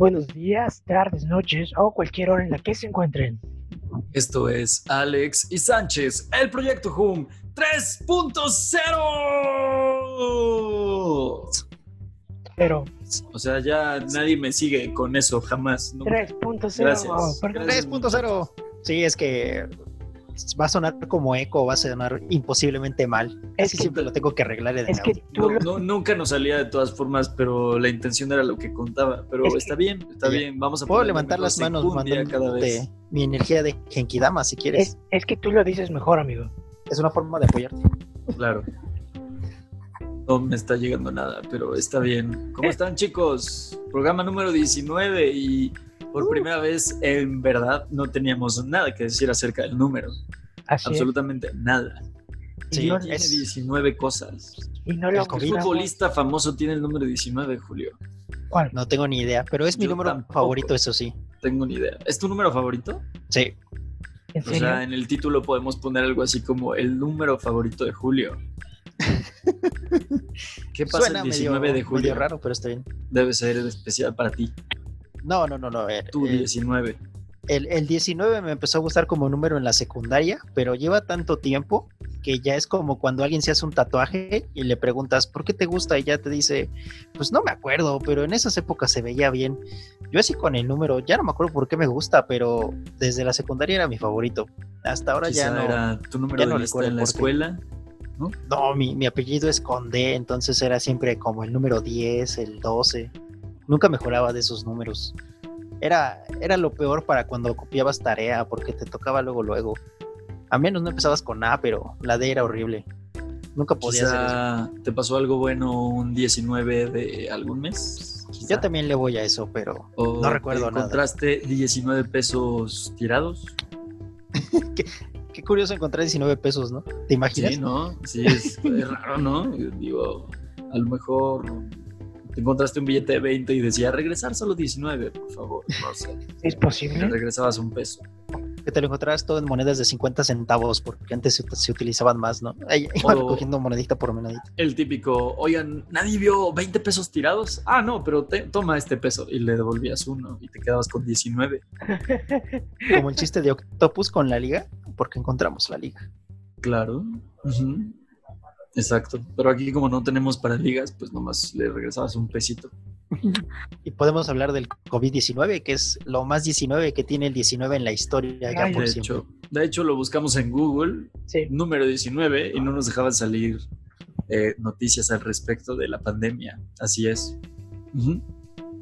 buenos días, tardes, noches o cualquier hora en la que se encuentren. Esto es Alex y Sánchez, el proyecto HUM 3.0. Pero O sea, ya nadie me sigue con eso, jamás. ¿no? 3.0. Gracias. perdón. Gracias. 3.0. Sí, es que va a sonar como eco, va a sonar imposiblemente mal. Es Así que- siempre lo tengo que arreglar en el Es que audio. tú No, nunca nos salía de todas formas, pero la intención era lo que contaba. Pero Es que- está bien, está bien. Vamos a Puedo levantar las manos secundia cada vez. mandándote mi energía de Genkidama si quieres. es, es que tú lo dices mejor, amigo. Es una forma de apoyarte. Claro. No me está llegando nada, pero está bien. ¿Cómo están, chicos? Programa número 19 y por primera vez, en verdad, no teníamos nada que decir acerca del número. Así Absolutamente nada. Sí, no, Tiene es- 19 cosas. y no lo el ¿Qué COVID. buscamos. futbolista famoso tiene el número 19, Julio? ¿Cuál? No tengo ni idea, pero es mi Yo número tampoco. favorito, eso sí. Tengo ni idea. ¿Es tu número favorito? Sí. ¿En O serio? sea, en el título podemos poner algo así como el número favorito de Julio. ¿Qué pasa Suena el 19 medio, de julio? medio raro, pero está bien. Debe ser especial para ti. No, no, no, no. eh, Tu eh, 19. el, el 19 me empezó a gustar como número en la secundaria, pero lleva tanto tiempo que ya es como cuando alguien se hace un tatuaje y le preguntas, ¿por qué te gusta? Y ya te dice, pues no me acuerdo, pero en esas épocas se veía bien. Yo así con el número, ya no me acuerdo por qué me gusta, pero desde la secundaria era mi favorito. Hasta ahora Quizá ya no. era tu número de no lista en la escuela. No, mi, mi apellido es Condé, entonces era siempre como el número 10, el 12. Nunca mejoraba de esos números. Era, era lo peor para cuando copiabas tarea, porque te tocaba luego, luego. A menos no empezabas con A, pero la D era horrible. Nunca podía hacer eso. Quizá te pasó algo bueno un 19 de algún mes. quizá. Yo también le voy a eso, pero O no recuerdo nada. ¿Encontraste 19 pesos tirados? qué curioso encontrar 19 pesos, ¿no? ¿Te imaginas? Sí, ¿no? Sí, es, es raro, ¿no? Digo, a lo mejor te encontraste un billete de 20 y decía regresar solo 19, por favor. No sé. ¿Es Le posible? regresabas un peso. Que te lo encontrabas todo en monedas de 50 centavos, porque antes se, se utilizaban más, ¿no? Ahí iba O- recogiendo monedita por monedita. El típico, oigan, ¿nadie vio 20 pesos tirados? Ah, no, pero te- toma este peso. Y le devolvías uno y te quedabas con 19. Como el chiste de Octopus con la liga, porque encontramos la liga. Claro. Ujú. Exacto. Pero aquí como no tenemos para ligas, pues nomás le regresabas un pesito. Y podemos hablar del COVID-19, que es lo más 19 que tiene el 19 en la historia. ya Ay, por De siempre. hecho, de hecho, lo buscamos en Google, Sí. número 19, y no nos dejaban salir eh, noticias al respecto de la pandemia. Así es.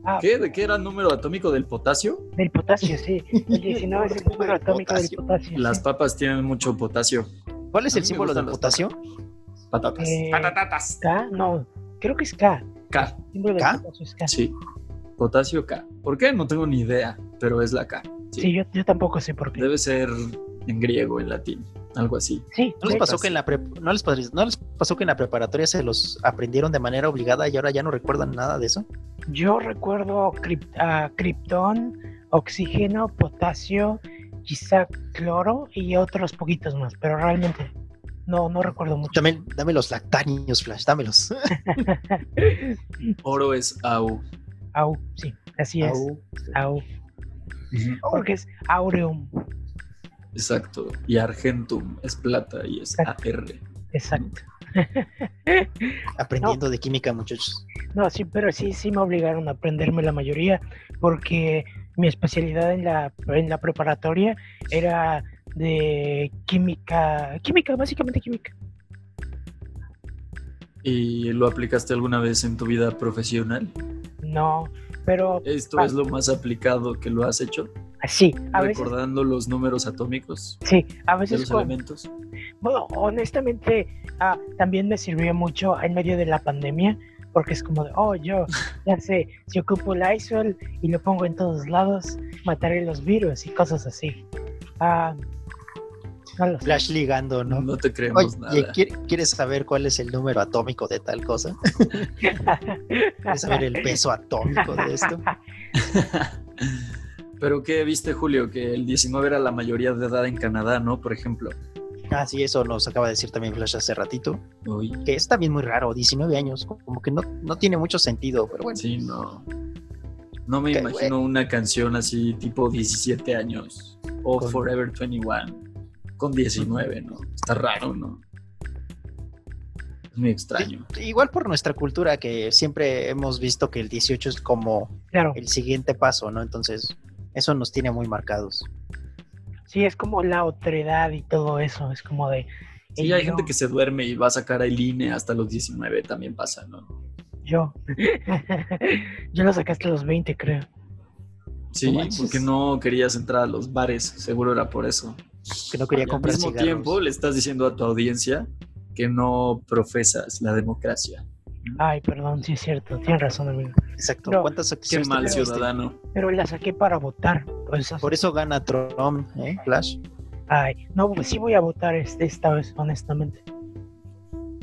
Ah, ¿Qué? ¿De qué era el número atómico del potasio? Del potasio, sí. El 19 es el número atómico del Potasio. Las sí. papas tienen mucho potasio. ¿Cuál es el símbolo del potasio? Patatas. Eh, Patatatas. K, no, creo que es K. K. El ¿K? potasio es K. Sí. Potasio K. ¿Por qué? No tengo ni idea, pero es la K. Sí. Sí, yo, yo tampoco sé por qué. Debe ser en griego, en latín, algo así. Sí, ¿No les, pasó que en la no, les ¿No les pasó que en la preparatoria se los aprendieron de manera obligada y ahora ya no recuerdan nada de eso? yo recuerdo crip- ah, criptón, oxígeno, potasio, quizá cloro y otros poquitos más, pero realmente no, no recuerdo mucho. Dame, dame los lactanios, Flash, dámelos. Oro es AU. Au, sí, así es. Au. Au. Porque es aureum. Exacto. Y Argentum es plata y es AR. Exacto. Aprendiendo de química, muchachos. No, sí, pero sí, sí me obligaron a aprenderme la mayoría, porque mi especialidad en la, en la preparatoria era de química, química, básicamente química. ¿Y lo aplicaste alguna vez en tu vida profesional? No, pero ¿Esto Ah. es lo más aplicado que lo has hecho? sí, a veces, Recordando los números atómicos sí, a de veces los elementos. Bueno, honestamente, ah, también me sirvió mucho en medio de la pandemia, porque es como de, oh, yo ya sé, si ocupo el ISOL y lo pongo en todos lados, mataré los virus y cosas así. Ah, no lo sé. Flash ligando, ¿no? No, te creemos Oye, nada. ¿quiere- ¿quieres saber cuál es el número atómico de tal cosa? ¿Quieres saber el peso atómico de esto? Pero ¿qué viste, Julio? Que el 19 era la mayoría de edad en Canadá, ¿no? Por ejemplo. Ah, sí, eso nos acaba de decir también Flash hace ratito. Uy, Que es también muy raro, 19 años, como que no, no tiene mucho sentido, pero bueno. sí, no. No me imagino una canción así tipo 17 años o Con- Forever 21 con 19, ¿no? Está raro, ¿no? Es muy extraño. Igual por nuestra cultura, que siempre hemos visto que el 18 es como Claro, el siguiente paso, ¿no? Entonces, eso nos tiene muy marcados. sí, es como la otredad y todo eso. Es como de. Sí, "Ey, hay yo- gente que se duerme y va a sacar el INE hasta los 19, también pasa, ¿no? Yo. yo lo sacaste a los 20, creo. Sí, porque no querías entrar a los bares, seguro era por eso. Que no quería Y al mismo cigarros. tiempo le estás diciendo a tu audiencia que no profesas la democracia. Ay, perdón, sí es cierto. Tienes razón, amigo. Exacto. No, ¿Cuántas Qué acciones mal te metiste? ciudadano. Pero la saqué para votar. Pues, Por eso gana Trump, ¿eh? Flash. Ay, no, pues sí voy a votar este, esta vez, honestamente.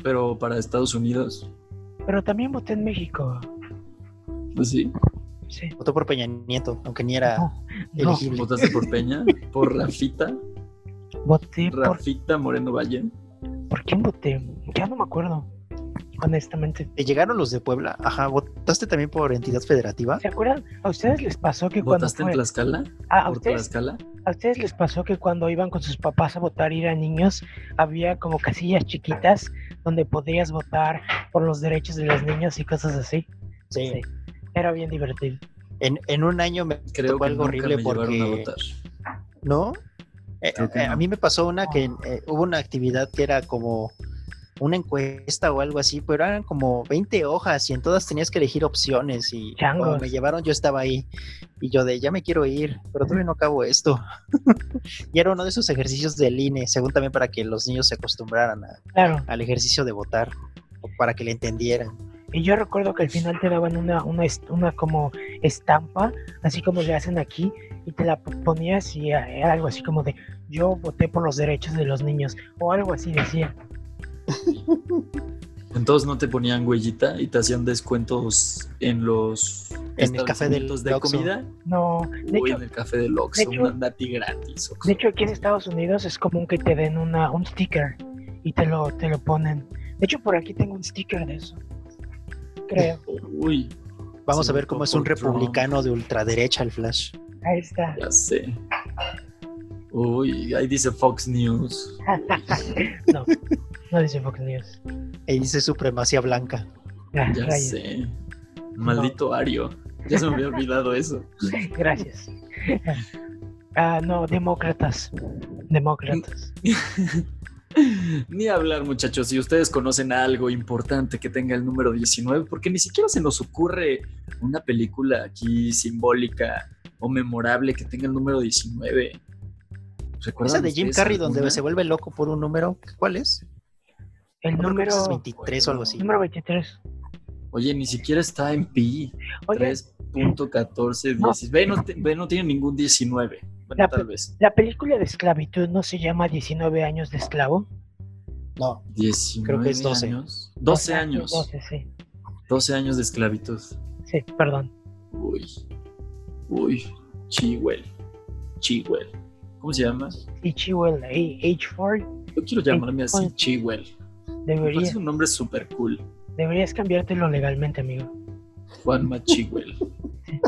Pero para Estados Unidos, Pero también voté en México. pues sí. Sí. Votó por Peña Nieto, aunque ni era No, no, elegible. ¿Votaste por Peña? ¿Por Rafita? Voté por... ¿Rafita Moreno Valle? ¿Por quién voté? Ya no me acuerdo. Honestamente. ¿Te llegaron los de Puebla? Ajá, ¿votaste también por entidad federativa? ¿Se acuerdan? ¿A ustedes les pasó que cuando ¿Votaste en. Tlaxcala? Ah, ¿a ¿Por ustedes, Tlaxcala? ¿A ustedes les pasó que cuando iban con sus papás a votar y eran niños, había como casillas chiquitas donde podías votar por los derechos de los niños y cosas así? Sí. Sí. Era bien divertido. En, en un año me Creo tocó que algo nunca horrible me llevaron a porque... votar. ¿No? Eh, eh, A mí me pasó una que eh, hubo una actividad que era como una encuesta o algo así, pero eran como 20 hojas y en todas tenías que elegir opciones y cuando me llevaron yo estaba ahí y yo de ya me quiero ir, pero todavía no acabo esto. y era uno de esos ejercicios del INE, según también para que los niños se acostumbraran a- Claro. al ejercicio de votar, o para que le entendieran. Y yo recuerdo que al final te daban una, una, una como estampa, así como le hacen aquí, y te la ponías y era algo así como de yo voté por los derechos de los niños, o algo así decía. Entonces no te ponían huellita y te hacían descuentos en los En el café del de Oxxo. comida. No, de Uy, hecho, en el café del Oxxo, de un andati gratis. Oxxo. de hecho aquí en Estados Unidos es común que te den una, un sticker y te lo, te lo ponen. De hecho por aquí tengo un sticker de eso. Creo. Uy, Vamos Sí, a ver cómo es un republicano de ultraderecha el Flash. Ahí está. ya sé. Uy, ahí dice Fox News. no, no dice Fox News. Y dice supremacía blanca. Ah, Ya rayos. sé. Maldito Ario. Ya se me había olvidado eso. Gracias. Ah, no, demócratas. Demócratas. Ni hablar, muchachos. Si ustedes conocen algo importante que tenga el número 19, porque ni siquiera se nos ocurre una película aquí simbólica o memorable que tenga el número 19. ¿Recuerdan Esa de Jim Carrey donde se vuelve loco por un número, ¿cuál es? El número, es 23 o algo así. número 23. Oye, ni siquiera está en pi. Oye, 3.14, No. 16. Ve, no, ve, no tiene ningún 19. Bueno, La tal vez. la película de esclavitud no se llama 19 años de esclavo. No, 19 Creo que es 12. años. 12 O sea, años. 12, sí. 12 años de esclavitud. Sí, perdón. Uy. Uy. Chihuel. Chihuel. ¿Cómo se llama? Y Chihuel, H4, Yo quiero llamarme así. Me debería, parece un nombre súper cool. deberías cambiártelo legalmente, amigo. Juanma Chihuel.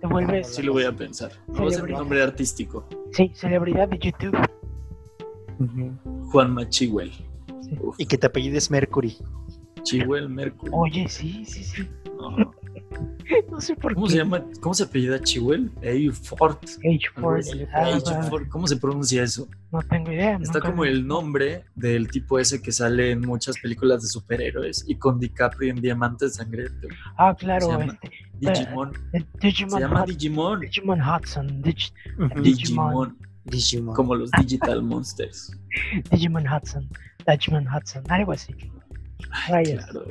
Te vuelves, Sí lo voy a pensar. Vamos a hacer un nombre artístico. sí, celebridad de YouTube. Sí. Uf, y que te apellides Mercury. Chihuel Mercury. Oye, sí, sí, sí. No. No sé por ¿Cómo qué. se llama? ¿Cómo se apellida Chihuel? Fort. H4. ah, ¿Cómo se pronuncia eso? no tengo idea. Está nunca como vi. el nombre del tipo ese que sale en muchas películas de superhéroes y con DiCaprio en Diamantes Sangriento. Ah, claro, se llama este. Digimon. eh, Digimon, Se llama Hud- Digimon. Digimon Hudson. Dig-. Digimon. Digimon. Como los Digital Monsters. Digimon Hudson. Digimon Hudson. Algo así. Ay, claro.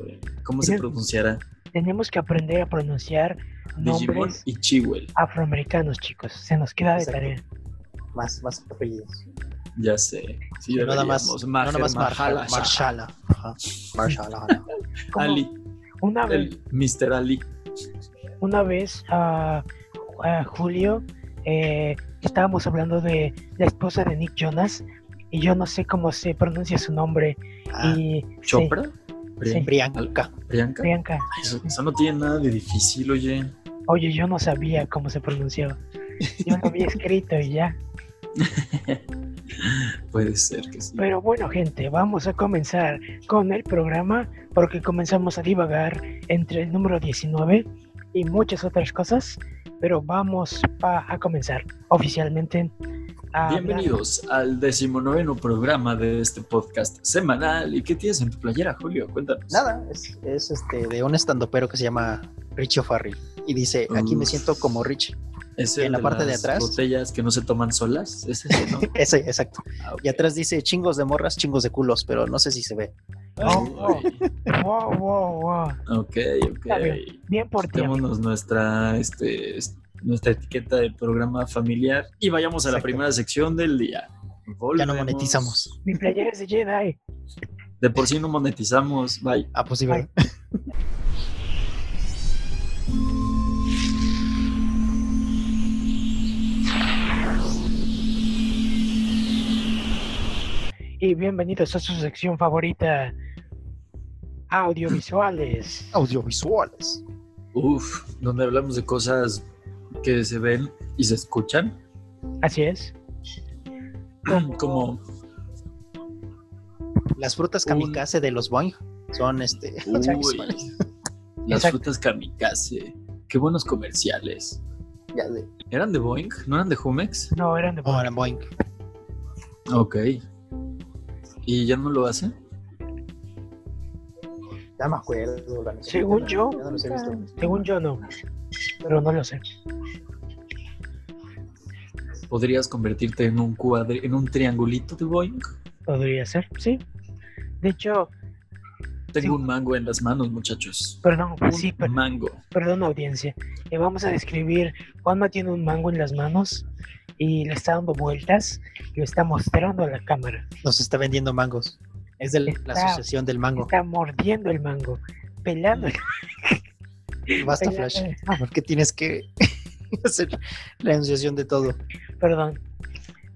¿Cómo se pronunciará? Tenemos que aprender a pronunciar Digimon nombres y Chihuel. afroamericanos, chicos. Se nos queda de Exacto. tarea. Más, más apellidos. Ya sé. Sí, no nada más, deberíamos. no Maher nada más. Marshala. Marshala. Ali. Una vez, El Mr. Ali. una vez ah, Julio, eh, estábamos hablando de la esposa de Nick Jonas y yo no sé cómo se pronuncia su nombre. Ah, y sí, ¿Chopra? Pri- Sí. Priyanka. ¿Priyanka? Priyanka. Ay, Eso, eso no tiene nada de difícil, oye. Oye, yo no sabía cómo se pronunciaba. Yo lo había escrito y ya. Puede ser que sí. Pero bueno, gente, vamos a comenzar con el programa porque comenzamos a divagar entre el número 19 y muchas otras cosas. Pero vamos a, a comenzar oficialmente. a hablar- Bienvenidos al decimonoveno programa de este podcast semanal. ¿Y qué tienes en tu playera, Julio? Cuéntanos. Nada, es, es, este de un estandopero que se llama Richie O'Farrill. Y dice, aquí me siento como Rich. Ese en la parte de las atrás. Botellas que no se toman solas. Es ese, ¿no? Ese, exacto. Ah, ok. Y atrás dice chingos de morras, chingos de culos, pero no sé si se ve. Oh. Uy, Wow, wow, wow. Ok, ok. Bien. Bien por ti. nuestra, este, es- nuestra etiqueta del programa familiar y vayamos a la primera sección del día. Ya no Volvemos. monetizamos. Mi playera es de Jedi. De por sí no monetizamos. Bye. Ah, pues sí, Y bienvenidos a su sección favorita, audiovisuales. Audiovisuales. Uf, donde hablamos de cosas que se ven y se escuchan. Así es. Como Las frutas Un- kamikaze de los Boeing son este. Uy, las Exacto. frutas kamikaze. Qué buenos comerciales. Ya de- ¿Eran de Boeing? ¿No eran de Jumex? No, eran de No, eran Boeing. Ok. ¿Y ya no lo hacen? Ya me acuerdo. la. Según yo, Ya no los he visto. según yo no, pero no lo sé. ¿Podrías convertirte en un cuadri en un triangulito de Boeing? Podría ser, sí. De hecho, Tengo Sí. un mango en las manos, muchachos. perdón, Un sí, per- mango. perdón audiencia. Eh, vamos a describir, Juanma tiene un mango en las manos y le está dando vueltas y lo está mostrando a la cámara. Nos está vendiendo mangos. Es de la Está- asociación del mango. Está mordiendo el mango, pelando el Basta, pelando Flash. el- Porque tienes que hacer la enunciación de todo. Perdón.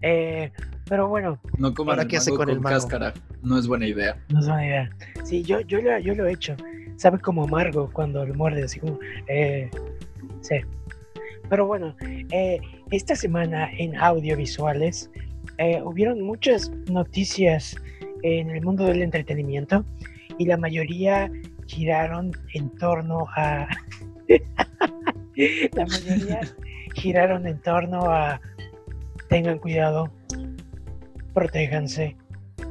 Eh, pero bueno, No coman Ahora, el ¿qué hace con el mango? cáscara. No es buena idea. no es buena idea. Sí, yo, yo, lo, yo lo he hecho. Sabe como amargo cuando lo muerde, así como... eh, sí. Pero bueno, eh, esta semana en audiovisuales eh, hubieron muchas noticias en el mundo del entretenimiento y la mayoría giraron en torno a... la mayoría giraron en torno a... Tengan cuidado, protéjanse.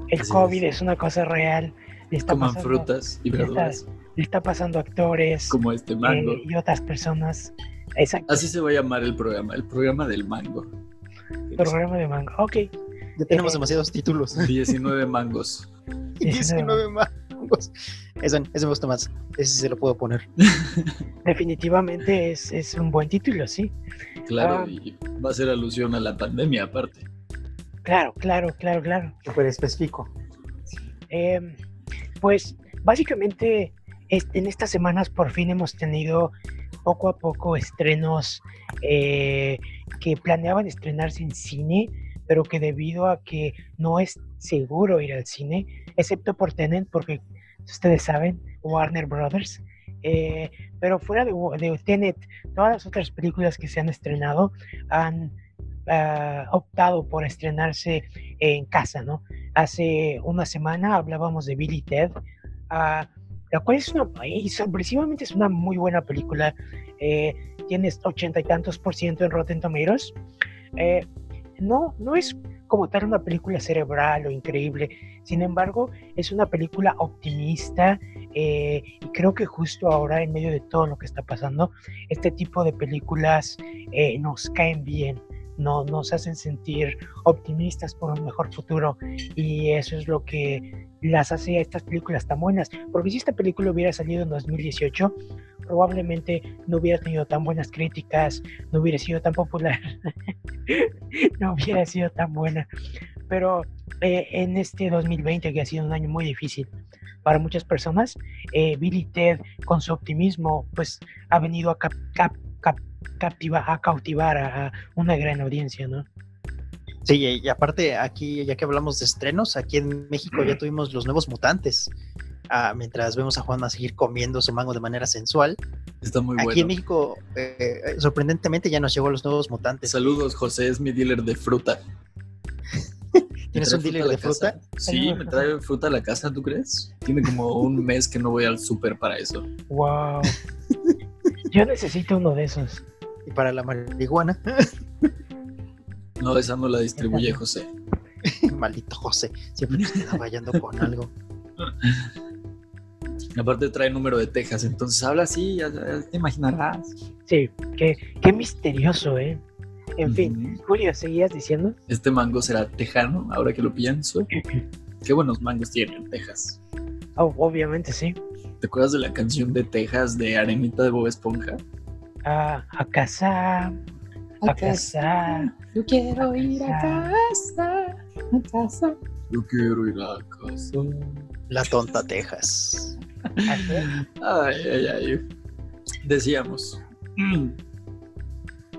El Así COVID es. es. una cosa real. Le está, Coman pasando, frutas y verduras, le está pasando a actores como este mango. eh, y otras personas. Exacto. Así se va a llamar el programa, el programa del mango. Programa de manga. Ok. Ya tenemos Eh, demasiados títulos. 19 mangos. 19 mangos. Ese, ese me gusta más. Ese se lo puedo poner. Definitivamente es, es un buen título, sí. Claro, Ah. y va a ser alusión a la pandemia aparte. Claro, claro, claro, claro. Súper específico. Eh, pues básicamente es- en estas semanas por fin hemos tenido poco a poco estrenos eh, que planeaban estrenarse en cine, pero que debido a que no es seguro ir al cine, excepto por Tenet, porque ustedes saben, Warner Brothers. eh, pero fuera de, Tenet, todas las otras películas que se han estrenado han ah, optado por estrenarse en casa, ¿no? Hace una semana hablábamos de Billy Ted, ah, la cual es una, y sorpresivamente es una muy buena película. Eh, tiene ochenta y tantos por ciento en Rotten Tomatoes. Eh, no, no es como tal una película cerebral o increíble. Sin embargo, es una película optimista eh, y creo que justo ahora, en medio de todo lo que está pasando, este tipo de películas nos caen bien, no, nos hacen sentir optimistas por un mejor futuro y eso es lo que las hace a estas películas tan buenas. Porque si esta película hubiera salido en 2018, probablemente no hubiera tenido tan buenas críticas, no hubiera sido tan popular, no hubiera sido tan buena. Pero eh, en este 2020, que ha sido un año muy difícil para muchas personas, eh, Billy Ted, con su optimismo, pues ha venido a, cap- cap- captiva- a cautivar a, una gran audiencia, ¿no? Sí, y aparte aquí, ya que hablamos de estrenos, aquí en México ya tuvimos los nuevos mutantes. Ah, mientras vemos a Juan a seguir comiendo su mango de manera sensual, Está muy Aquí en. México, eh, sorprendentemente, ya nos llegó los nuevos mutantes. Saludos, José, es mi dealer de fruta. ¿Tienes ¿Me un dealer de fruta? casa? Sí, me trae fruta a la casa, ¿tú crees? Tiene como un mes que no voy al súper para eso. Wow. Yo necesito uno de esos. Y para la marihuana, No, esa no la distribuye José. maldito José, siempre nos queda fallando con algo. Aparte trae número de Texas, entonces habla así, ya, ya te imaginarás. Sí, qué, qué misterioso, ¿eh? En fin. Julio, ¿seguías diciendo? Este mango será tejano, ahora que lo pienso. Qué buenos mangos tienen Texas. Oh, obviamente sí. ¿Te acuerdas de la canción de Texas de Arenita de Bob Esponja? Ah, a casa, a casa. Yo quiero ir a casa, a casa. Yo quiero ir a casa. La tonta Texas. Ay, ay, ay. Decíamos. Mm.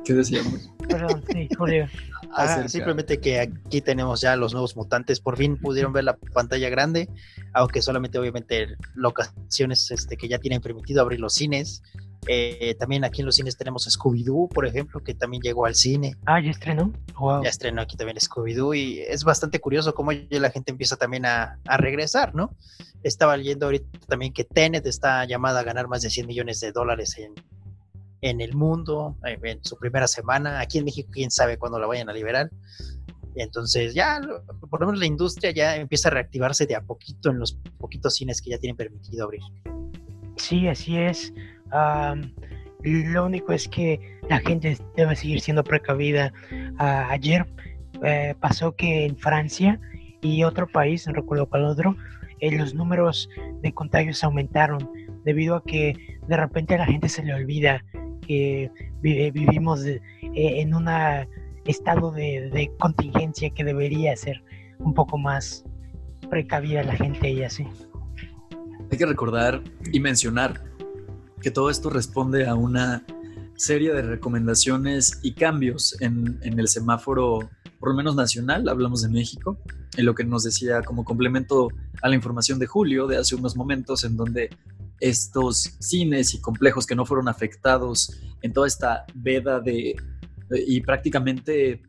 ¿Qué decíamos? Perdón, sí, Julio. Ah, Acerca. simplemente que aquí tenemos ya los nuevos mutantes. Por fin pudieron ver la pantalla grande, aunque solamente obviamente locaciones este, que ya tienen permitido abrir los cines. Eh, también aquí en los cines tenemos Scooby-Doo, por ejemplo, que también llegó al cine. Ah, ya estrenó. Wow. Ya estrenó aquí también Scooby-Doo y es bastante curioso cómo ya la gente empieza también a, a regresar, ¿no? Estaba leyendo ahorita también que Tenet está llamada a ganar más de 100 millones de dólares en, en el mundo en su primera semana. Aquí en México, quién sabe cuándo la vayan a liberar. Entonces ya, por lo menos la industria ya empieza a reactivarse de a poquito en los poquitos cines que ya tienen permitido abrir. Sí, así es. Am, lo único es que la gente debe seguir siendo precavida. Ah, ayer eh, pasó que en Francia y otro país, no recuerdo cuál otro, eh, los números de contagios aumentaron debido a que de repente a la gente se le olvida que vi- vivimos eh, en un estado de, de contingencia que debería ser un poco más precavida la gente y así. Hay que recordar y mencionar que todo esto responde a una serie de recomendaciones y cambios en, en el semáforo, por lo menos nacional, hablamos de México, en lo que nos decía como complemento a la información de Julio de hace unos momentos, en donde estos cines y complejos que no fueron afectados en toda esta veda de y prácticamente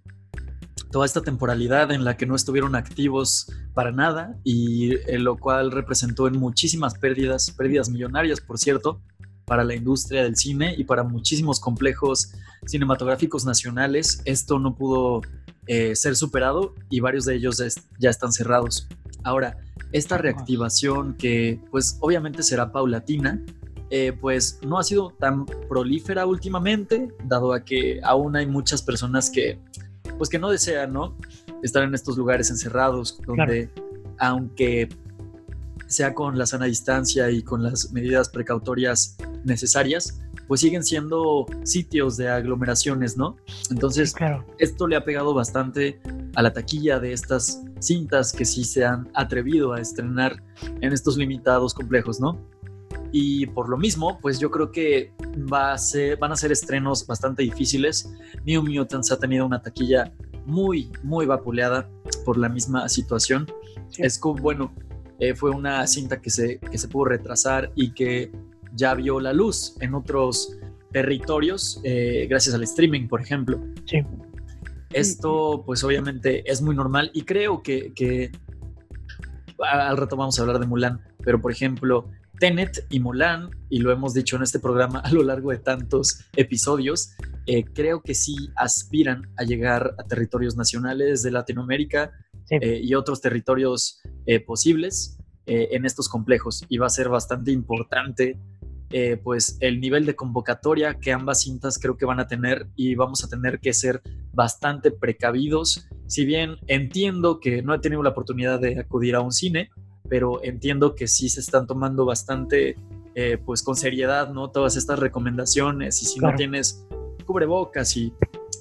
toda esta temporalidad en la que no estuvieron activos para nada y eh, lo cual representó en muchísimas pérdidas, pérdidas millonarias, por cierto, para la industria del cine y para muchísimos complejos cinematográficos nacionales. Esto no pudo eh, ser superado y varios de ellos ya están cerrados. Ahora, esta reactivación que pues obviamente será paulatina, eh, pues no ha sido tan prolífera últimamente, dado a que aún hay muchas personas que pues que no desean, ¿no? Estar en estos lugares encerrados, donde aunque sea con la sana distancia y con las medidas precautorias necesarias, pues siguen siendo sitios de aglomeraciones, ¿no? Entonces, Claro. esto le ha pegado bastante a la taquilla de estas cintas que sí se han atrevido a estrenar en estos limitados complejos, ¿no? Y por lo mismo, pues yo creo que va a ser, van a ser estrenos bastante difíciles. New Mutants ha tenido una taquilla muy, muy vapuleada por la misma situación. Sí. Es como, bueno, eh, fue una cinta que se, que se pudo retrasar y que ya vio la luz en otros territorios, eh, gracias al streaming, por ejemplo. Sí. Esto, pues obviamente es muy normal y creo que, al rato vamos a hablar de Mulan, pero por ejemplo, Tenet y Mulan, y lo hemos dicho en este programa a lo largo de tantos episodios, eh, creo que sí aspiran a llegar a territorios nacionales de Latinoamérica Sí. eh, y otros territorios eh, posibles eh, en estos complejos y va a ser bastante importante pues el nivel de convocatoria que ambas cintas creo que van a tener y vamos a tener que ser bastante precavidos. Si bien entiendo que no he tenido la oportunidad de acudir a un cine, pero entiendo que sí se están tomando bastante eh, pues con seriedad, ¿no? Todas estas recomendaciones y si Claro. no tienes cubrebocas y,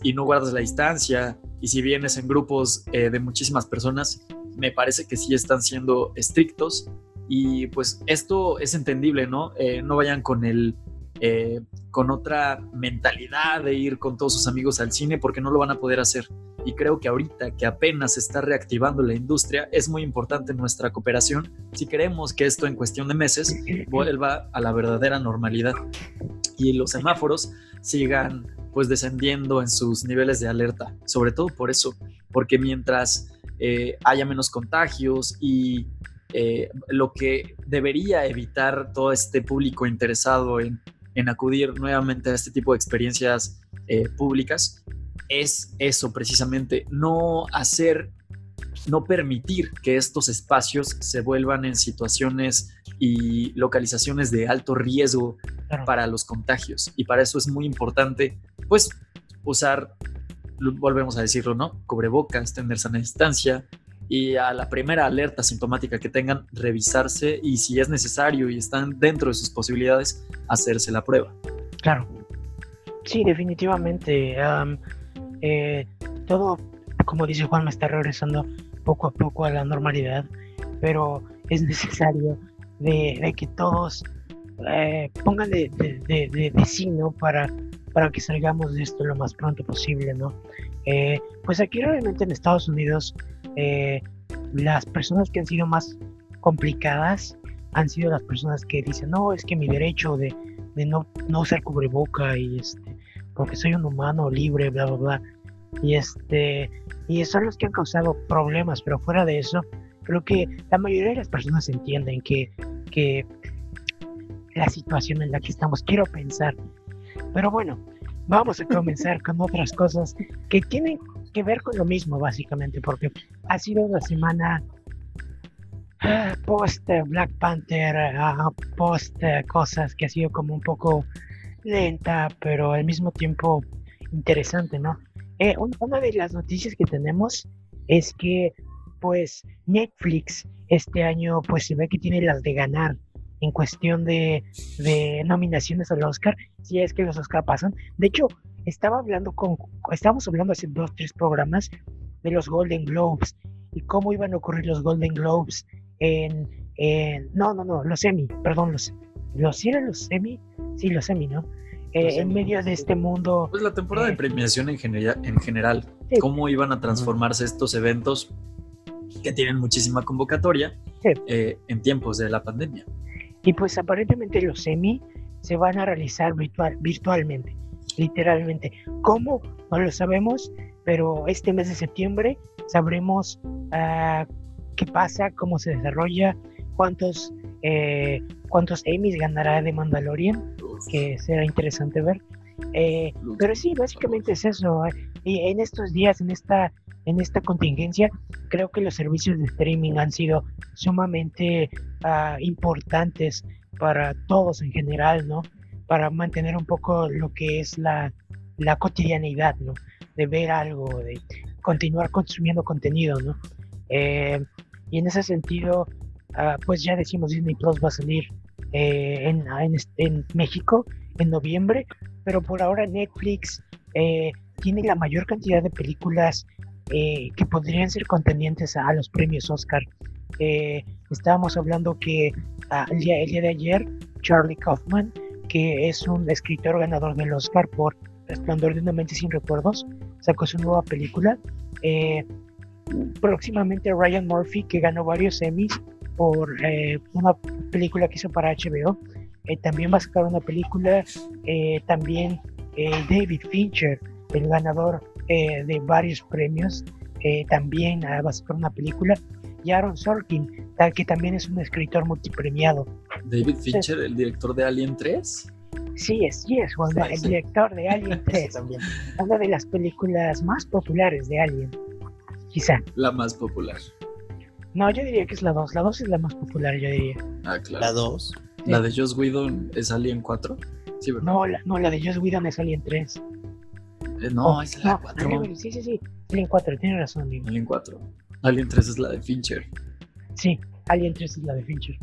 y no guardas la distancia y si vienes en grupos eh, de muchísimas personas, me parece que sí están siendo estrictos y pues esto es entendible, ¿no? Eh, no vayan con el eh, con otra mentalidad de ir con todos sus amigos al cine porque no lo van a poder hacer. Y creo que ahorita que apenas se está reactivando la industria, es muy importante nuestra cooperación si queremos que esto en cuestión de meses vuelva a la verdadera normalidad y los semáforos sigan pues descendiendo en sus niveles de alerta. Sobre todo por eso, porque mientras eh, haya menos contagios y eh, lo que debería evitar todo este público interesado en, acudir nuevamente a este tipo de experiencias eh, públicas es eso precisamente, no hacer, no permitir que estos espacios se vuelvan en situaciones y localizaciones de alto riesgo para los contagios. Y para eso es muy importante, pues, usar, volvemos a decirlo, ¿no? Cubrebocas, tener sana distancia, y a la primera alerta sintomática que tengan, revisarse y si es necesario y están dentro de sus posibilidades, hacerse la prueba. Claro. Sí, definitivamente. Eh, todo, como dice Juan, me está regresando poco a poco a la normalidad, pero es necesario de, que todos eh, pongan de, de, para, para que salgamos de esto lo más pronto posible, ¿no? Eh, pues aquí realmente en Estados Unidos eh, las personas que han sido más complicadas han sido las personas que dicen, no, es que mi derecho de, no, no usar cubreboca y este, porque soy un humano libre, bla, bla, bla. Y este, y son los que han causado problemas, pero fuera de eso, creo que la mayoría de las personas entienden que, que la situación en la que estamos, quiero pensar. Pero bueno, vamos a comenzar con otras cosas que tienen que ver con lo mismo, básicamente, porque ha sido una semana ah, post Black Panther, ah, post cosas que ha sido como un poco lenta, pero al mismo tiempo interesante, ¿no? Eh, una de las noticias que tenemos es que, pues, Netflix este año, pues, se ve que tiene las de ganar en cuestión de, de nominaciones al Oscar, si es que los Oscar pasan. De hecho, estaba hablando con, estábamos hablando hace dos, tres programas de los Golden Globes y cómo iban a ocurrir los Golden Globes en, no, no, no, los Emmy, perdón, los, los, ¿sí eran los Emmy? Sí, los Emmy, ¿no? Eh, en medio de este mundo. Pues la temporada de eh, premiación en, general, en general, cómo iban a transformarse estos eventos que tienen muchísima convocatoria eh, en tiempos de la pandemia. Y pues aparentemente los Emmy se van a realizar virtual, virtualmente literalmente. ¿Cómo? No lo sabemos, pero este mes de septiembre sabremos uh, qué pasa, cómo se desarrolla, cuántos, eh, cuántos Emmys ganará de Mandalorian, que será interesante ver. Eh, pero sí, básicamente es eso. Eh. Y en estos días, en esta, en esta contingencia, creo que los servicios de streaming han sido sumamente uh, importantes para todos en general, ¿no? para mantener un poco lo que es la, la cotidianidad, ¿no? De ver algo, de continuar consumiendo contenido, ¿no? Eh, y en ese sentido, uh, pues ya decimos Disney Plus va a salir eh, en, en, en, México en noviembre, pero por ahora Netflix eh, tiene la mayor cantidad de películas que podrían ser contendientes a, los premios Oscar. estábamos hablando que uh, el, día, el día de ayer Charlie Kaufman que es un escritor ganador del Oscar por Resplandor de una mente sin recuerdos, sacó su nueva película. Eh, próximamente Ryan Murphy, que ganó varios Emmys por eh, una película que hizo para HBO, eh, también va a sacar una película. también David Fincher, el ganador de varios premios, también ah, va a sacar una película. Y Aaron Sorkin, tal que también es un escritor multipremiado. David Fincher, el director de Alien 3. Sí, es, sí, es el director de Alien 3. también. Una de las películas más populares de Alien. Quizá. La más popular. No, yo diría que es la 2. La 2 es la más popular, yo diría. Ah, claro. La 2. ¿La de Joss Whedon es Alien 4? Sí, ¿verdad? No, la, no, la de Joss Whedon es Alien 3. Eh, no, es la 4. Sí, sí, sí. Alien 4, tiene razón, amigo. Alien 4. Alien 3 es la de Fincher. Sí, Alien 3 es la de Fincher.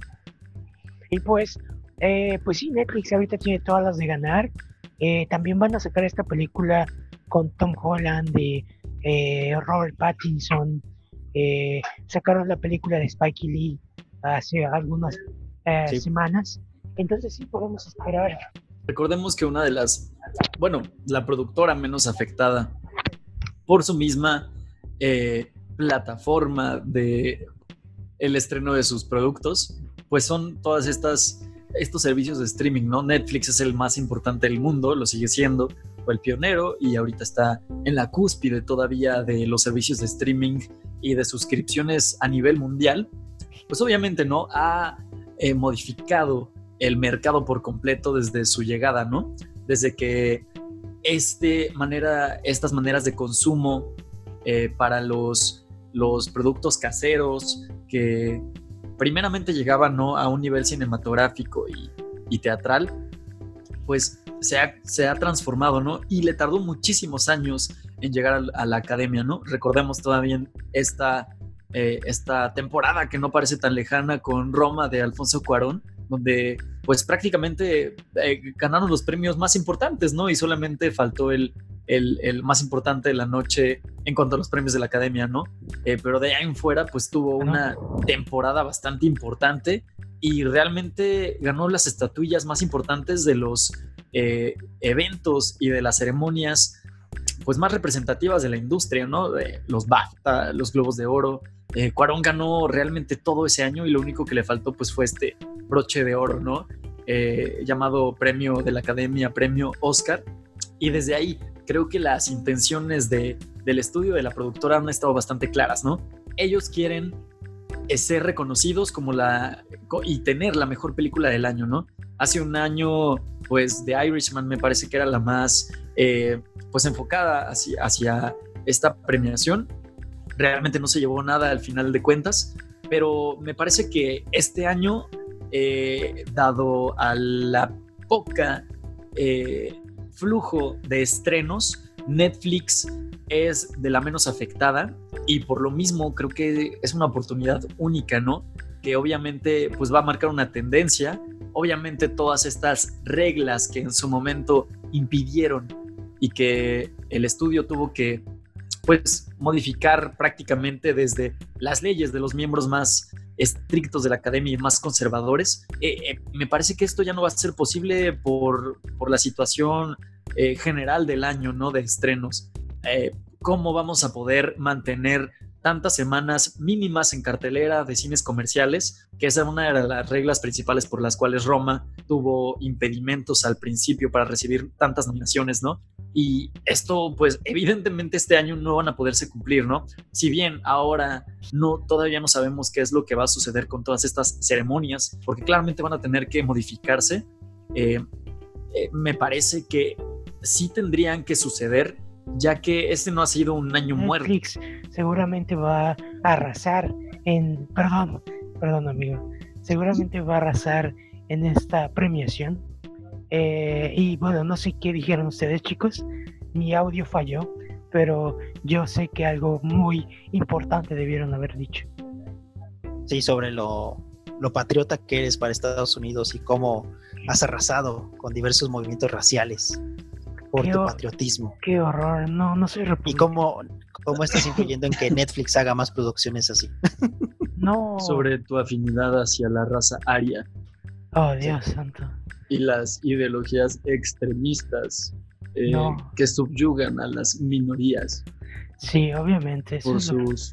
Y pues, eh, pues sí, Netflix ahorita tiene todas las de ganar. Eh, también van a sacar esta película con Tom Holland, de eh, Robert Pattinson. Sacaron la película de Spike Lee hace algunas semanas. Entonces sí podemos esperar recordemos que una de las, bueno, la productora menos afectada por su misma eh, plataforma de el estreno de sus productos, pues son todas estas estos servicios de streaming, ¿no? Netflix es el más importante del mundo, lo sigue siendo, fue el pionero y ahorita está en la cúspide todavía de los servicios de streaming y de suscripciones a nivel mundial. Pues obviamente, ¿no? Ha eh, modificado el mercado por completo desde su llegada, ¿no? Desde que este manera, estas maneras de consumo eh, para los, los productos caseros que primeramente llegaban ¿no? a un nivel cinematográfico y, teatral, pues se ha, se ha, transformado, ¿no? Y le tardó muchísimos años en llegar a, la academia, ¿no? Recordemos todavía esta, eh, esta temporada que no parece tan lejana con Roma de Alfonso Cuarón, donde pues prácticamente eh, ganaron los premios más importantes, ¿no? Y solamente faltó el, el, más importante de la noche en cuanto a los premios de la academia, ¿no? Eh, pero de ahí en fuera, pues tuvo una temporada bastante importante y realmente ganó las estatuillas más importantes de los eh, eventos y de las ceremonias pues más representativas de la industria, ¿no? De los BAFTA, los Globos de Oro. Eh, Cuarón ganó realmente todo ese año y lo único que le faltó pues fue este broche de oro, ¿no? llamado premio de la Academia, premio Oscar. Y desde ahí creo que las intenciones de, del estudio de la productora han estado bastante claras, ¿no? Ellos quieren eh, ser reconocidos como la y tener la mejor película del año, ¿no? Hace un año, pues, The Irishman me parece que era la más, eh, pues, enfocada hacia, hacia esta premiación. Realmente no se llevó nada al final de cuentas, pero me parece que este año, eh, dado a la poca flujo de estrenos, Netflix es de la menos afectada y por lo mismo creo que es una oportunidad única, ¿no? Que obviamente pues va a marcar una tendencia, obviamente todas estas reglas que en su momento impidieron y que el estudio tuvo que pues modificar prácticamente desde las leyes de los miembros más estrictos de la academia y más conservadores. Eh, eh, me parece que esto ya no va a ser posible por, por la situación eh, general del año, ¿no? De estrenos. ¿Cómo vamos a poder mantener tantas semanas mínimas en cartelera de cines comerciales, que esa es una de las reglas principales por las cuales Roma tuvo impedimentos al principio para recibir tantas nominaciones, ¿no? Y esto, pues, evidentemente este año no van a poderse cumplir, ¿no? Si bien ahora no, todavía no sabemos qué es lo que va a suceder con todas estas ceremonias, porque claramente van a tener que modificarse, eh, eh, me parece que sí tendrían que suceder, ya que este no ha sido un año Netflix seguramente va a arrasar en, perdón, perdón amigo, seguramente va a arrasar en esta premiación eh, y bueno, no sé qué dijeron ustedes chicos, mi audio falló, pero yo sé que algo muy importante debieron haber dicho. Sí, sobre lo, lo patriota que eres para Estados Unidos y cómo has arrasado con diversos movimientos raciales por tu patriotismo. Qué horror, no, no soy ¿Y cómo, cómo estás influyendo en que Netflix haga más producciones así? no. Sobre tu afinidad hacia la raza aria. Oh, Dios santo y las ideologías extremistas eh, que subyugan a las minorías. Sí, obviamente. Por sus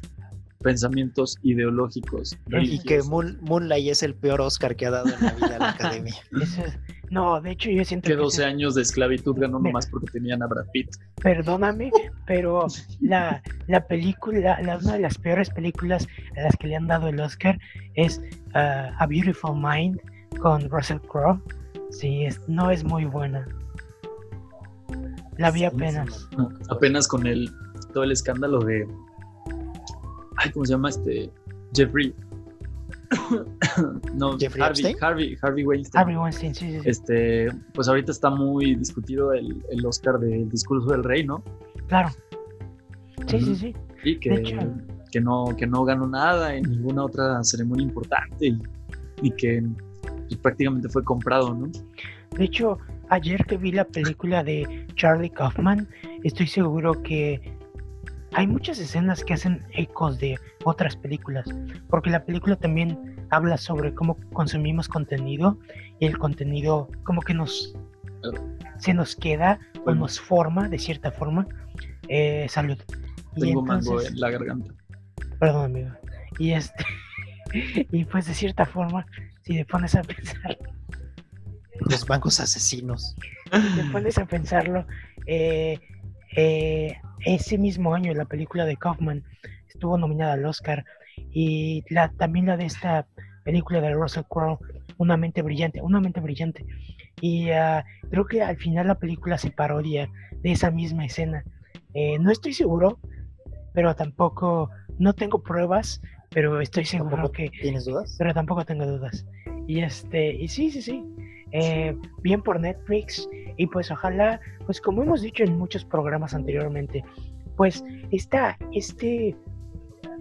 pensamientos ideológicos. Y que Moonlight es el peor Oscar que ha dado en la vida la academia. no, de hecho yo siento que... 12 años de esclavitud ganó nomás porque tenían a Brad Pitt. Perdóname, pero la, la película, una de las peores películas a las que le han dado el Oscar es uh, A Beautiful Mind con Russell Crowe Sí, no es muy buena. La vi apenas. apenas con el todo el escándalo de. Ay, ¿cómo se llama este? Jeffrey. no, Jeffrey Harvey, Harvey, Harvey, Weinstein. Harvey Weinstein, sí, sí, Este, pues ahorita está muy discutido el, el Oscar del discurso del rey, ¿no? Claro. Sí, sí, sí. Y que, que, no, que no ganó nada en ninguna otra ceremonia importante y, y que prácticamente fue comprado, ¿no? De hecho, ayer que vi la película de Charlie Kaufman, estoy seguro que hay muchas escenas que hacen ecos de otras películas, porque la película también habla sobre cómo consumimos contenido y el contenido como que nos se nos queda o nos forma de cierta forma. Eh, salud. Y Tengo mango entonces- en la garganta. Perdón, amigo. Y este. y pues de cierta forma, si te pones a pensar, Los bancos asesinos. si te pones a pensarlo, eh, eh, ese mismo año la película de Kaufman estuvo nominada al Oscar y la, también la de esta película de Russell Crowe, Una mente brillante, una mente brillante. Y ah, creo que al final la película se parodia de esa misma escena. Eh, no estoy seguro, pero tampoco, no tengo pruebas, pero estoy seguro ¿Tampoco que, ¿Tienes dudas? pero tampoco tengo dudas. Y este, y sí, sí, sí. eh, bien por Netflix. Y pues ojalá, pues como hemos dicho en muchos programas anteriormente, pues está este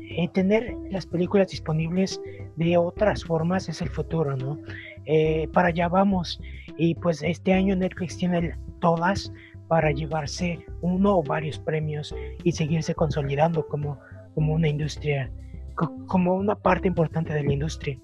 eh, tener las películas disponibles de otras formas es el futuro, ¿no? Eh, para allá vamos. Y pues este año Netflix tiene todas para llevarse uno o varios premios y seguirse consolidando como, como una industria, como una parte importante de la industria.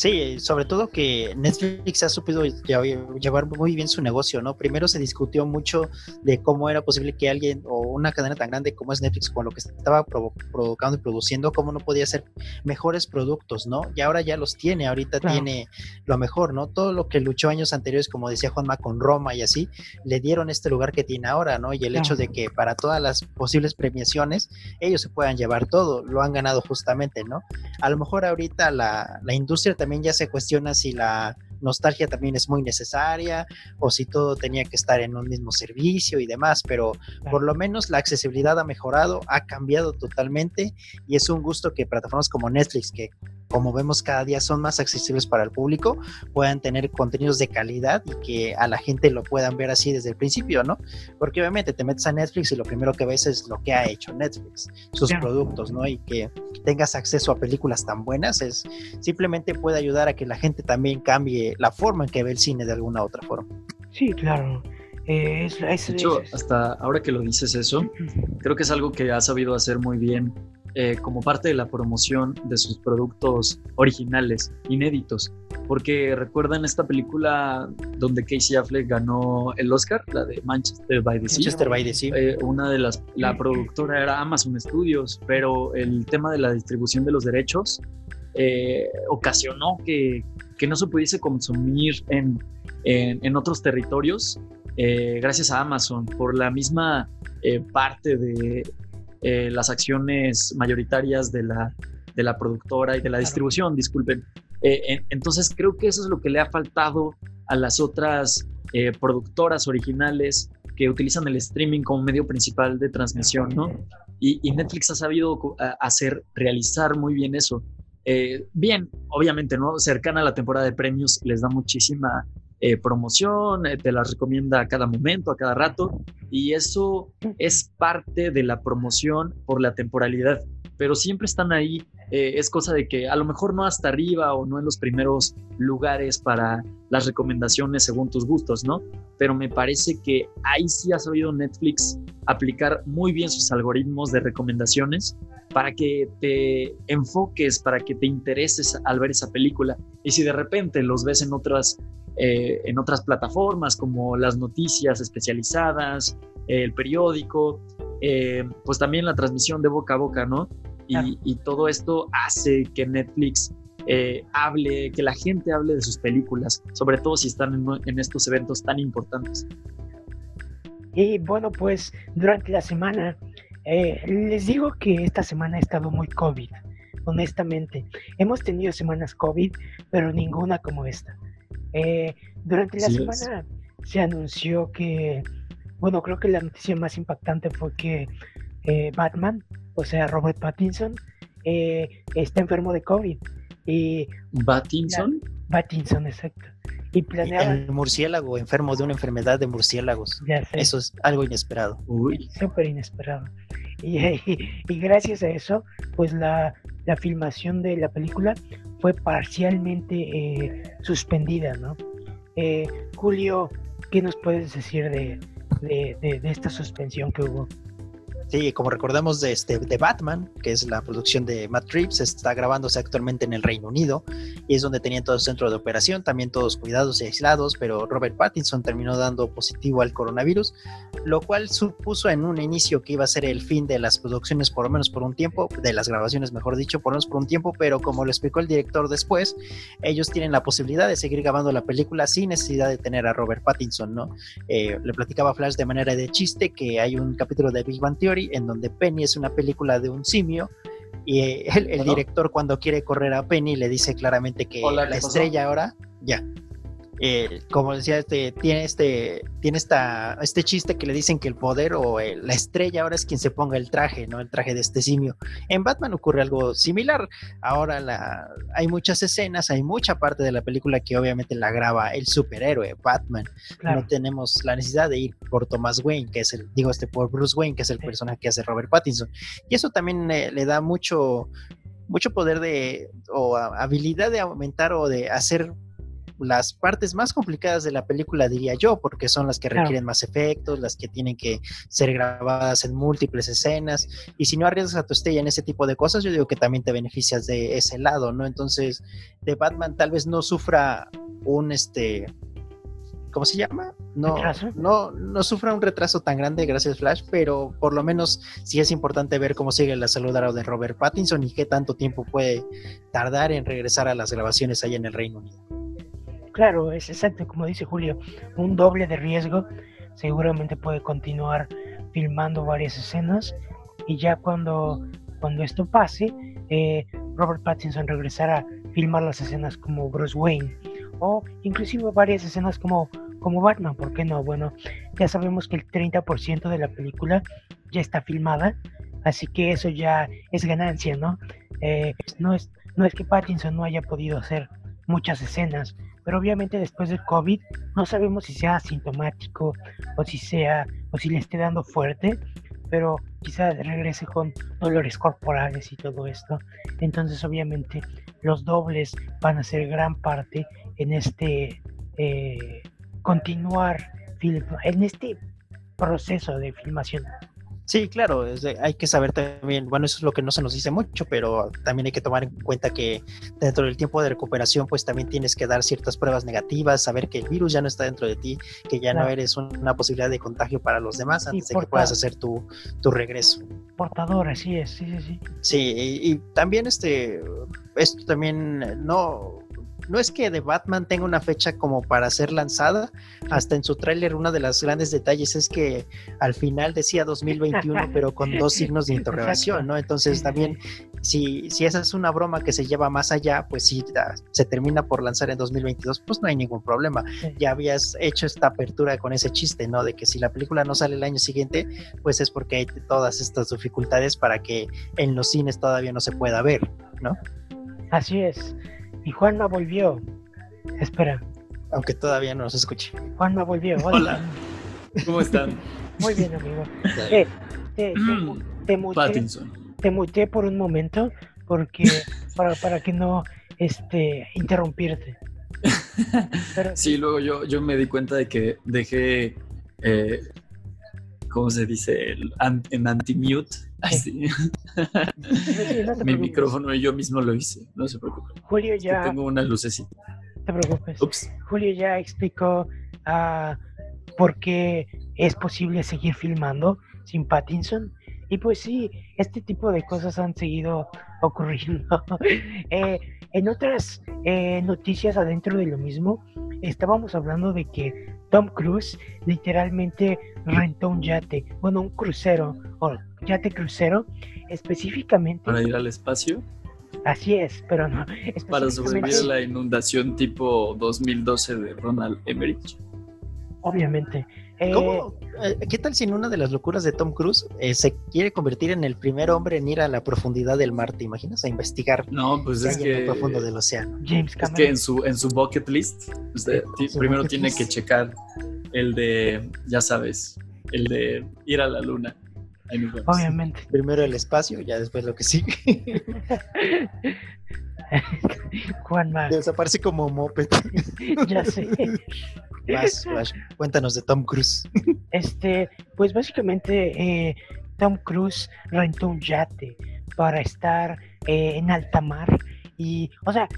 Sí, sobre todo que Netflix ha supido lle- llevar muy bien su negocio, ¿no? Primero se discutió mucho de cómo era posible que alguien o una cadena tan grande como es Netflix, con lo que estaba provo- provocando y produciendo, cómo no podía hacer mejores productos, ¿no? Y ahora ya los tiene, ahorita Claro. tiene lo mejor, ¿no? Todo lo que luchó años anteriores, como decía Juanma, con Roma y así, le dieron este lugar que tiene ahora, ¿no? Y el hecho de que para todas las posibles premiaciones, ellos se puedan llevar todo, lo han ganado justamente, ¿no? a lo mejor ahorita la, la industria también ya se cuestiona si la nostalgia también es muy necesaria o si todo tenía que estar en un mismo servicio y demás, pero por lo menos la accesibilidad ha mejorado, ha cambiado totalmente y es un gusto que plataformas como Netflix, que como vemos cada día son más accesibles para el público, puedan tener contenidos de calidad y que a la gente lo puedan ver así desde el principio, ¿no? Porque obviamente te metes a Netflix y lo primero que ves es lo que ha hecho Netflix, sus Claro. productos, ¿no? Y que tengas acceso a películas tan buenas es simplemente puede ayudar a que la gente también cambie la forma en que ve el cine de alguna otra forma. Sí, claro. Eh, es, es- De hecho, es- hasta ahora que lo dices eso, creo que es algo que ha sabido hacer muy bien eh, como parte de la promoción de sus productos originales, inéditos. Porque recuerdan esta película donde Casey Affleck ganó el Oscar, la de Manchester by the Sea. Manchester by the Sea. Eh, una de las, la productora era Amazon Studios, pero el tema de la distribución de los derechos eh, ocasionó que, que no se pudiese consumir en, en, en otros territorios eh, gracias a Amazon por la misma eh, parte de eh, las acciones mayoritarias de la, de la productora y de la distribución, disculpen. Eh, en- entonces creo que eso es lo que le ha faltado a las otras eh, productoras originales que utilizan el streaming como medio principal de transmisión, ¿no? Y, y Netflix ha sabido hacer, realizar muy bien eso. Eh, bien, obviamente, ¿no? Cercana a la temporada de premios les da muchísima eh, promoción, eh, te las recomienda a cada momento, a cada rato, y eso es parte de la promoción por la temporalidad, pero siempre están ahí. eh, es cosa de que a lo mejor no hasta arriba o no en los primeros lugares para las recomendaciones según tus gustos, ¿no? Pero me parece que ahí sí ha sabido Netflix aplicar muy bien sus algoritmos de recomendaciones para que te enfoques, para que te intereses al ver esa película. Y si de repente los ves en otras, eh, en otras plataformas como las noticias especializadas, el periódico, eh, pues también la transmisión de boca a boca, ¿no? Y, Claro. y todo esto hace que Netflix eh, hable, que la gente hable de sus películas, sobre todo si están en, en estos eventos tan importantes. Y bueno, pues durante la semana, les digo que esta semana ha estado muy COVID, honestamente. Hemos tenido semanas COVID, pero ninguna como esta. Eh, durante la es. semana se anunció que, bueno, creo que la noticia más impactante fue que eh, Batman, o sea, Robert Pattinson, eh, está enfermo de COVID. Y Battinson, Pattinson, exacto. Y planeaban, El murciélago enfermo de una enfermedad de murciélagos. ya sé, Eso es algo inesperado. uy, súper inesperado. Y, gracias a eso, pues la, la filmación de la película fue parcialmente eh, suspendida, ¿no? Eh, Julio, ¿qué nos puedes decir de, de- de- de esta suspensión que hubo? Sí, como recordamos de, este, de Batman, que es la producción de Matt Reeves, está grabándose actualmente en el Reino Unido y es donde tenían todo el centro de operación, también todos cuidados y aislados, pero Robert Pattinson terminó dando positivo al coronavirus, lo cual supuso en un inicio que iba a ser el fin de las producciones por lo menos por un tiempo, de las grabaciones mejor dicho, por lo menos por un tiempo, pero como lo explicó el director después, ellos tienen la posibilidad de seguir grabando la película sin necesidad de tener a Robert Pattinson, ¿no? Eh, le platicaba Flash de manera de chiste que hay un capítulo de Big Bang Theory en donde Penny es una película de un simio y eh, el, director cuando quiere correr a Penny le dice claramente que la estrella ahora, ya, eh, como decía, este, tiene este, tiene esta, este chiste que le dicen que el poder o la estrella ahora es quien se ponga el traje, ¿no? El traje de este simio. En Batman ocurre algo similar. Ahora la, hay muchas escenas, hay mucha parte de la película que obviamente la graba el superhéroe Batman. No tenemos la necesidad de ir por Thomas Wayne, que es el, digo, este por Bruce Wayne, que es el personaje que hace Robert Pattinson. Y eso también eh, le da mucho, mucho poder de, o habilidad de aumentar o de hacer las partes más complicadas de la película, diría yo, porque son las que requieren más efectos, las que tienen que ser grabadas en múltiples escenas. Y si no arriesgas a tu estrella en ese tipo de cosas, yo digo que también te beneficias de ese lado, ¿no? Entonces, de Batman tal vez no sufra un este. ¿Cómo se llama? No, no, no sufra un retraso tan grande gracias Flash, pero por lo menos sí es importante ver cómo sigue la salud de Robert Pattinson y qué tanto tiempo puede tardar en regresar a las grabaciones allá en el Reino Unido. Claro, es exacto, como dice Julio, un doble de riesgo. Seguramente puede continuar filmando varias escenas y ya cuando, cuando esto pase, eh, Robert Pattinson regresará a filmar las escenas como Bruce Wayne o inclusive varias escenas como, como Batman, ¿por qué no? Bueno, ya sabemos que el 30% de la película ya está filmada, así que eso ya es ganancia, ¿no? Eh, no, es, no es que Pattinson no haya podido hacer muchas escenas, pero obviamente después del COVID no sabemos si sea asintomático o si sea o si le esté dando fuerte, pero quizá regrese con dolores corporales y todo esto. Entonces obviamente los dobles van a ser gran parte en este eh, continuar en este proceso de filmación. Sí, claro, hay que saber también, bueno, eso es lo que no se nos dice mucho, pero también hay que tomar en cuenta que dentro del tiempo de recuperación, pues también tienes que dar ciertas pruebas negativas, saber que el virus ya no está dentro de ti, que ya no eres una posibilidad de contagio para los demás antes de que puedas hacer tu, tu regreso. Portador, así es, sí, sí, sí. Sí, y, y también este, esto también no, no es que The Batman tenga una fecha como para ser lanzada, hasta en su tráiler uno de los grandes detalles es que al final decía 2021, pero con dos signos de interrogación, ¿no? Entonces también, si, si esa es una broma que se lleva más allá, pues si se termina por lanzar en 2022, pues no hay ningún problema. Ya habías hecho esta apertura con ese chiste, ¿no? De que si la película no sale el año siguiente, pues es porque hay todas estas dificultades para que en los cines todavía no se pueda ver, ¿no? Así es. Y Juanma volvió. Espera. Aunque todavía no nos escuche. Juanma volvió. Hola. ¿Cómo están? Muy bien, amigo. Eh, te, te, muté, por un momento porque para, para que no este, interrumpirte. sí, luego yo, yo me di cuenta de que dejé, eh, ¿cómo se dice? en anti-mute Mi micrófono y yo mismo lo hice, no se preocupe. Julio ya. tengo una lucecita. te preocupes. Julio ya explicó uh, por qué es posible seguir filmando sin Pattinson. Y pues sí, este tipo de cosas han seguido ocurriendo. eh, en otras eh, noticias adentro de lo mismo, estábamos hablando de que Tom Cruise literalmente rentó un yate, bueno, un crucero, o yate crucero, específicamente. ¿Para ir al espacio? Así es, pero no. Para sobrevivir a la inundación tipo 2012 de Ronald Emmerich. Obviamente. Eh, eh, ¿Qué tal si en una de las locuras de Tom Cruise eh, se quiere convertir en el primer hombre en ir a la profundidad del mar? ¿Te imaginas? A investigar. No, pues es que. En el profundo del océano. James Es que en su, en su bucket list, usted primero tiene que checar el de, ya sabes, el de ir a la luna. Obviamente. Primero el espacio, ya después lo que sigue. Juan Más. Desaparece como moped. ya sé. Cuéntanos de Tom Cruise. Este, pues básicamente eh, Tom Cruise rentó un yate para estar eh, en alta mar. Y, o sea,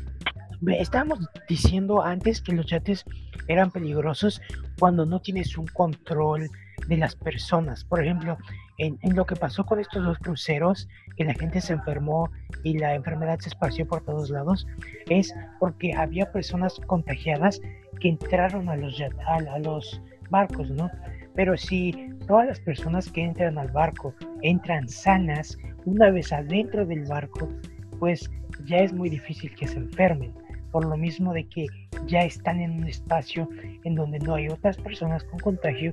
estábamos diciendo antes que los yates eran peligrosos cuando no tienes un control de las personas. Por ejemplo, en, lo que pasó con estos dos cruceros, que la gente se enfermó y la enfermedad se esparció por todos lados, es porque había personas contagiadas que entraron a los, a los barcos, ¿no? Pero si todas las personas que entran al barco entran sanas, una vez adentro del barco, pues ya es muy difícil que se enfermen, por lo mismo de que ya están en un espacio en donde no hay otras personas con contagio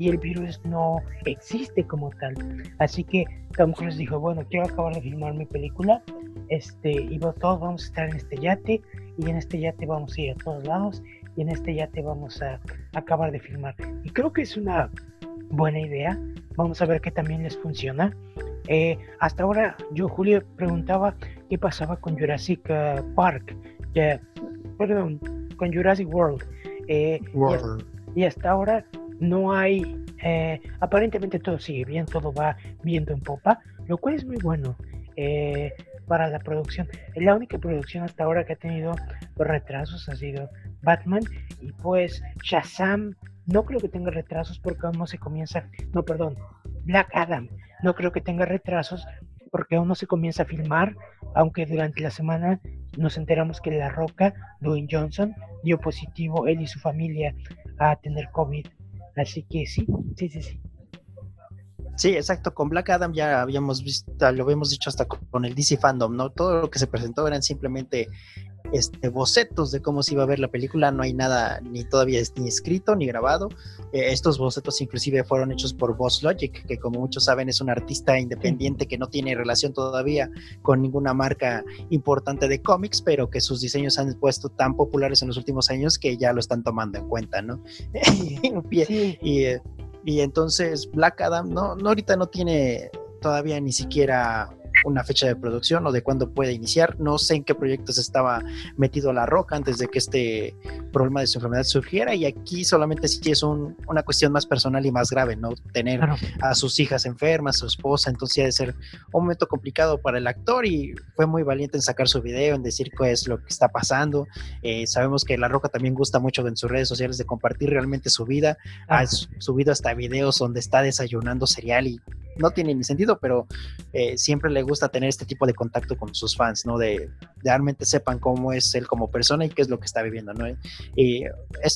y el virus no existe como tal. Así que Tom Cruise dijo, bueno, quiero acabar de filmar mi película, este, y todos vamos a estar en este yate, y en este yate vamos a ir a todos lados, y en este yate vamos a acabar de filmar. Y creo que es una buena idea. Vamos a ver que también les funciona. Eh, hasta ahora yo, Julio, preguntaba qué pasaba con Jurassic eh, Park, perdón, con Jurassic World. Eh, y, hasta ahora no hay, aparentemente todo sigue bien, todo va viendo en popa, lo cual es muy bueno para la producción. La única producción hasta ahora que ha tenido retrasos ha sido Batman y pues Shazam no creo que tenga retrasos porque aún no se comienza, no, perdón, Black Adam. No creo que tenga retrasos porque aún no se comienza a filmar, aunque durante la semana nos enteramos que La Roca, Dwayne Johnson, dio positivo él y su familia a tener COVID. Así que sí, sí, sí, sí. Sí, exacto. Con Black Adam ya habíamos visto, lo habíamos dicho hasta con el DC Fandom, ¿no? Todo lo que se presentó eran simplemente este, bocetos de cómo se iba a ver la película, no hay nada ni todavía ni escrito ni grabado. Eh, estos bocetos inclusive fueron hechos por Boss Logic, que como muchos saben es un artista independiente que no tiene relación todavía con ninguna marca importante de cómics, pero que sus diseños han puesto tan populares en los últimos años que ya lo están tomando en cuenta, ¿no? y, eh, y, entonces Black Adam, no, no ahorita no tiene todavía ni siquiera una fecha de producción o de cuándo puede iniciar. No sé en qué proyectos estaba metido La Roca antes de que este problema de su enfermedad surgiera y aquí solamente sí es una cuestión más personal y más grave, ¿no? Tener a sus hijas enfermas, su esposa, entonces ha de ser un momento complicado para el actor y fue muy valiente en sacar su video, en decir qué es lo que está pasando. Eh, sabemos que La Roca también gusta mucho en sus redes sociales de compartir realmente su vida. Ha subido hasta videos donde está desayunando cereal y no tiene ni sentido, pero eh, siempre le gusta tener este tipo de contacto con sus fans, ¿no? De, realmente sepan cómo es él como persona y qué es lo que está viviendo, ¿no? Y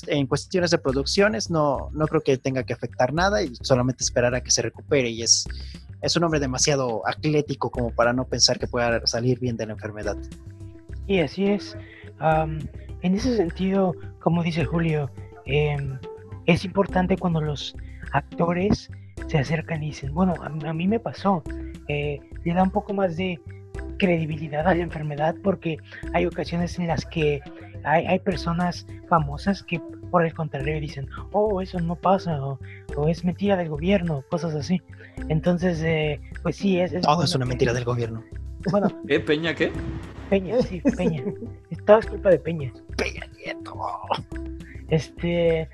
en cuestiones de producciones no, no creo que tenga que afectar nada y solamente esperar a que se recupere y es, es un hombre demasiado atlético como para no pensar que pueda salir bien de la enfermedad. Y así es. en ese sentido, como dice Julio, em, es importante cuando los actores se acercan y dicen, bueno, a, mí me pasó, eh, le da un poco más de credibilidad a la enfermedad porque hay ocasiones en las que hay, hay personas famosas que por el contrario dicen, oh, eso no pasa, o, es mentira del gobierno, cosas así. Entonces, eh, pues sí, es... Todo es una mentira del gobierno. Bueno. ¿Qué? ¿Peña qué? Peña, sí, Peña. Todo es culpa de Peña. Peña Nieto. Este,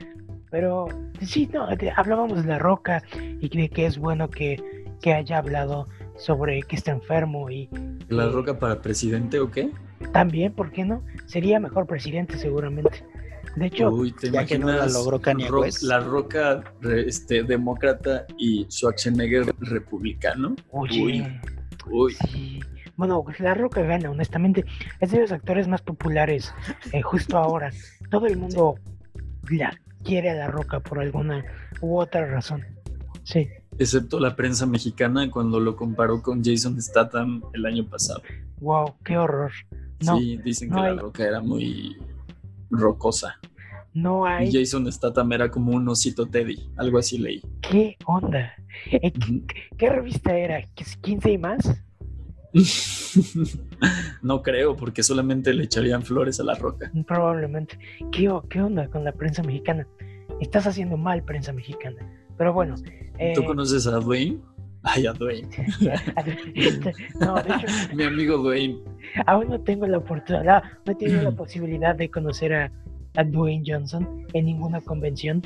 pero sí, no, hablábamos de la roca y de que es bueno que, haya hablado sobre que está enfermo y... ¿La roca para presidente o qué? También, ¿por qué no? Sería mejor presidente seguramente. De hecho, ya que no la logró Kanye La roca este, demócrata y Schwarzenegger republicano. uy, uy. Bueno, La Roca gana, honestamente. Es de los actores más populares eh, justo ahora. Todo el mundo la quiere a La Roca por alguna u otra razón. Sí. Excepto la prensa mexicana cuando lo comparó con Jason Statham el año pasado. Wow, qué horror. sí, dicen que La Roca era muy rocosa. No hay. Y Jason Statham era como un osito Teddy, algo así leí. ¿Qué onda? Eh, ¿Qué, revista era? ¿15 y más? no creo, porque solamente le echarían flores a la roca. Probablemente. ¿Qué, ¿Qué, onda con la prensa mexicana? Estás haciendo mal, prensa mexicana. Pero bueno. ¿Tú eh, conoces a Dwayne? Ay, a Dwayne. no, de hecho, Mi amigo Dwayne. Aún no tengo la oportunidad, no he tenido la posibilidad de conocer a, a Dwayne Johnson en ninguna convención.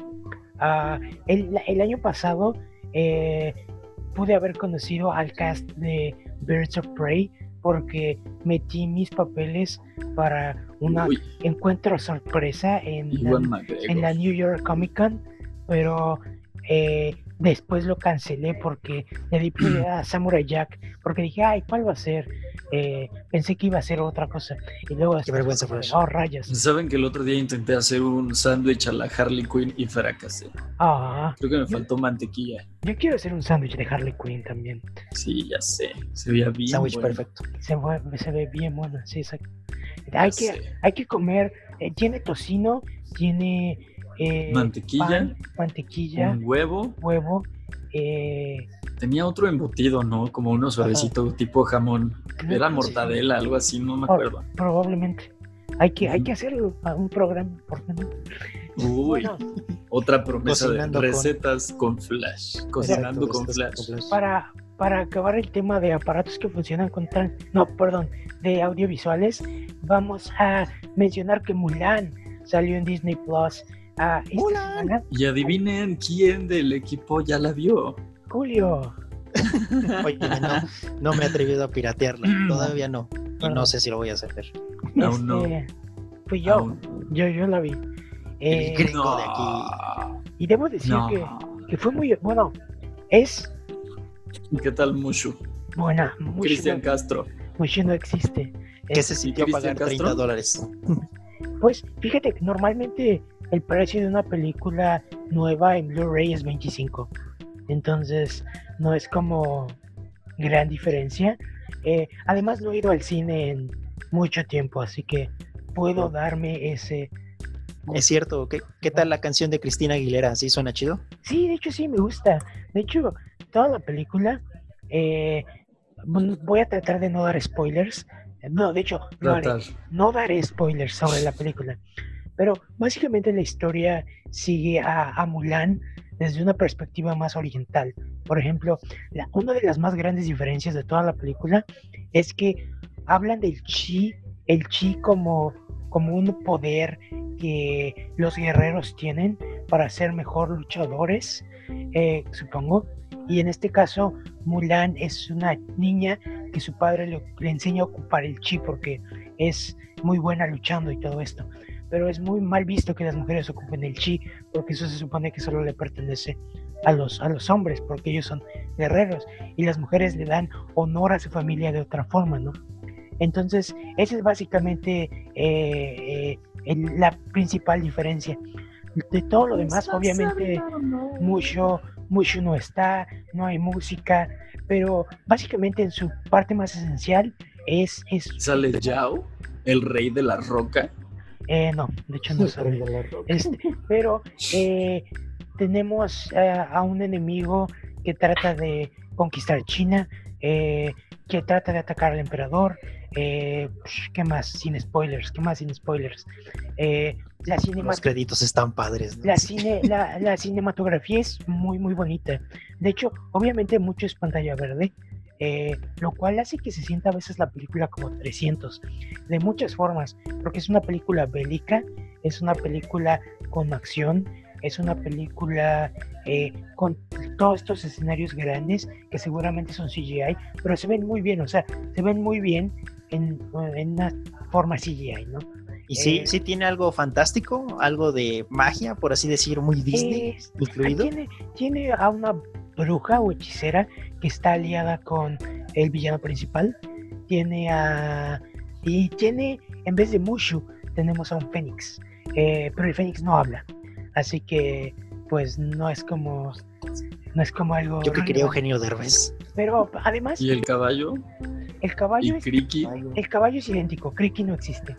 Uh, el, el, año pasado eh, pude haber conocido al cast de Birds of Prey porque metí mis papeles para un encuentro sorpresa en en la New York Comic Con, pero eh, después lo cancelé porque le di prioridad a Samurai Jack, porque dije, ay, ¿cuál va a ser? Eh, pensé que iba a ser otra cosa. Y luego... Qué vergüenza, Oh, rayos. Saben que el otro día intenté hacer un sándwich a la Harley Quinn y fracasé. Ah. Creo que me faltó mantequilla. Yo quiero hacer un sándwich de Harley Quinn también. Sí, ya sé. Se veía bien. Sándwich perfecto. Se, se, ve bien bueno, sí, exacto. Hay que, hay que comer, eh, tiene tocino, tiene eh, mantequilla, mantequilla, un huevo, huevo. Eh, Tenía otro embutido, ¿no? Como uno suavecito, tipo jamón. Era mortadela, algo así, no me acuerdo. probablemente. Hay que, hay que hacer un programa. Uy, otra promesa de recetas con, flash. Cocinando con flash. Para, para acabar el tema de aparatos que funcionan con tal, no, perdón, de audiovisuales, vamos a mencionar que Mulan salió en Disney Plus Ah, y adivinen quién del equipo ya la vio. Julio. Oye, no, me he atrevido a piratearla. Mm. Todavía no. Y no sé si lo voy a hacer. Aún no. Este, fui yo. Yo, yo la vi. El eh, de aquí. Y debo decir que, que, fue muy. Bueno, es. ¿Qué tal Mushu? Buena. Cristian Castro. Mushu no existe. ¿Qué se sintió pagar 30 dólares? Pues fíjate que normalmente el precio de una película nueva en Blu-ray es 25. Entonces, no es como gran diferencia. Eh, además, no he ido al cine en mucho tiempo, así que puedo darme ese. Es cierto, ¿qué, qué tal la canción de Cristina Aguilera? ¿Sí suena chido? Sí, de hecho sí me gusta. De hecho, toda la película, eh, voy a tratar de no dar spoilers. No, de hecho, no, no daré spoilers sobre la película. Pero básicamente la historia sigue a, Mulan desde una perspectiva más oriental. Por ejemplo, una de las más grandes diferencias de toda la película es que hablan del chi, el chi como, como un poder que los guerreros tienen para ser mejor luchadores, eh, supongo. Y en este caso, Mulan es una niña que su padre le enseña a ocupar el chi porque es muy buena luchando y todo esto pero es muy mal visto que las mujeres ocupen el chi, porque eso se supone que solo le pertenece a los, a los hombres, porque ellos son guerreros, y las mujeres le dan honor a su familia de otra forma, ¿no? Entonces, esa es básicamente eh, eh, la principal diferencia. De todo lo demás, obviamente, mucho, mucho no está, no hay música, pero básicamente en su parte más esencial es... es ¿Sale Yao, el rey de la roca? Eh, no, de hecho no sabe. Este, pero eh, tenemos eh, a un enemigo que trata de conquistar China, eh, que trata de atacar al emperador. ¿Qué más? Sin spoilers, ¿qué más sin spoilers? la Los créditos están padres. La, cine, la, la cinematografía es muy, muy bonita. De hecho, obviamente mucho es pantalla verde. Eh, lo cual hace que se sienta a veces la película como 300, de muchas formas, porque es una película bélica, es una película con acción, es una película eh, con todos estos escenarios grandes que seguramente son CGI, pero se ven muy bien, o sea, se ven muy bien en, una forma CGI, ¿no? Y sí, eh, sí tiene algo fantástico, algo de magia, por así decir, muy Disney incluido. Tiene, tiene a una bruja o hechicera que está aliada con el villano principal. Tiene a. Y tiene, en vez de Mushu, tenemos a un Fénix. Eh, pero el Fénix no habla. Así que, pues no es como. No es como algo. Yo que quería Eugenio Derbez. Pero además. ¿Y el caballo? El caballo. ¿Y Kriki? El caballo es idéntico. Kriki no existe.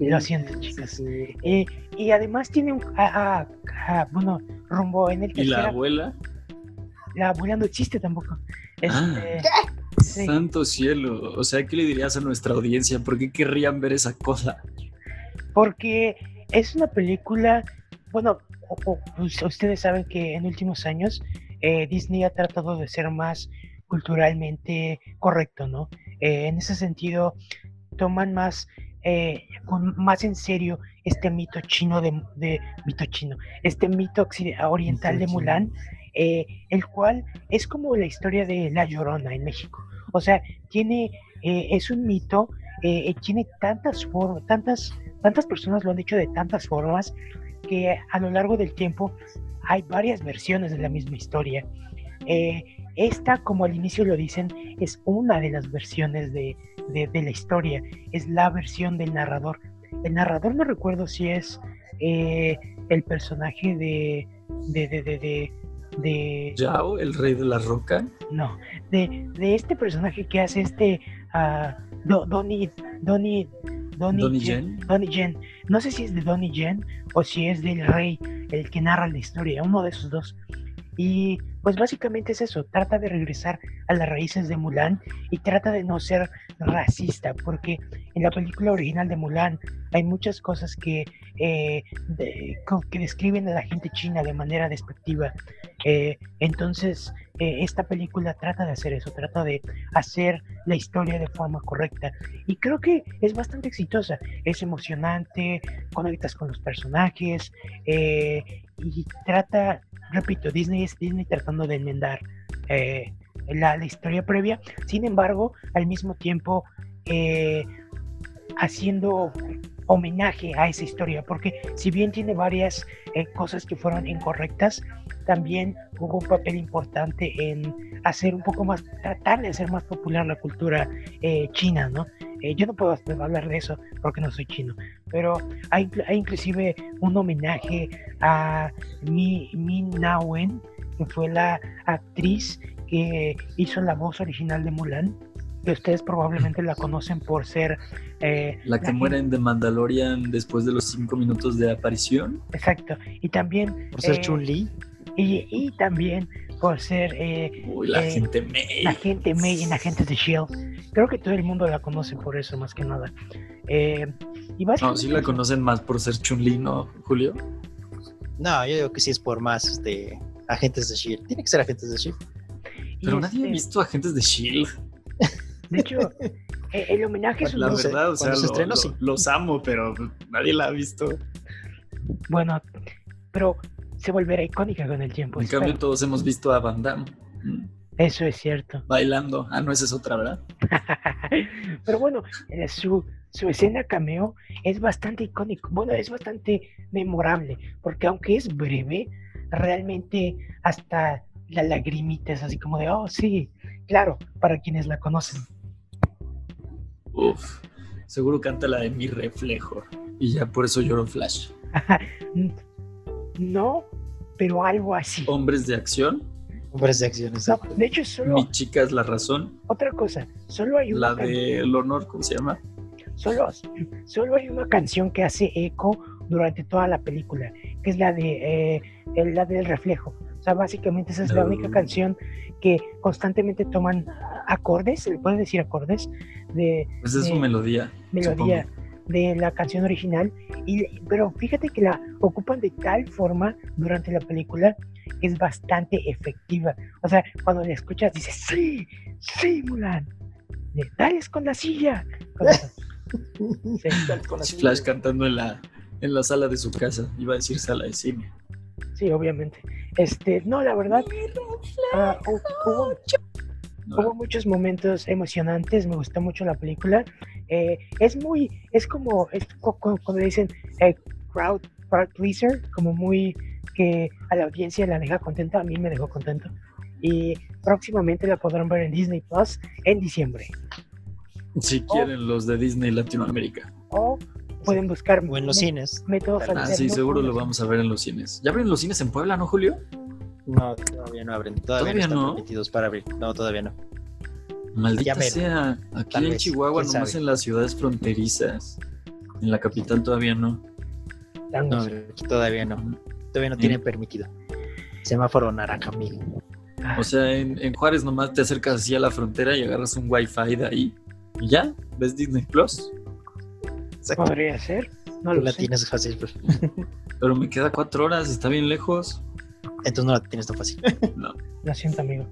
Lo siento, chicas. Eh, y además tiene un. bueno, rumbo en el ¿Y la abuela? La abuela no existe tampoco. Ah, este, Santo cielo. O sea, ¿qué le dirías a nuestra audiencia? ¿Por qué querrían ver esa cosa? Porque es una película, bueno, pues, ustedes saben que en últimos años eh, Disney ha tratado de ser más culturalmente correcto, ¿no? Eh, en ese sentido, toman más, eh, con, más en serio este mito chino de, mito chino, este mito oriental de Mulan eh, el cual es como la historia de La Llorona en México. O sea, tiene, eh, es un mito, eh, tiene tantas formas, tantas, tantas personas lo han dicho de tantas formas que a lo largo del tiempo hay varias versiones de la misma historia. esta, como al inicio lo dicen, es una de las versiones de, de, la historia, es la versión del narrador. El narrador no recuerdo si es el personaje de, de Yao, el rey de la roca. No, de, de este personaje que hace este uh, Donnie, Donnie, Donnie, Jen, Donnie Jen. No sé si es de Donnie Jen o si es del rey, el que narra la historia, uno de esos dos. Y pues básicamente es eso, trata de regresar a las raíces de Mulan y trata de no ser racista, porque en la película original de Mulan hay muchas cosas que, eh, que describen a la gente china de manera despectiva. Eh, entonces, eh, esta película trata de hacer eso, trata de hacer la historia de forma correcta. Y creo que es bastante exitosa, es emocionante, conectas con los personajes y trata repito, Disney es Disney tratando de enmendar eh, la, historia previa, sin embargo, al mismo tiempo eh, haciendo homenaje a esa historia, porque si bien tiene varias eh, cosas que fueron incorrectas, también jugó un papel importante en hacer un poco más, tratar de hacer más popular la cultura china, ¿no? yo no puedo hablar de eso porque no soy chino, pero hay, inclusive un homenaje a Mi, Min Na Wen, que fue la actriz que hizo la voz original de Mulan, que ustedes probablemente la conocen por ser... Eh, la que muere en The Mandalorian después de los cinco minutos de aparición. Exacto, y también... Por ser eh, Chun-Li. Y, y, también por ser eh, Uy, la gente May. La gente May en Agentes de Shield. Creo que todo el mundo la conoce por eso, más que nada. Eh, y no, sí la conocen más por ser Chun-Li, ¿no, Julio? No, yo digo que sí es por más este, Agentes de Shield. Tiene que ser Agentes de Shield. Pero nadie ha este visto Agentes de Shield. De hecho, eh, el homenaje es un La verdad, o sea, los amo, pero nadie la ha visto. Bueno, pero se volverá icónica con el tiempo. En cambio, todos hemos visto a Van Damme. Eso es cierto. Bailando. Ah, no, esa es otra, ¿verdad? Pero bueno, eh, su, su escena cameo es bastante icónico. Bueno, es bastante memorable. Porque aunque es breve, realmente hasta la lagrimita es así como de, oh, sí, claro, para quienes la conocen. Uf, seguro canta la de mi reflejo. Y ya por eso lloro Flash. No, pero algo así. ¿Hombres de acción? Hombres de acción, exacto. de hecho, solo. Mi chica es la razón. Otra cosa, solo hay una. La de El Honor, ¿cómo se llama? Solo, solo hay una canción que hace eco durante toda la película, que es la de eh, la del reflejo. O sea, básicamente esa es la única canción que constantemente toman acordes, se le puede decir acordes, de... Pues es su melodía. Melodía de la canción original, y, pero fíjate que la ocupan de tal forma durante la película que es bastante efectiva. O sea, cuando la escuchas dices, sí, sí, Mulan, dale con la silla. Flash cantando en la, en la sala de su casa, iba a decir sala de cine. Sí, obviamente. Este, no, la verdad, uh, hubo, muchos momentos emocionantes, me gustó mucho la película. Eh, es muy, es como, es cuando dicen eh, crowd, crowd pleaser, como muy que a la audiencia la deja contenta, a mí me dejó contento. Y próximamente la podrán ver en Disney Plus en diciembre. Si quieren los de Disney Latinoamérica. O pueden buscar o en los cines. Métodos ah, sí, seguro lo vamos a ver en los cines. ¿Ya abren los cines en Puebla, no, Julio? No, todavía no abren. Todavía, no están permitidos para abrir. No, todavía no. Maldita sea, aquí en Chihuahua, nomás en las ciudades fronterizas. En la capital todavía no. No, todavía no. Todavía no tiene permitido. Semáforo naranja, amigo. O sea, en, Juárez nomás te acercas así a la frontera y agarras un wifi de ahí. Y ya, ves Disney Plus. Podría ser. No lo la tienes fácil. Pues. Pero me queda cuatro horas, está bien lejos. Entonces no la tienes tan fácil. No. Lo siento, amigo.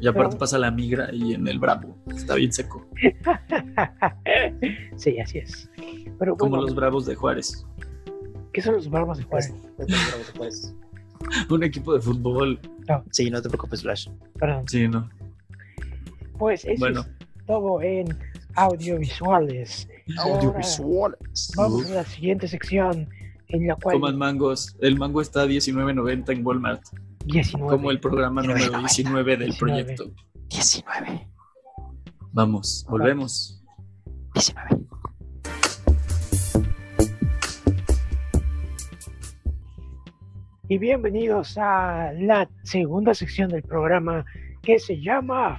Y aparte pasa la migra y en el Bravo. Está bien seco. sí, así es. Como los Bravos de Juárez. ¿Qué son los Bravos de Juárez? Un equipo de fútbol. Sí, no te preocupes, Flash. Perdón. Sí, no. Pues eso Bueno. es todo en audiovisuales. Audiovisuales. Vamos Uf. a la siguiente sección en la cual Coman mangos. El mango está a 19.90 en Walmart. 19. Como el programa número 19 del 19. proyecto. 19. Vamos, volvemos. 19. Y bienvenidos a la segunda sección del programa que se llama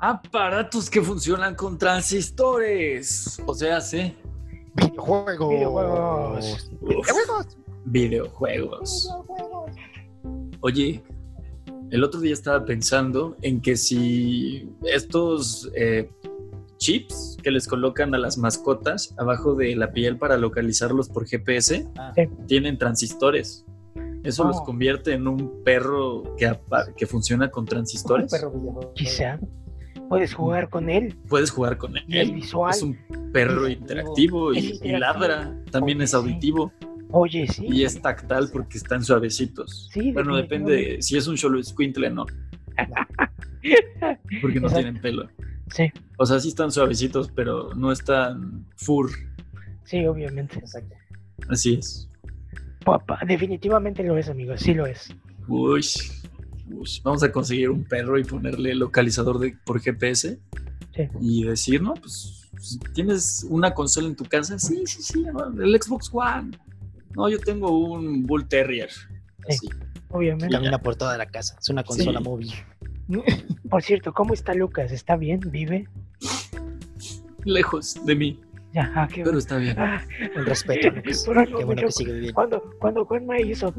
Aparatos que funcionan con transistores. O sea, sí, Videojuegos. Videojuegos. Videojuegos. videojuegos. Oye, el otro día estaba pensando en que si estos eh, chips que les colocan a las mascotas abajo de la piel para localizarlos por GPS Ah, tienen transistores. Eso Oh. los convierte en un perro que, que funciona con transistores. perro videojuego. quizá puedes jugar con él Puedes jugar con es él. visual. Es un perro Es interactivo y, ladra. También es sí. auditivo Oye, sí. y es tactal porque están suavecitos. Sí, bueno, depende si es un solo squintle no, porque no Exacto. tienen pelo. Sí, O sea, sí están suavecitos, pero no están fur. sí, obviamente. Exacto. Así es. Papá, definitivamente lo es, amigo. Sí lo es. Uy, uy. Vamos a conseguir un perro y ponerle localizador de, por GPS Sí. y decir, no, pues ¿tienes una consola en tu casa? Sí, sí, sí, el Xbox One. No, yo tengo un Bull Terrier. Así. Obviamente. Camina por toda la casa. Es una consola Sí. móvil. Por cierto, ¿cómo está Lucas? ¿Está bien? ¿Vive? Lejos de mí, Ya, ah, qué pero está bien. Ah, Un respeto, Lucas. Qué bueno que sigue viviendo. cuando, cuando Juanma hizo,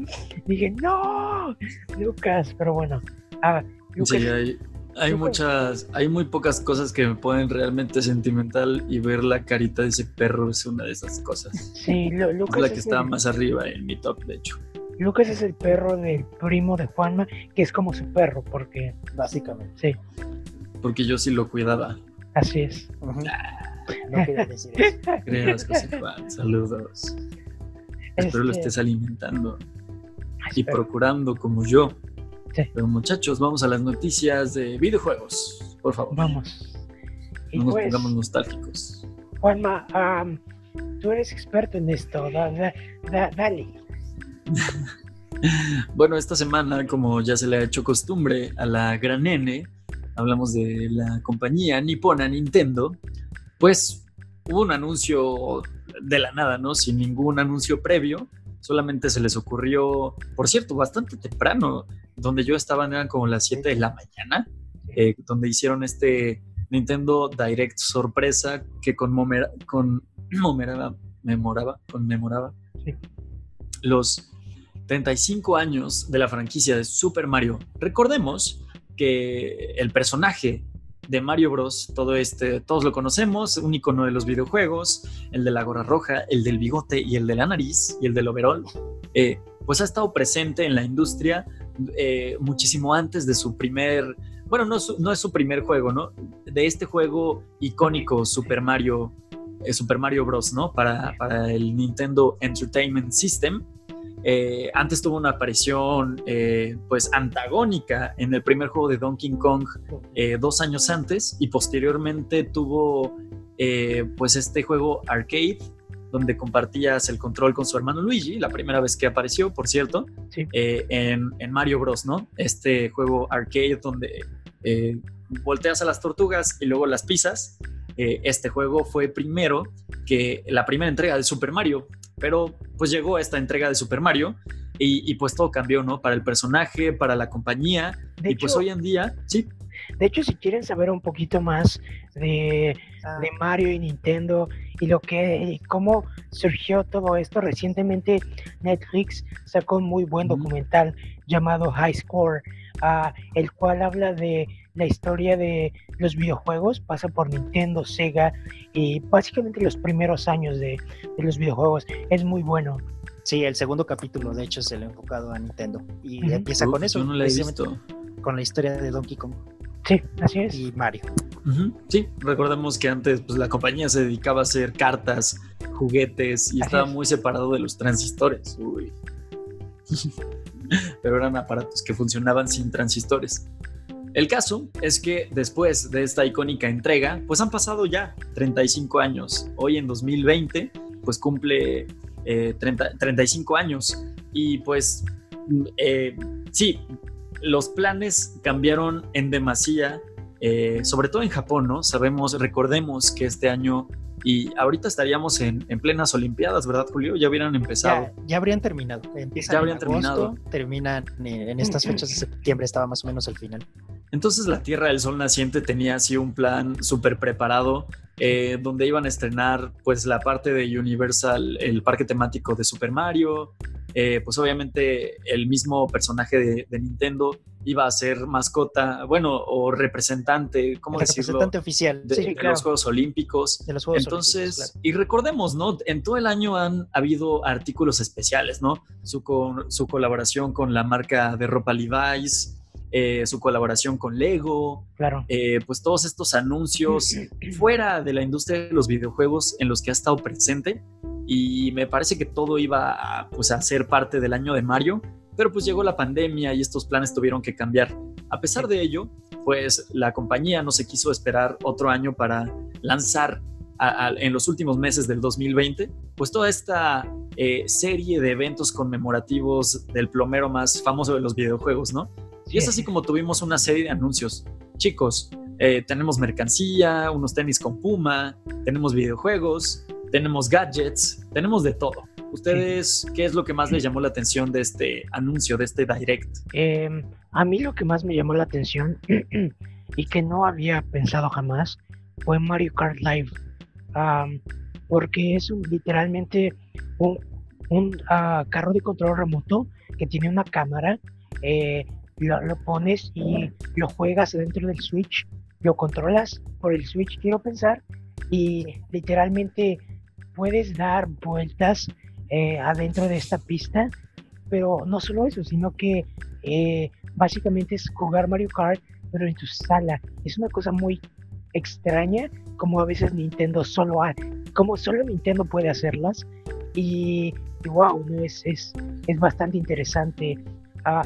dije, no, Lucas, pero bueno. Ah, Lucas, Sí, hay, hay Lucas. muchas, hay muy pocas cosas que me ponen realmente sentimental y ver la carita de ese perro es una de esas cosas. sí, Lu- Es Lucas, la que es está el, más arriba en mi top, de hecho. Lucas es el perro del primo de Juanma, que es como su perro, porque Básicamente. sí, Porque yo sí lo cuidaba. así es. Ujú. No quería decir eso. Creas, José Juan. Saludos. Espero lo Este, estés alimentando y espero. procurando como yo. Sí. Pero muchachos, vamos a las noticias de videojuegos. Por favor, Vamos. Y no nos pues, pongamos nostálgicos. Juanma, am, tú eres experto en esto, da- da- da- dale. Bueno, esta semana, como ya se le ha hecho costumbre a la gran N, hablamos de la compañía nipona Nintendo, pues hubo un anuncio de la nada, ¿no? Sin ningún anuncio previo, solamente se les ocurrió, por cierto, bastante temprano, donde yo estaba eran como las 7 de la mañana, eh, donde hicieron este Nintendo Direct sorpresa que conmemora- conmemoraba, memoraba, conmemoraba Sí. los 35 años de la franquicia de Super Mario. Recordemos que el personaje de Mario Bros, todo este, todos lo conocemos, un icono de los videojuegos, el de la gorra roja, el del bigote y el de la nariz y el del overall, eh, pues ha estado presente en la industria eh, muchísimo antes de su primer, bueno, no, no es su primer juego, ¿no? De este juego icónico Super Mario, eh, Super Mario Bros, ¿no? Para, para el Nintendo Entertainment System. Eh, antes tuvo una aparición eh, pues antagónica en el primer juego de Donkey Kong eh, dos años antes y posteriormente tuvo pues este juego arcade donde compartías el control con su hermano Luigi, la primera vez que apareció, por cierto, Sí. en, en Mario Bros, ¿no? Este juego arcade donde volteas a las tortugas y luego las pisas. Eh, este juego fue primero que la primera entrega de Super Mario, pero pues llegó esta entrega de Super Mario y, y, pues todo cambió, ¿no? Para el personaje, para la compañía De y pues hecho- hoy en día, sí, De hecho, si quieren saber un poquito más de, de Mario y Nintendo y lo que y cómo surgió todo esto, recientemente Netflix sacó un muy buen documental llamado High Score, ah, el cual habla de la historia de los videojuegos, pasa por Nintendo, Sega y básicamente los primeros años de, de los videojuegos. Es muy bueno. Sí, el segundo capítulo, de hecho, se le ha enfocado a Nintendo. Y empieza Uf, con eso, Yo no la he precisamente visto. con la historia de Donkey Kong Sí, así es. y Mario. Sí, recordemos que antes pues, la compañía se dedicaba a hacer cartas, juguetes y Así estaba es. muy separado de los transistores. Uy. pero eran aparatos que funcionaban sin transistores. El caso es que después de esta icónica entrega, pues han pasado ya 35 años. Hoy en 2020, pues cumple 35 eh, años. Y pues, eh, sí, los planes cambiaron en demasía, eh, sobre todo en Japón, ¿no? Sabemos, recordemos que este año y ahorita estaríamos en, plenas Olimpiadas, ¿verdad, Julio? Ya hubieran empezado. Ya, habrían terminado. Empiezan ya habrían terminado. Terminan en estas fechas de septiembre, estaba más o menos el final. Entonces la Tierra del Sol Naciente tenía así un plan súper preparado eh, donde iban a estrenar pues la parte de Universal, el parque temático de Super Mario, eh, pues obviamente el mismo personaje de, Nintendo iba a ser mascota, bueno, o representante, ¿cómo decirlo? Representante oficial de, los Juegos Olímpicos. De los Juegos Entonces, y recordemos, ¿no? En todo el año han habido artículos especiales, ¿no? Su, su colaboración con la marca de ropa Levi's, eh, su colaboración con Lego, claro. Eh, pues todos estos anuncios fuera de la industria de los videojuegos en los que ha estado presente y me parece que todo iba a, pues, a ser parte del año de Mario, pero pues llegó la pandemia y estos planes tuvieron que cambiar. A pesar de ello, pues la compañía no se quiso esperar otro año para lanzar en los últimos meses del 2020, pues toda esta eh, serie de eventos conmemorativos del plomero más famoso de los videojuegos, ¿no? Y es así como tuvimos una serie de anuncios. Chicos, eh, tenemos mercancía, unos tenis con Puma, tenemos videojuegos, tenemos gadgets, tenemos de todo. ¿Ustedes qué es lo que más les llamó la atención de este anuncio, de este direct? Em, a mí lo que más me llamó la atención y que no había pensado jamás fue Mario Kart Live. porque es literalmente un, ah, carro de control remoto que tiene una cámara eh, lo, pones y lo juegas dentro del Switch, lo controlas por el Switch, quiero pensar, y literalmente puedes dar vueltas eh, adentro de esta pista, pero no solo eso, sino que eh, básicamente es jugar Mario Kart, pero en tu sala. Es una cosa muy extraña, como a veces Nintendo solo ha, como solo Nintendo puede hacerlas. Y, wow, es, es, es bastante interesante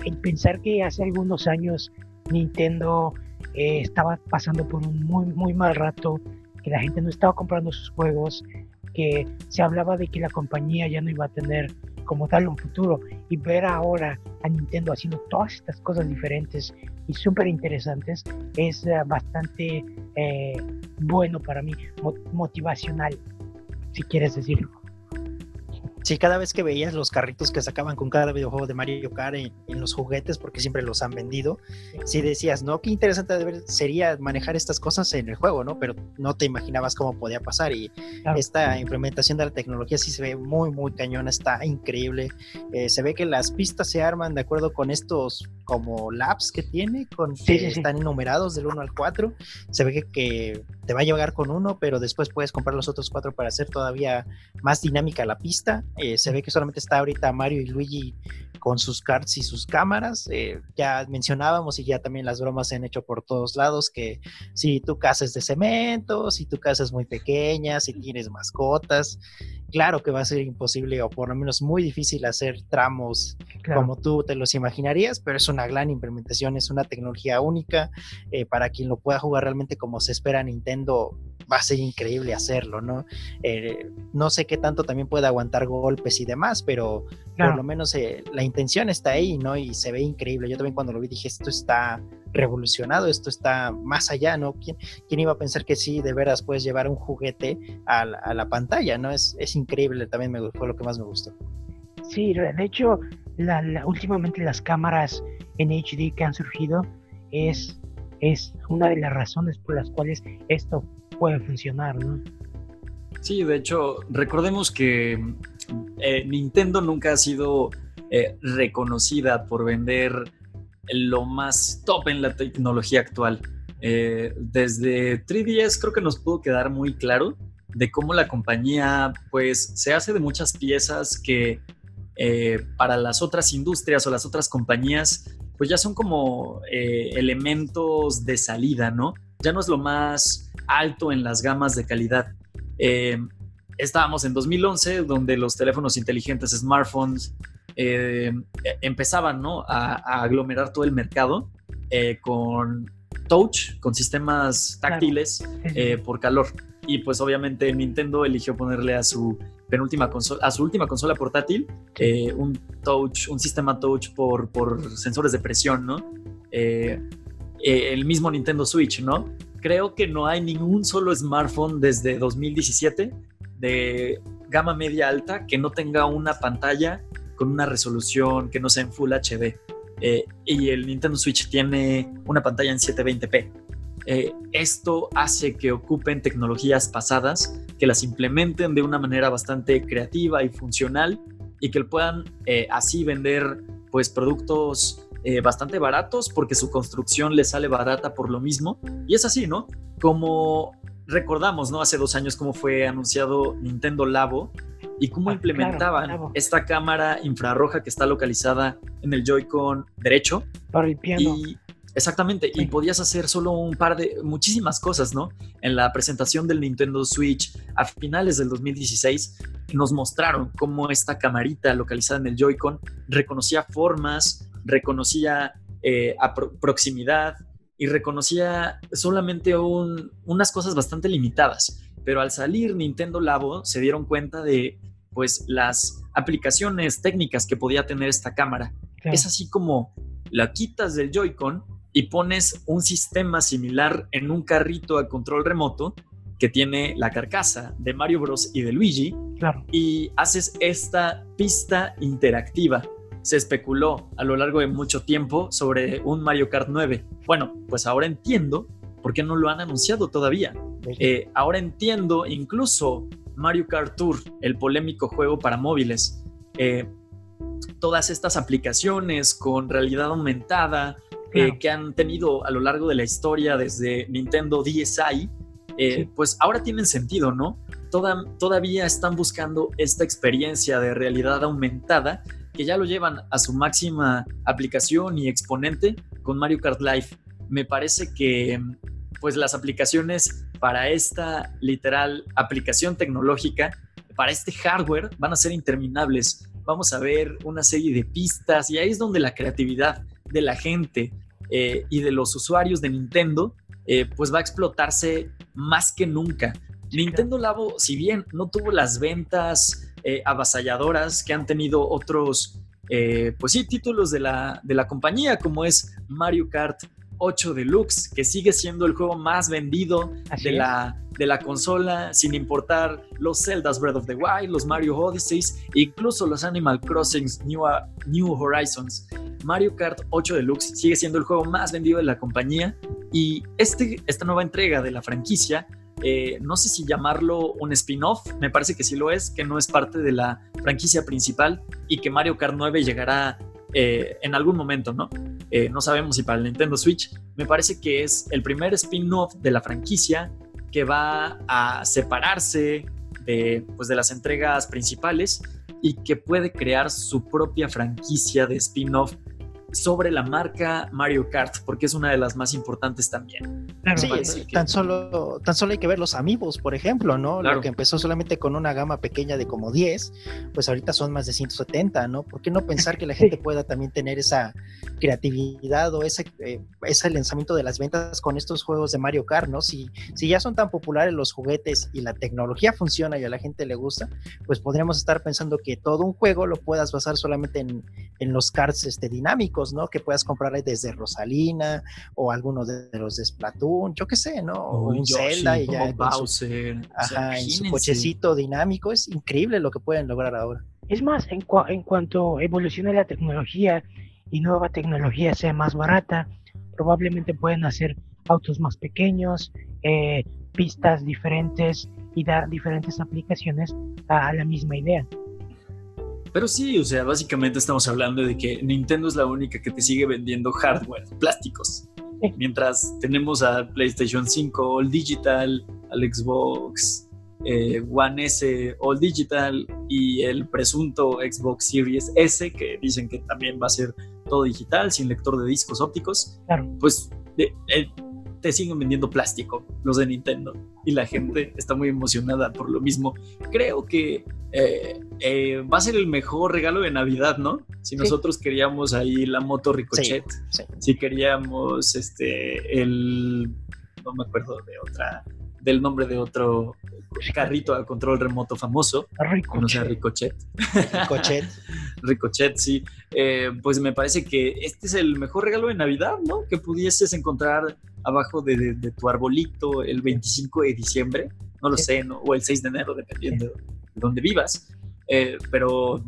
el pensar que hace algunos años Nintendo eh, estaba pasando por un muy, muy mal rato, que la gente no estaba comprando sus juegos, que se hablaba de que la compañía ya no iba a tener como tal un futuro y ver ahora a Nintendo haciendo todas estas cosas diferentes y súper interesantes es eh, bastante eh, bueno para mí, motivacional, si quieres decirlo. Sí, cada vez que veías los carritos que sacaban con cada videojuego de Mario Kart en, los juguetes, porque siempre los han vendido, sí decías, ¿no? Qué interesante sería manejar estas cosas en el juego, ¿no? Pero no te imaginabas cómo podía pasar y esta implementación de la tecnología sí se ve muy, muy cañona, está increíble. Eh, se ve que las pistas se arman de acuerdo con estos como labs que tiene, con que están enumerados del 1 al 4. Se ve que, te va a llegar con uno, pero después puedes comprar los otros cuatro para hacer todavía más dinámica la pista. Eh, se ve que solamente está ahorita Mario y Luigi con sus cards y sus cámaras. Eh, ya mencionábamos y ya también las bromas se han hecho por todos lados que si tu casa es de cemento, si tu casa es muy pequeña, si tienes mascotas, claro que va a ser imposible o por lo menos muy difícil hacer tramos como tú te los imaginarías, pero es una gran implementación, es una tecnología única. Eh, para quien lo pueda jugar realmente como se espera Nintendo, va a ser increíble hacerlo, ¿no? Eh, no sé qué tanto también puede aguantar golpes y demás, pero por lo menos eh, la intención está ahí, ¿no? Y se ve increíble. Yo también cuando lo vi dije, esto está revolucionado, esto está más allá, ¿no? ¿Quién, quién iba a pensar que sí, de veras puedes llevar un juguete a la, pantalla, ¿no? Es, es increíble, también me, fue lo que más me gustó. Sí, de hecho, la, últimamente las cámaras en HD que han surgido es, es una de las razones por las cuales esto puede funcionar, ¿no? Sí, de hecho, recordemos que eh, Nintendo nunca ha sido eh, reconocida por vender lo más top en la tecnología actual. Eh, desde 3DS creo que nos pudo quedar muy claro de cómo la compañía pues se hace de muchas piezas que para las otras industrias o las otras compañías pues ya son como elementos de salida, ¿no? Ya no es lo más alto en las gamas de calidad. estábamos en 2011 donde los teléfonos inteligentes, smartphones, eh, empezaban ¿no? a, a aglomerar todo el mercado eh, con touch, con sistemas táctiles eh, por calor. Y pues obviamente Nintendo eligió ponerle a su penúltima consola, a su última consola portátil, eh, un touch, un sistema touch por, por sensores de presión, ¿no? el mismo Nintendo Switch, ¿no? Creo que no hay ningún solo smartphone desde 2017 de gama media alta que no tenga una pantalla con una resolución que no sea en Full HD. Eh, y el Nintendo Switch tiene una pantalla en 720p. Eh, esto hace que ocupen tecnologías pasadas, que las implementen de una manera bastante creativa y funcional y que puedan eh, así vender pues productos bastante baratos porque su construcción les sale barata por lo mismo. Y es así, ¿no? Como recordamos, ¿no? Hace dos años cómo fue anunciado Nintendo Labo, y cómo ah, implementaban esta cámara infrarroja que está localizada en el Joy-Con derecho. Para el piano. Y, exactamente, y podías hacer solo un par de, muchísimas cosas, ¿no? En la presentación del Nintendo Switch a finales del 2016 nos mostraron cómo esta camarita localizada en el Joy-Con reconocía formas, reconocía eh, proximidad y reconocía solamente unas cosas bastante limitadas pero al salir Nintendo Labo se dieron cuenta de pues las aplicaciones técnicas que podía tener esta cámara. Es así como la quitas del Joy-Con y pones un sistema similar en un carrito a control remoto que tiene la carcasa de Mario Bros y de Luigi claro. y haces esta pista interactiva. Se especuló a lo largo de mucho tiempo sobre un Mario Kart 9. Bueno, pues ahora entiendo por qué no lo han anunciado todavía. Eh, ahora entiendo incluso Mario Kart Tour, el polémico juego para móviles. Eh, todas estas aplicaciones con realidad aumentada eh, que han tenido a lo largo de la historia desde Nintendo DSi, pues ahora tienen sentido, ¿no? todavía están buscando esta experiencia de realidad aumentada que ya lo llevan a su máxima aplicación y exponente con Mario Kart Live. Me parece que pues las aplicaciones para esta literal aplicación tecnológica, para este hardware, van a ser interminables. Vamos a ver una serie de pistas y ahí es donde la creatividad de la gente eh, y de los usuarios de Nintendo eh, pues va a explotarse más que nunca. Nintendo Labo, si bien no tuvo las ventas eh, avasalladoras que han tenido otros, pues sí, títulos de la, de la compañía, como es Mario Kart 8 Deluxe, que sigue siendo el juego más vendido de la, de la consola, sin importar los Zelda's Breath of the Wild, los Mario Odysseys, incluso los Animal Crossing New, New Horizons. Mario Kart 8 Deluxe sigue siendo el juego más vendido de la compañía y este, esta nueva entrega de la franquicia, eh, no sé si llamarlo un spin-off, me parece que sí lo es, que no es parte de la franquicia principal y que Mario Kart 9 llegará eh, en algún momento, ¿no? Eh, no sabemos si para el Nintendo Switch. Me parece que es el primer spin-off de la franquicia que va a separarse de, pues, de las entregas principales y que puede crear su propia franquicia de spin-off sobre la marca Mario Kart, porque es una de las más importantes también. sí, tan, solo, tan solo hay que ver los amigos, por ejemplo, ¿no? Lo que empezó solamente con una gama pequeña de como 10, pues ahorita son más de 170, ¿no? ¿Por qué no pensar que la gente pueda también tener esa creatividad o ese, eh, ese lanzamiento de las ventas con estos juegos de Mario Kart, ¿no? Si, si ya son tan populares los juguetes y la tecnología funciona y a la gente le gusta, pues podríamos estar pensando que todo un juego lo puedas basar solamente en, en los karts este, dinámicos ¿no? Que puedas comprarle desde Rosalina o algunos de, los de Splatoon, yo qué sé, ¿no? O un Zelda y ya. Bowser. ajá, en su cochecito dinámico. Es increíble lo que pueden lograr ahora. Es más, en, en cuanto evolucione la tecnología y nueva tecnología sea más barata, probablemente pueden hacer autos más pequeños, eh, pistas diferentes y dar diferentes aplicaciones a la misma idea. Pero sí, o sea, básicamente estamos hablando de que Nintendo es la única que te sigue vendiendo hardware, plásticos. Mientras tenemos a PlayStation 5 All Digital, al Xbox eh, One S All Digital y el presunto Xbox Series S, que dicen que también va a ser todo digital, sin lector de discos ópticos. Claro. Pues te siguen vendiendo plástico, los de Nintendo, y la gente está muy emocionada por lo mismo. Creo que eh, eh, va a ser el mejor regalo de Navidad, ¿no? Si nosotros queríamos ahí la moto Ricochet, si queríamos este, el, no me acuerdo de otra, del nombre de otro carrito a control remoto famoso, Ricochet. no sea Ricochet. Ricochet. Ricochet, sí. Eh, pues me parece que este es el mejor regalo de Navidad, ¿no? Que pudieses encontrar abajo de, tu arbolito el 25 de diciembre, no lo sé, ¿no? O el 6 de enero, dependiendo de dónde vivas. Eh, pero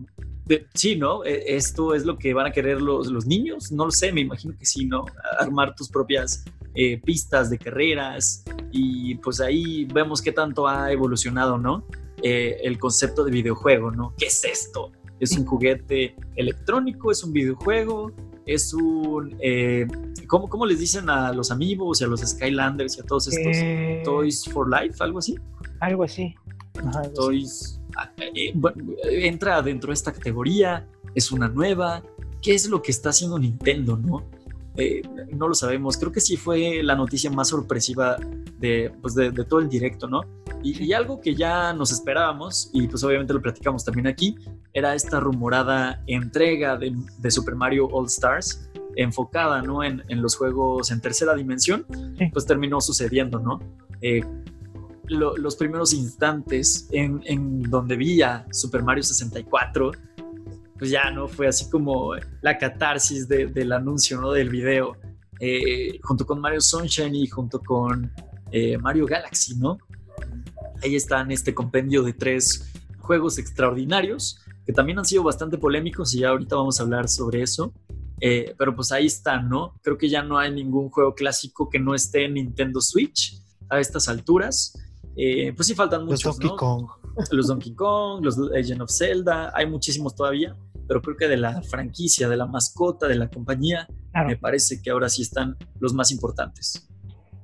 sí, ¿no? E, esto es lo que van a querer los, los niños, no lo sé, me imagino que sí, ¿no? Armar tus propias eh, pistas de carreras y pues ahí vemos qué tanto ha evolucionado, ¿no? Eh, el concepto de videojuego, ¿no? ¿Qué es esto? ¿Es un juguete electrónico? ¿Es un videojuego? ¿Es un... Eh, ¿cómo, les dicen a los amigos y a los Skylanders y a todos estos? ¿Toys for Life? ¿Algo así? Algo así. Toys... Ah, entra dentro de esta categoría, es una nueva. ¿Qué es lo que está haciendo Nintendo, no? Eh, no lo sabemos. Creo que sí fue la noticia más sorpresiva de, pues de, todo el directo, ¿no? Y, algo que ya nos esperábamos, y pues obviamente lo platicamos también aquí, era esta rumorada entrega de, Super Mario All Stars enfocada, ¿no? En, los juegos en tercera dimensión, pues terminó sucediendo, ¿no? Eh, los primeros instantes en, en donde vi a Super Mario 64 pues ya, ¿no? Fue así como la catarsis del anuncio, ¿no? Del video, eh, junto con Mario Sunshine y junto con eh, Mario Galaxy, ¿no? Ahí están este compendio de tres juegos extraordinarios que también han sido bastante polémicos y ya ahorita vamos a hablar sobre eso. Eh, pero pues ahí están, ¿no? Creo que ya no hay ningún juego clásico que no esté en Nintendo Switch a estas alturas. pues sí faltan muchos, Los Donkey Kong. Los Donkey Kong, los Legend of Zelda, hay muchísimos todavía pero creo que de la franquicia, de la mascota, de la compañía, me parece que ahora sí están los más importantes.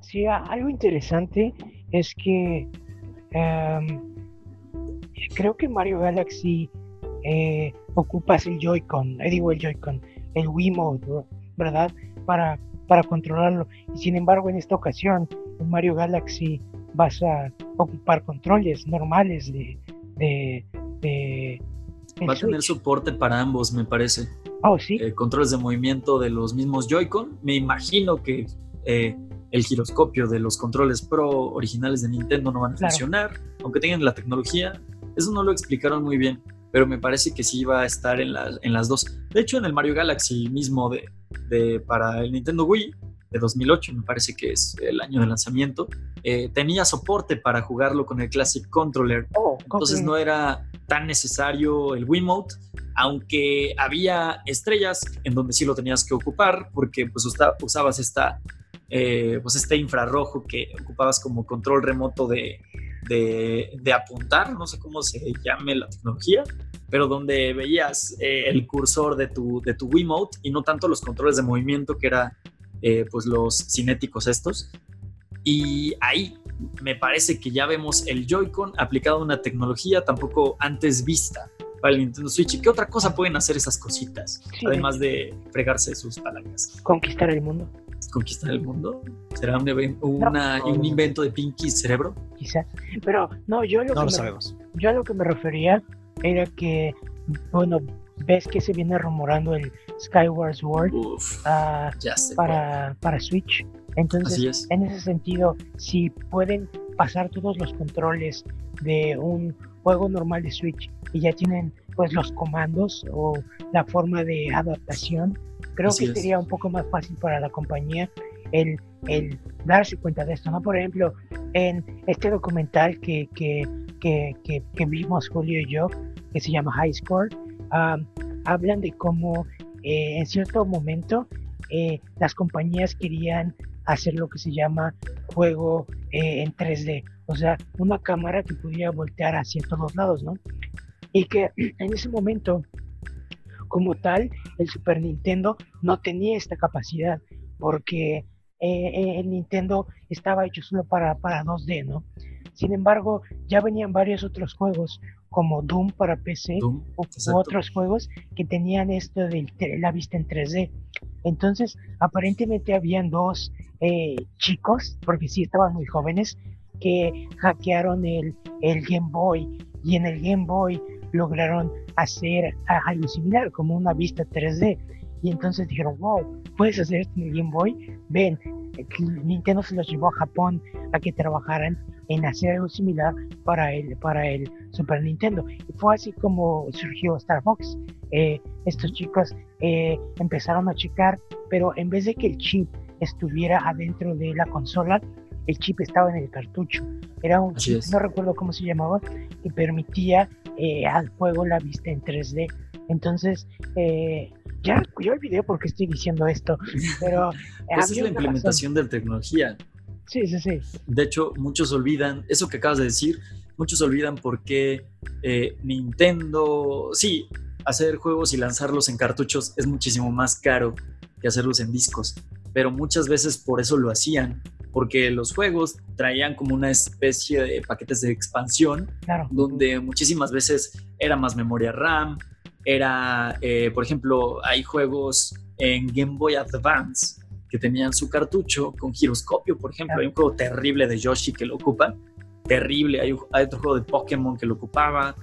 Sí, algo interesante es que em, creo que Mario Galaxy eh, ocupas el Joy-Con, eh, digo el Joy-Con, el Wiimote, ¿verdad? Para, para controlarlo. Y sin embargo, en esta ocasión, en Mario Galaxy vas a ocupar controles normales de, de Va a tener soporte para ambos, me parece. Oh, sí. Eh, controles de movimiento de los mismos Joy-Con. Me imagino que eh, el giroscopio de los controles Pro originales de Nintendo no van a funcionar, aunque tengan la tecnología. Eso no lo explicaron muy bien, pero me parece que sí va a estar en, en las dos. De hecho, en el Mario Galaxy mismo de, de, para el Nintendo Wii de 2008, me parece que es el año de lanzamiento, eh, tenía soporte para jugarlo con el Classic Controller. Oh, Entonces no era tan necesario el Wiimote, aunque había estrellas en donde sí lo tenías que ocupar porque pues usabas esta, eh, pues este infrarrojo que ocupabas como control remoto de, de, apuntar, no sé cómo se llame la tecnología, pero donde veías eh, el cursor de tu, de tu Wiimote y no tanto los controles de movimiento que era eh, pues los cinéticos estos. Y ahí me parece que ya vemos el Joy-Con aplicado a una tecnología tampoco antes vista para el Nintendo Switch. ¿Y qué otra cosa pueden hacer esas cositas? Además de fregarse sus palancas. Conquistar el mundo. ¿Conquistar el mundo? ¿Será un, un invento de Pinky Cerebro? Quizá. Pero no, yo lo, no que lo me, sabemos. Yo a lo que me refería era que, bueno, ves que se viene rumorando el Skyward Sword ah, para, para Switch. Entonces, en ese sentido, si pueden pasar todos los controles de un juego normal de Switch y ya tienen pues los comandos o la forma de adaptación, creo que sería un poco más fácil para la compañía el, el, darse cuenta de esto, ¿no? Por ejemplo, en este documental que, que, que, que, vimos Julio y yo, que se llama High Score, hablan de cómo eh, en cierto momento eh, las compañías querían hacer lo que se llama juego eh, en 3D, o sea, una cámara que pudiera voltear hacia todos lados, ¿no? Y que en ese momento, como tal, el Super Nintendo no tenía esta capacidad, porque el Nintendo estaba hecho solo para, para 2D, ¿no? Sin embargo, ya venían varios otros juegos como Doom para PC u, otros juegos que tenían esto de la vista en 3D. Entonces, aparentemente habían dos eh, chicos, porque sí estaban muy jóvenes, que hackearon el, el Game Boy y en el Game Boy lograron hacer algo similar, como una vista 3D. Y entonces dijeron, wow, puedes hacer esto en el Game Boy. Ven, Nintendo se los llevó a Japón a que trabajaran en hacer algo similar para el, para el Super Nintendo. Y fue así como surgió Star Fox. Eh, estos chicos eh, empezaron a checar, pero en vez de que el chip estuviera adentro de la consola, el chip estaba en el cartucho. Era un chip, no recuerdo cómo se llamaba, que permitía eh, al juego la vista en 3D. Entonces, eh, ya, yo olvidé por qué estoy diciendo esto, pero... Esa es la implementación de tecnología. Sí, sí, sí. De hecho, muchos olvidan, eso que acabas de decir, muchos olvidan por qué eh, Nintendo, sí, hacer juegos y lanzarlos en cartuchos es muchísimo más caro que hacerlos en discos, pero muchas veces por eso lo hacían, porque los juegos traían como una especie de paquetes de expansión, donde muchísimas veces era más memoria RAM, era, eh, por ejemplo, hay juegos en Game Boy Advance que tenían su cartucho con giroscopio, por ejemplo, hay un juego terrible de Yoshi que lo ocupa, terrible, hay, otro juego de Pokémon que lo ocupaba,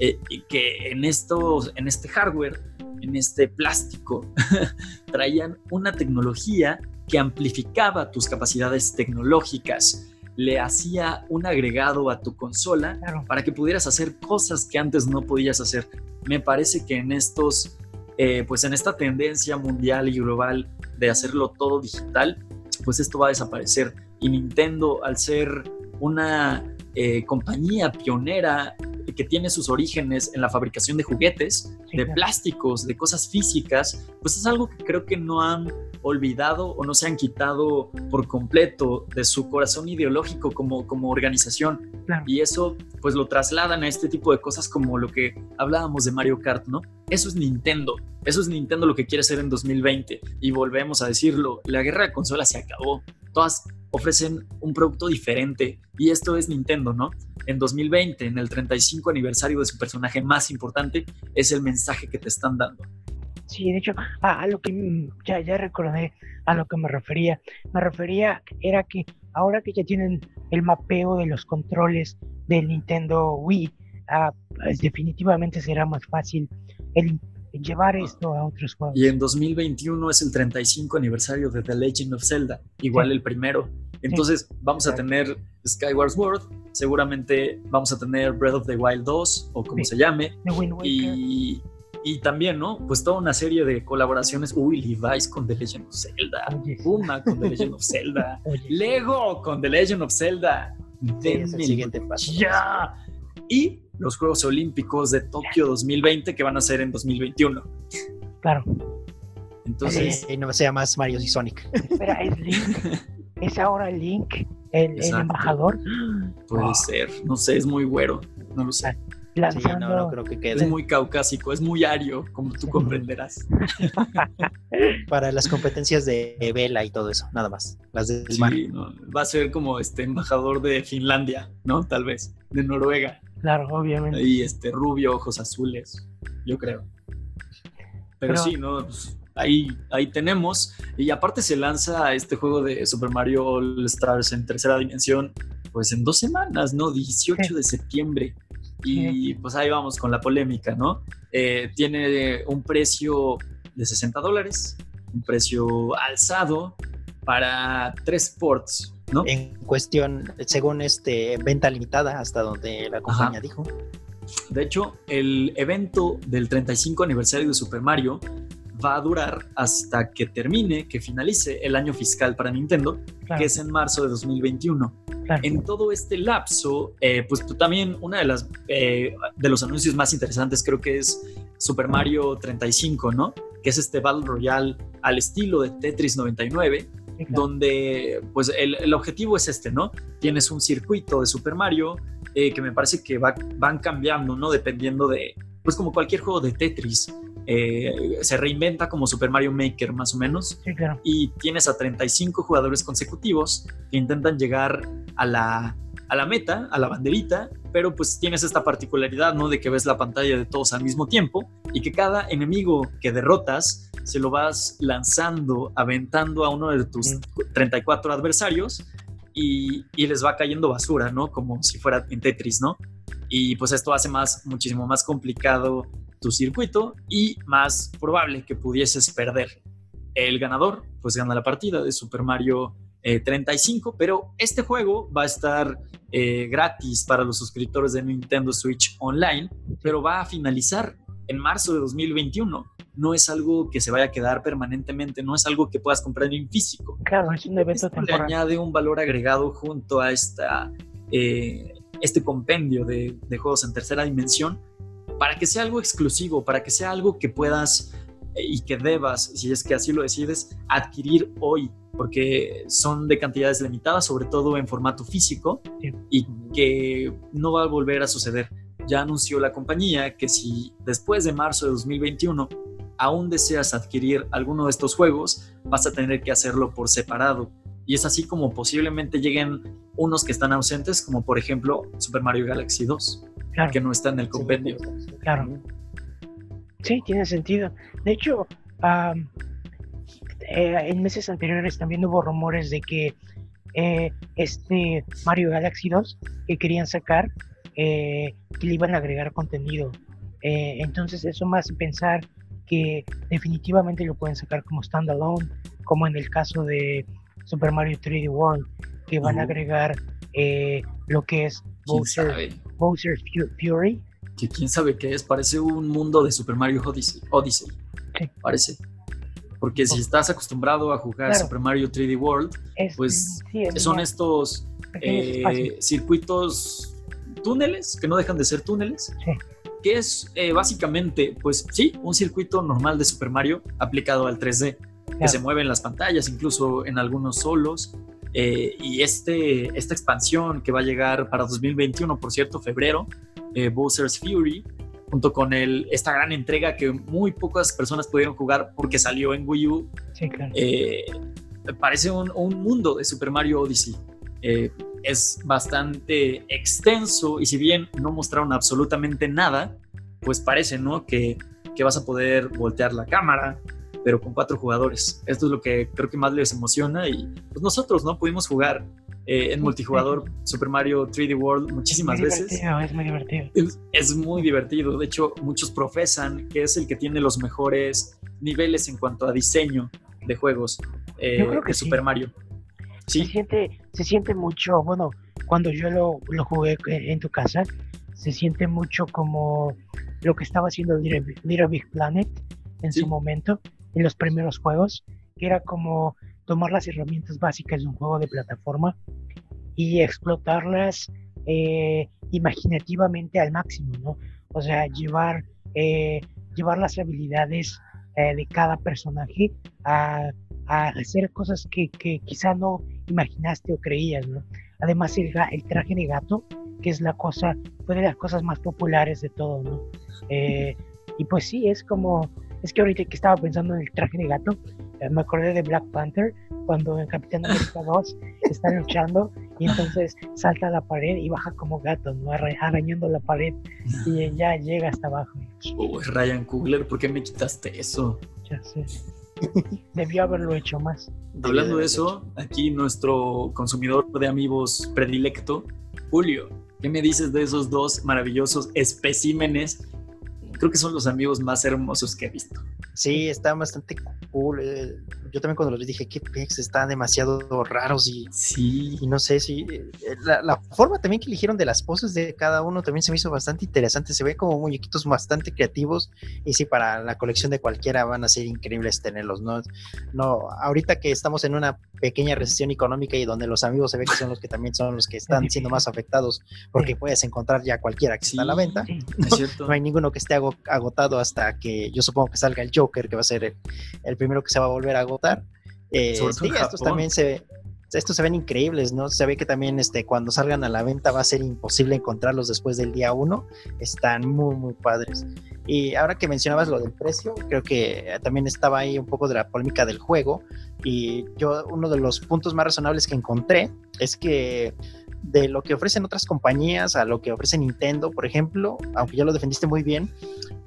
eh, y que en, estos, en este hardware, en este plástico, traían una tecnología que amplificaba tus capacidades tecnológicas, le hacía un agregado a tu consola para que pudieras hacer cosas que antes no podías hacer. Me parece que en estos, eh, pues en esta tendencia mundial y global de hacerlo todo digital, pues esto va a desaparecer. Y Nintendo, al ser una eh, compañía pionera que tiene sus orígenes en la fabricación de juguetes, de plásticos, de cosas físicas, pues es algo que creo que no han olvidado o no se han quitado por completo de su corazón ideológico como, como organización. Y eso pues lo trasladan a este tipo de cosas como lo que hablábamos de Mario Kart, ¿no? Eso es Nintendo. Eso es Nintendo lo que quiere hacer en 2020. Y volvemos a decirlo, la guerra de consolas se acabó. Todas ofrecen un producto diferente. Y esto es Nintendo, ¿no? En 2020, en el 35 aniversario de su personaje más importante, es el mensaje que te están dando. Sí, de hecho, a, lo que ya, ya recordé a lo que me refería. Me refería era que ahora que ya tienen el mapeo de los controles del Nintendo Wii, ah, pues definitivamente será más fácil el llevar esto a otros juegos. Y en 2021 es el 35 aniversario de The Legend of Zelda, igual el primero. Entonces vamos a tener Skyward Sword, seguramente vamos a tener Breath of the Wild 2 o como se llame. Y, y, también, ¿no? Pues toda una serie de colaboraciones. Uy, Levi's con The Legend of Zelda, Puma con The Legend of Zelda, Lego con The Legend of Zelda. el siguiente paso. Ya. Y los Juegos Olímpicos de Tokio 2020 que van a ser en 2021. Claro. Entonces. no sea más Mario y Sonic. Espera, es Link. ¿Es ahora Link el, embajador? Puede ser. No sé, es muy güero. No lo sé. no, creo que quede. Es muy caucásico, es muy ario, como tú comprenderás. Para las competencias de vela y todo eso, nada más. Las del mar. va a ser como este embajador de Finlandia, ¿no? Tal vez. De Noruega. Obviamente. Y este rubio, ojos azules, yo creo. Pero, sí, ¿no? Pues, ahí, ahí tenemos. Y aparte se lanza este juego de Super Mario All Stars en tercera dimensión, pues en dos semanas, ¿no? 18 de septiembre. Y pues ahí vamos con la polémica, ¿no? Eh, tiene un precio de 60 dólares, un precio alzado para tres ports, ¿no? En cuestión, según este, venta limitada, hasta donde la compañía dijo. De hecho, el evento del 35 aniversario de Super Mario va a durar hasta que termine, que finalice el año fiscal para Nintendo, que es en marzo de 2021. En todo este lapso, eh, pues también una de las eh, de los anuncios más interesantes creo que es Super Mario 35, ¿no? Que es este Battle Royale al estilo de Tetris 99, donde pues el, objetivo es este, ¿no? Tienes un circuito de Super Mario eh, que me parece que va, van cambiando, ¿no? Dependiendo de, pues como cualquier juego de Tetris, eh, se reinventa como Super Mario Maker más o menos. Y tienes a 35 jugadores consecutivos que intentan llegar a la, a la meta, a la banderita, pero pues tienes esta particularidad, ¿no? De que ves la pantalla de todos al mismo tiempo y que cada enemigo que derrotas se lo vas lanzando, aventando a uno de tus 34 adversarios y, y, les va cayendo basura, ¿no? Como si fuera en Tetris, ¿no? Y pues esto hace más, muchísimo más complicado tu circuito y más probable que pudieses perder. El ganador pues gana la partida de Super Mario 35, eh, pero este juego va a estar eh, gratis para los suscriptores de Nintendo Switch Online, pero va a finalizar en marzo de 2021. No es algo que se vaya a quedar permanentemente, no es algo que puedas comprar en físico. Claro, es un evento temporal. Le añade un valor agregado junto a esta, eh, este compendio de, de juegos en tercera dimensión para que sea algo exclusivo, para que sea algo que puedas y que debas, si es que así lo decides, adquirir hoy porque son de cantidades limitadas, sobre todo en formato físico, y que no va a volver a suceder. Ya anunció la compañía que si después de marzo de 2021 aún deseas adquirir alguno de estos juegos, vas a tener que hacerlo por separado. Y es así como posiblemente lleguen unos que están ausentes, como por ejemplo Super Mario Galaxy 2, que no está en el compendio. Claro. Sí, tiene sentido. De hecho, eh, en meses anteriores también hubo rumores de que eh, este Mario Galaxy 2 que querían sacar, eh, que le iban a agregar contenido. entonces eso más pensar que definitivamente lo pueden sacar como standalone, como en el caso de Super Mario 3D World, que van a agregar lo que es Bowser, Bowser Fury. Que quién sabe qué es, parece un mundo de Super Mario Odyssey. Odyssey. Parece. Porque si estás acostumbrado a jugar Super Mario 3D World, pues son estos eh, circuitos túneles, que no dejan de ser túneles, que es eh, básicamente, pues sí, un circuito normal de Super Mario aplicado al 3D, que se mueve en las pantallas, incluso en algunos solos. Eh, y este, esta expansión que va a llegar para 2021, por cierto, febrero, Bowser's Fury, junto con el, esta gran entrega que muy pocas personas pudieron jugar porque salió en Wii U. Sí, claro. Eh, parece un, un, mundo de Super Mario Odyssey. Eh, es bastante extenso y si bien no mostraron absolutamente nada, pues parece, ¿no? Que, que vas a poder voltear la cámara, pero con cuatro jugadores. Esto es lo que creo que más les emociona y pues nosotros, ¿no? Pudimos jugar eh, en multijugador Super Mario 3D World muchísimas veces. Es muy divertido. Es, muy divertido. De hecho, muchos profesan que es el que tiene los mejores niveles en cuanto a diseño de juegos eh, de Super Mario. ¿Sí? Se, siente, se siente mucho, bueno, cuando yo lo, lo jugué en tu casa, se siente mucho como lo que estaba haciendo Little, Big Planet en su momento, en los primeros juegos, que era como tomar las herramientas básicas de un juego de plataforma y explotarlas eh, imaginativamente al máximo, ¿no? O sea, llevar, eh, llevar las habilidades eh, de cada personaje a, hacer cosas que, quizá no imaginaste o creías, ¿no? Además, el, el, traje de gato, que es la cosa, fue de las cosas más populares de todo, ¿no? y pues sí, es como, es que ahorita que estaba pensando en el traje de gato, eh, me acordé de Black Panther cuando en Capitán América 2 están luchando y entonces salta a la pared y baja como gato, ¿no? arañando la pared y ya llega hasta abajo. Oh, Ryan Coogler, ¿por qué me quitaste eso? Ya sé. Debió haberlo hecho más. Hablando de eso, aquí nuestro consumidor de amigos predilecto, Julio, ¿qué me dices de esos dos maravillosos especímenes creo que son los amigos más hermosos que he visto. Sí, están bastante cool. Eh, yo también cuando los dije, que pex, están demasiado raros y, sí. y no sé si eh, la, forma también que eligieron de las poses de cada uno también se me hizo bastante interesante. Se ve como muñequitos bastante creativos y sí, para la colección de cualquiera van a ser increíbles tenerlos. No, no ahorita que estamos en una pequeña recesión económica y donde los amigos se ve que son los que también son los que están siendo más afectados porque puedes encontrar ya cualquiera que está a la venta. No, hay ninguno que esté agotado hasta que yo supongo que salga el Joker, que va a ser el, primero que se va a volver a agotar. Eh, estos también se, estos se ven increíbles, ¿no? Se ve que también este, cuando salgan a la venta va a ser imposible encontrarlos después del día uno. Están muy, muy padres. Y ahora que mencionabas lo del precio, creo que también estaba ahí un poco de la polémica del juego. Y yo, uno de los puntos más razonables que encontré es que de lo que ofrecen otras compañías a lo que ofrece Nintendo, por ejemplo, aunque ya lo defendiste muy bien,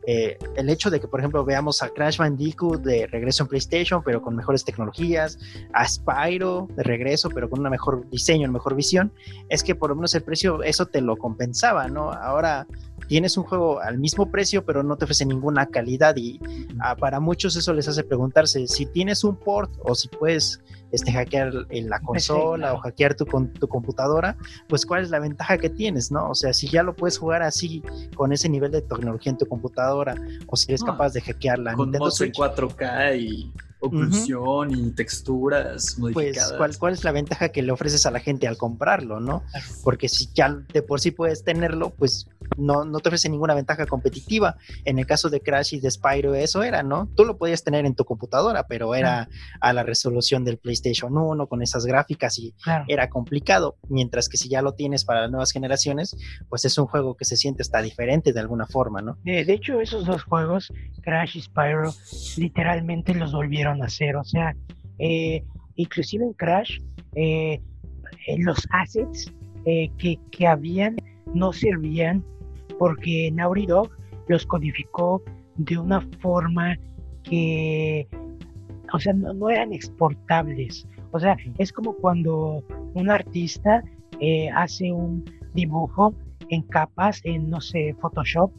eh, el hecho de que, por ejemplo, veamos a Crash Bandicoot de regreso en PlayStation, pero con mejores tecnologías, a Spyro de regreso, pero con un mejor diseño, una mejor visión, es que por lo menos el precio, eso te lo compensaba, ¿no? Ahora tienes un juego al mismo precio, pero no te ofrece ninguna calidad y ah, para muchos eso les hace preguntarse si tienes un port o si puedes este, hackear en la consola o hackear tu, tu computadora, pues cuál es la ventaja que tienes, ¿no? O sea, si ya lo puedes jugar así con ese nivel de tecnología en tu computadora o si eres capaz de hackear la con Nintendo Switch. 4K y oclusión y texturas pues, modificadas. Pues, ¿cuál, es la ventaja que le ofreces a la gente al comprarlo, no? Porque si ya de por sí puedes tenerlo, pues no, no te ofrece ninguna ventaja competitiva. En el caso de Crash y de Spyro, eso era, ¿no? Tú lo podías tener en tu computadora, pero era a la resolución del PlayStation 1 con esas gráficas y era complicado. Mientras que si ya lo tienes para las nuevas generaciones, pues es un juego que se siente hasta diferente de alguna forma, ¿no? De, de hecho, esos dos juegos, Crash y Spyro, literalmente los volvieron hacer. O sea, eh, inclusive en Crash, eh, los assets eh, que, que, habían no servían porque Naughty Dog los codificó de una forma que, o sea, no, eran exportables. O sea, es como cuando un artista hace un dibujo en capas, en, no sé, Photoshop,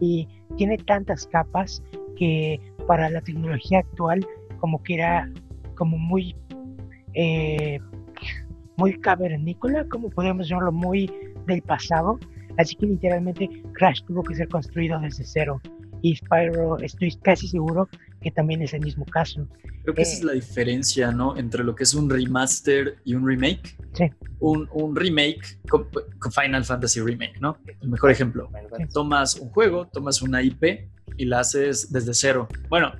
y tiene tantas capas que para la tecnología actual como que era como muy eh, muy cavernícola, como podemos llamarlo, muy del pasado. Así que literalmente Crash tuvo que ser construido desde cero. Y Spyro, estoy casi seguro que también es el mismo caso. Creo que esa es eh, la diferencia, ¿no? Entre lo que es un remaster y un remake. Sí. Un, un remake con, Final Fantasy Remake, ¿no? El mejor ejemplo. Tomas un juego, tomas una IP y la haces desde cero. Bueno,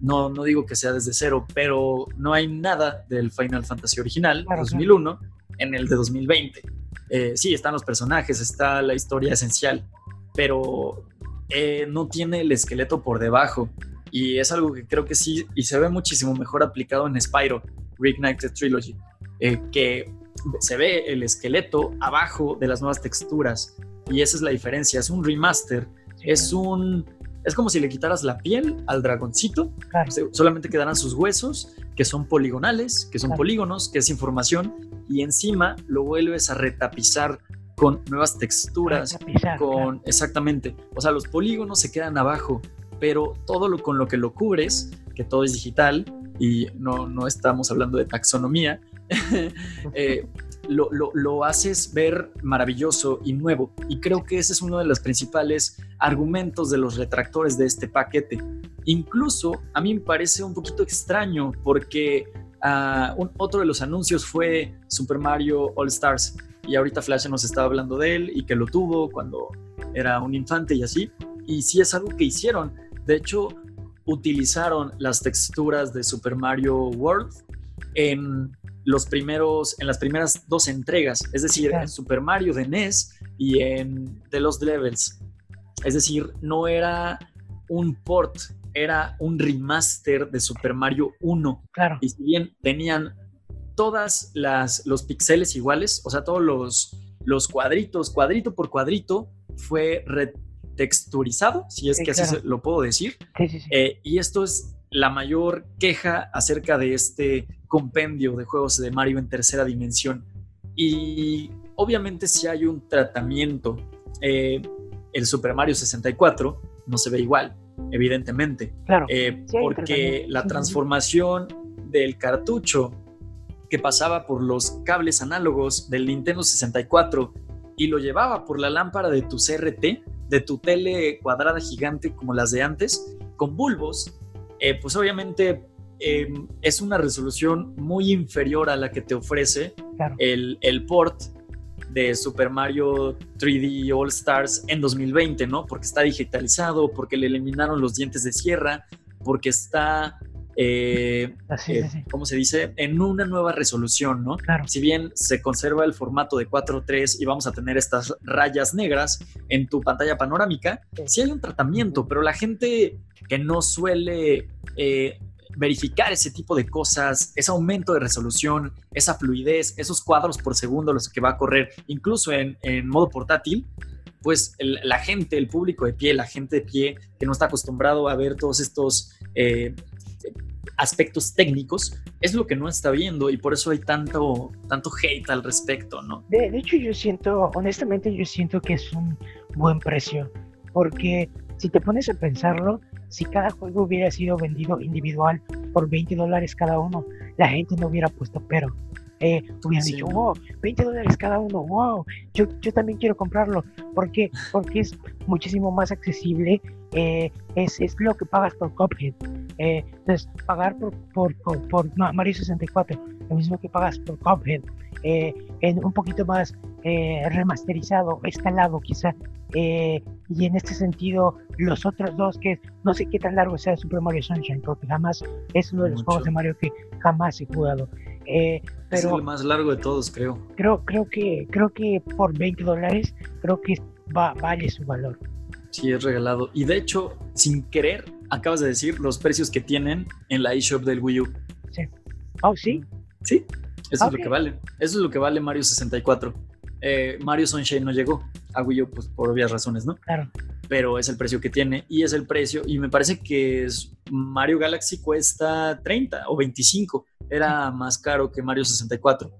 no, no digo que sea desde cero, pero no hay nada del Final Fantasy original, 2001, en el de 2020. Eh, sí, están los personajes, está la historia esencial, pero eh, no tiene el esqueleto por debajo. Y es algo que creo que sí, y se ve muchísimo mejor aplicado en Spyro, Reignited Trilogy, eh, que se ve el esqueleto abajo de las nuevas texturas. Y esa es la diferencia, es un remaster, es un es como si le quitaras la piel al dragoncito, solamente quedarán sus huesos, que son poligonales, que son polígonos, que es información, y encima lo vuelves a retapizar con nuevas texturas, con exactamente, o sea, los polígonos se quedan abajo, pero todo lo con lo que lo cubres, que todo es digital y no, no estamos hablando de taxonomía, eh, lo, lo, haces ver maravilloso y nuevo. Y creo que ese es uno de los principales argumentos de los retractores de este paquete. Incluso a mí me parece un poquito extraño porque ah, otro de los anuncios fue Super Mario All Stars. Y ahorita Flash nos estaba hablando de él y que lo tuvo cuando era un infante y así. Y sí es algo que hicieron. De hecho, utilizaron las texturas de Super Mario World en los primeros, en las primeras dos entregas, es decir, en Super Mario de NES y en The Lost Levels. Es decir, no era un port, era un remaster de Super Mario 1. Claro. Y si bien tenían todas las los píxeles iguales, o sea, todos los, los cuadritos, cuadrito por cuadrito, fue retexturizado, si es que así lo puedo decir. Sí, sí, eh, y esto es la mayor queja acerca de este compendio de juegos de Mario en tercera dimensión. Y obviamente si hay un tratamiento, eh, el Super Mario 64 no se ve igual, evidentemente. Claro. Eh, porque la transformación del cartucho que pasaba por los cables análogos del Nintendo 64 y lo llevaba por la lámpara de tu CRT, de tu tele cuadrada gigante como las de antes, con bulbos, eh, pues obviamente Em, es una resolución muy inferior a la que te ofrece el, el, port de Super Mario 3D All Stars en 2020, ¿no? Porque está digitalizado, porque le eliminaron los dientes de sierra, porque está, eh, eh, ¿cómo se dice? En una nueva resolución, ¿no? Si bien se conserva el formato de 4.3 y vamos a tener estas rayas negras en tu pantalla panorámica, sí hay un tratamiento, pero la gente que no suele eh, verificar ese tipo de cosas, ese aumento de resolución, esa fluidez, esos cuadros por segundo los que va a correr, incluso en, en modo portátil, pues la gente, el público de pie, la gente de pie que no está acostumbrado a ver todos estos eh, aspectos técnicos, es lo que no está viendo y por eso hay tanto, tanto hate al respecto, ¿no? De, de hecho, yo siento, honestamente, yo siento que es un buen precio. Porque si te pones a pensarlo, si cada juego hubiera sido vendido individual por 20 dólares cada uno, la gente no hubiera puesto pero. Eh, hubieran Sí. dicho, wow, 20 dólares cada uno, wow, yo, yo también quiero comprarlo. ¿Por qué? Porque es muchísimo más accesible, eh, es, es lo que pagas por Cuphead. Eh, entonces, pagar por, por, por, por Ma- Mario 64, lo mismo que pagas por Cuphead, eh, en un poquito más eh, remasterizado, escalado quizá. eh, y en este sentido, los otros dos, que no sé qué tan largo sea Super Mario Sunshine, porque jamás es uno de los Mucho. juegos de Mario que jamás he jugado. Eh, Es pero el más largo de todos, creo. creo, creo que creo que por 20 dólares creo que va, vale su valor. Sí, es regalado. Y de hecho, sin querer, acabas de decir los precios que tienen en la eShop del Wii U. Oh, sí, Sí, eso es lo que vale. Eso es lo que vale Mario 64. Eh, Mario Sunshine no llegó a Wii U, pues por obvias razones, ¿no? claro. Pero es el precio que tiene y es el precio. Y me parece que es- Mario Galaxy cuesta 30 o 25. Era más caro que Mario 64.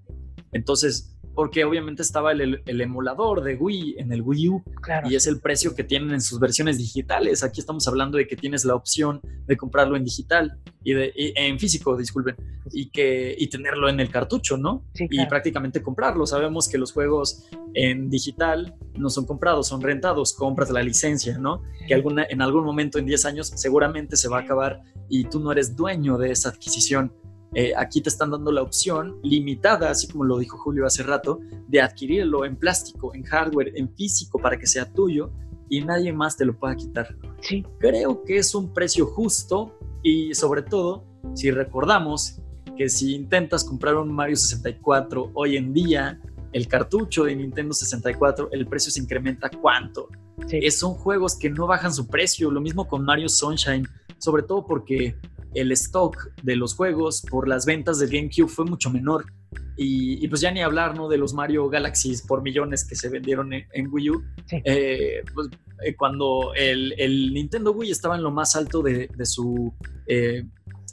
Entonces, porque obviamente estaba el, el emulador de Wii en el Wii U Claro, y es el precio que tienen en sus versiones digitales. Aquí estamos hablando de que tienes la opción de comprarlo en digital y, de, y- en físico, disculpen, y que y tenerlo en el cartucho, ¿no? sí, Y prácticamente comprarlo. Sabemos que los juegos en digital no son comprados, son rentados, compras la licencia, ¿no? Que alguna, en algún momento en 10 años seguramente se va a acabar y tú no eres dueño de esa adquisición. Eh, aquí te están dando la opción limitada, así como lo dijo Julio hace rato, de adquirirlo en plástico, en hardware, en físico para que sea tuyo y nadie más te lo pueda quitar. Sí, Creo que es un precio justo y sobre todo si recordamos que si intentas comprar un Mario 64 hoy en día, el cartucho de Nintendo 64, el precio se incrementa cuánto. sí. Es- son juegos que no bajan su precio, lo mismo con Mario Sunshine, sobre todo porque el stock de los juegos por las ventas del GameCube fue mucho menor. Y, y pues ya ni hablar ¿no? de los Mario Galaxies por millones que se vendieron en, en Wii U. Sí. Eh, pues, eh, cuando el, el Nintendo Wii estaba en lo más alto de, de su eh,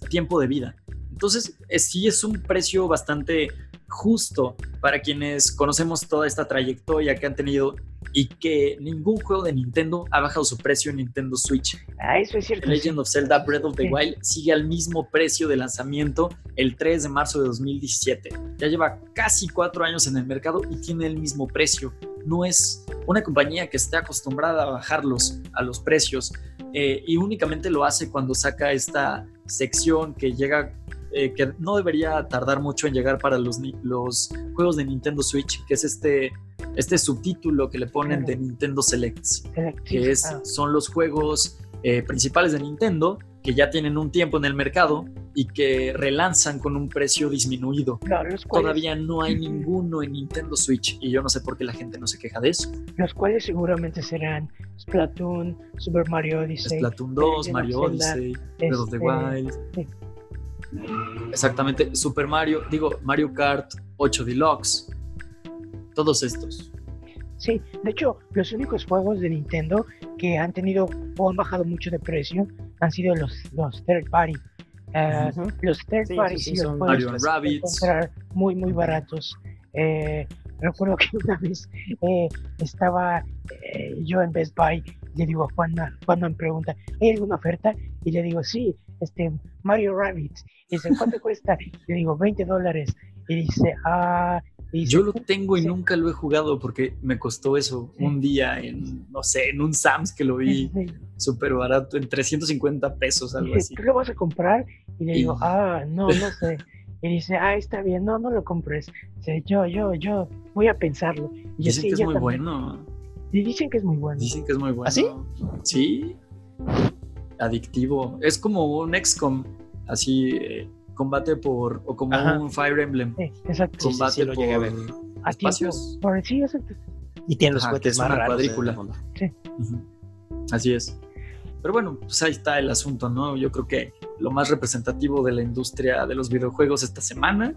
tiempo de vida. Entonces, sí es un precio bastante justo para quienes conocemos toda esta trayectoria que han tenido y que ningún juego de Nintendo ha bajado su precio en Nintendo Switch. Ah, eso es cierto. The Legend of Zelda Breath of the. Wild sigue al mismo precio de lanzamiento el 3 de marzo de 2017. Ya lleva casi cuatro años en el mercado y tiene el mismo precio. No es una compañía que esté acostumbrada a bajarlos a los precios eh, y únicamente lo hace cuando saca esta sección que llega eh, que no debería tardar mucho en llegar para los, los juegos de Nintendo Switch, que es este, este subtítulo que le ponen de Nintendo Selects que es, ah, son los juegos eh, principales de Nintendo que ya tienen un tiempo en el mercado y que relanzan con un precio disminuido. no, los cuales, Todavía no hay ninguno en Nintendo Switch y yo no sé por qué la gente no se queja de eso. los cuales seguramente serán Splatoon, Super Mario Odyssey. Splatoon 2, Legend of Mario Zelda, Odyssey, Breath of the este, Wild. sí. Exactamente, Super Mario, digo, Mario Kart 8 Deluxe. Todos estos. Sí, de hecho, los únicos juegos de Nintendo que han tenido o han bajado mucho de precio han sido los, los third party. Eh. Los third Sí, party sí, sí, sí, los son Mario encontrar muy, muy baratos. Eh, recuerdo que una vez eh, estaba eh, yo en Best Buy, le digo a Juan, Juan me pregunta, ¿hay alguna oferta? Y le digo, sí, este, Mario Rabbids. Y dice, ¿cuánto cuesta? Le digo, 20 dólares. Y dice, ah, y dice, Yo lo tengo y Sí. nunca lo he jugado porque me costó eso Sí. un día en, no sé, en un Sam's que lo vi Sí, súper barato, en 350 pesos, algo así. ¿tú lo vas a comprar? Y le digo, Y- ah, no, no sé. Y dice, ah, está bien, no, no lo compres. Dice, yo, yo, yo voy a pensarlo. Y yo, Dicen "Sí, que es yo muy también". bueno. Y dicen que es muy bueno. Dicen que es muy bueno. ¿Ah, sí? Sí. Adictivo. Es como un XCOM, así, eh, combate por, o como Ajá. un Fire Emblem. Sí, exacto. Sí, sí, Combate sí, lo llegué a por ver. A espacios. Por, sí, exacto. Y tiene los Ajá, que juguetes es más raros. cuadrícula. Ujú. Así es. Pero bueno, pues ahí está el asunto, ¿no? Yo creo que lo más representativo de la industria de los videojuegos esta semana.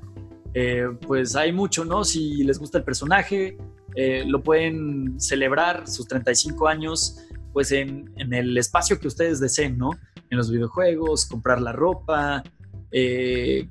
Eh, pues hay mucho, ¿no? Si les gusta el personaje, eh, lo pueden celebrar sus 35 años, pues en, en, el espacio que ustedes deseen, ¿no? En los videojuegos, comprar la ropa, eh,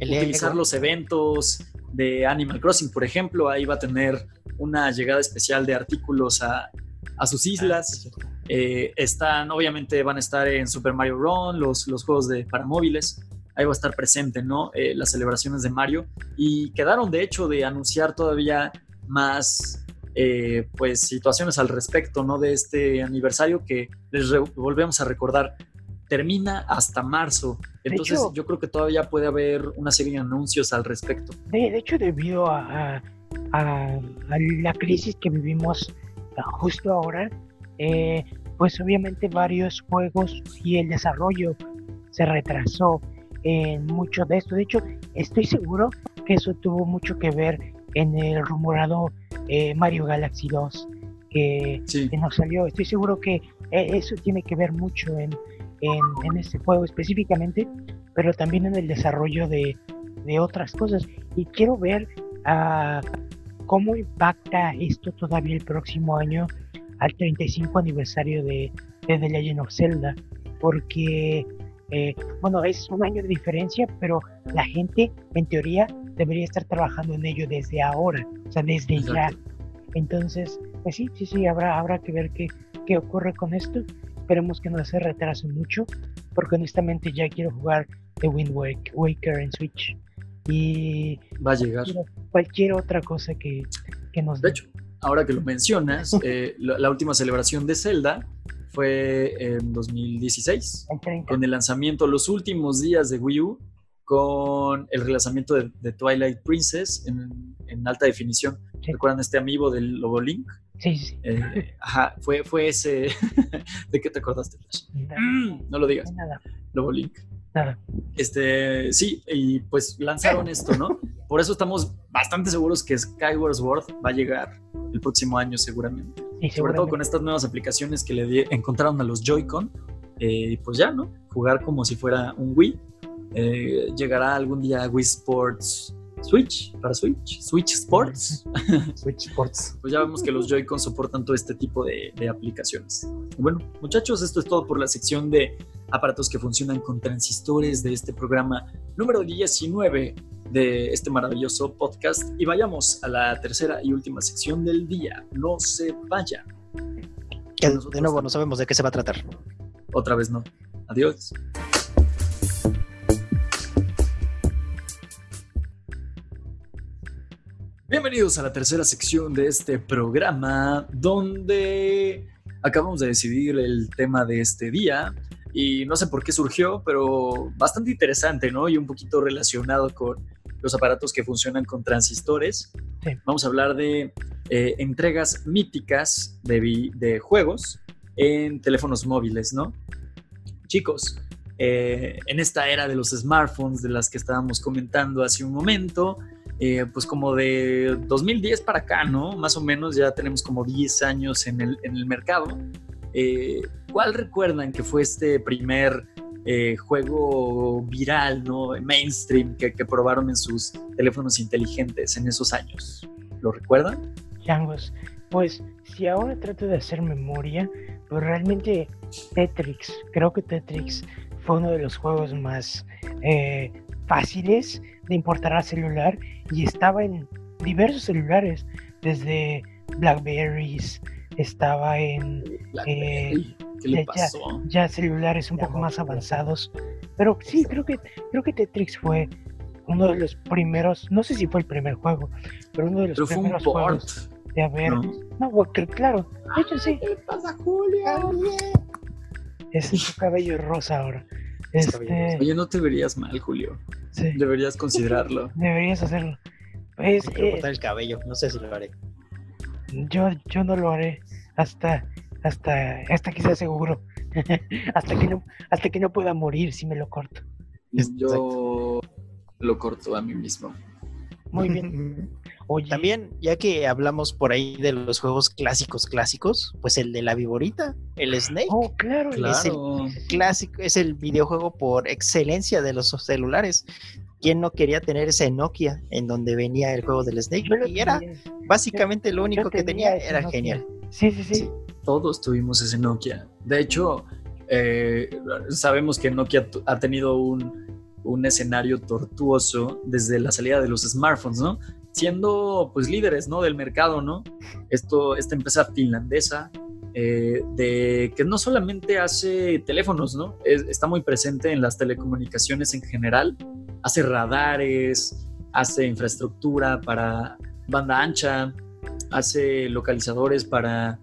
utilizar los eventos de Animal Crossing, por ejemplo, ahí va a tener una llegada especial de artículos a, a sus ah, islas. Eh, están, obviamente van a estar en Super Mario Run, los, los juegos de para móviles. Ahí va a estar presente, ¿no? Eh, las celebraciones de Mario. Y quedaron, de hecho, de anunciar todavía más, eh, pues, situaciones al respecto, ¿no? De este aniversario que les volvemos a recordar termina hasta marzo. Entonces yo creo que todavía puede haber una serie de anuncios al respecto. De, hecho, debido a, a, la crisis que vivimos justo ahora, eh, pues obviamente varios juegos y el desarrollo se retrasó en mucho de esto. De hecho, estoy seguro que eso tuvo mucho que ver en el rumorado eh, Mario Galaxy 2 que, que, nos salió. Estoy seguro que eh, eso tiene que ver mucho en, en, este juego específicamente, pero también en el desarrollo de, de otras cosas. Y quiero ver uh, cómo impacta esto todavía el próximo año al 35 aniversario de, de The Legend of Zelda, porque, eh, bueno, es un año de diferencia, pero la gente, en teoría, debería estar trabajando en ello desde ahora, o sea, desde ya. Entonces, pues sí, sí, sí, habrá, habrá que ver qué, qué ocurre con esto. Esperemos que no se retrase mucho, porque honestamente ya quiero jugar The Wind Waker en Switch. Y va a llegar. Cualquier otra cosa que, que nos De hecho, ahora que lo mencionas, eh, la, última celebración de Zelda fue en 2016, con el lanzamiento, los últimos días de Wii U, con el relanzamiento de, Twilight Princess en, alta definición. ¿Recuerdan este amigo del Lobo Link? Sí, sí. Eh, ajá, fue, fue ese. ¿De qué te acordaste, mm, no lo digas. Nada. Lobo Link. Nada. Este, sí, y pues lanzaron esto, ¿no? Por eso estamos bastante seguros que Skyward Sword va a llegar el próximo año seguramente. Sobre todo con estas nuevas aplicaciones que le encontraron a los Joy-Con. Eh, y pues ya, ¿no? Jugar como si fuera un Wii. Eh, llegará algún día Wii Sports Switch, para Switch, Switch Sports. Switch Sports. pues ya vemos que los Joy-Con soportan todo este tipo de, de, aplicaciones. Bueno, muchachos, esto es todo por la sección de aparatos que funcionan con transistores de este programa número 19 de este maravilloso podcast. Y vayamos a la tercera y última sección del día. No se vayan. de nuevo, no sabemos de qué se va a tratar. Otra vez no. Adiós. Bienvenidos a la tercera sección de este programa donde acabamos de decidir el tema de este día y no sé por qué surgió, pero bastante interesante, ¿no? Y un poquito relacionado con los aparatos que funcionan con transistores. Vamos a hablar de eh, entregas míticas de, de, juegos en teléfonos móviles, ¿no? Chicos, eh, en esta era de los smartphones de las que estábamos comentando hace un momento, eh, pues como de 2010 para acá, ¿no? Más o menos ya tenemos como 10 años en el, en el mercado. Eh, ¿Cuál recuerdan que fue este primer eh, juego viral, ¿no? Mainstream que, probaron en sus teléfonos inteligentes en esos años? ¿Lo recuerdan? Changos, pues si ahora trato de hacer memoria, pues realmente Tetris, creo que Tetris fue uno de los juegos más fáciles de importar al celular y estaba en diversos celulares, desde Blackberries, estaba en eh, Ya, celulares un poco más avanzados. Pero sí, creo que creo que Tetris fue uno de los primeros, no sé si fue el primer juego, pero uno de los primeros juegos de haber. No, claro, de hecho sí. ¿Qué pasa, Julio? Es su cabello rosa ahora. Este... Oye, no te verías mal, Julio. Deberías considerarlo. Deberías hacerlo. Pues, eh, cortar el cabello, no sé si lo haré. Yo, yo no lo haré hasta, hasta, hasta que sea seguro. hasta que no, hasta que no pueda morir si me lo corto. Yo lo corto a mí mismo. Muy bien. Oye, También, ya que hablamos por ahí de los juegos clásicos clásicos, pues el de la viborita, el Snake, Oh, claro. el- Claro. clásico, es el videojuego por excelencia de los celulares. ¿Quién no quería tener ese Nokia en donde venía el juego del Snake? Y era básicamente lo único que tenía, era Nokia. genial. Sí, sí, sí. Todos tuvimos ese Nokia. De hecho, eh, sabemos que Nokia ha tenido un, un escenario tortuoso desde la salida de los smartphones, ¿no? Siendo pues líderes, ¿no? Del mercado, ¿no? Esto, esta empresa finlandesa, eh, de, que no solamente hace teléfonos, ¿no? Es- está muy presente en las telecomunicaciones en general. Hace radares, hace infraestructura para banda ancha, hace localizadores para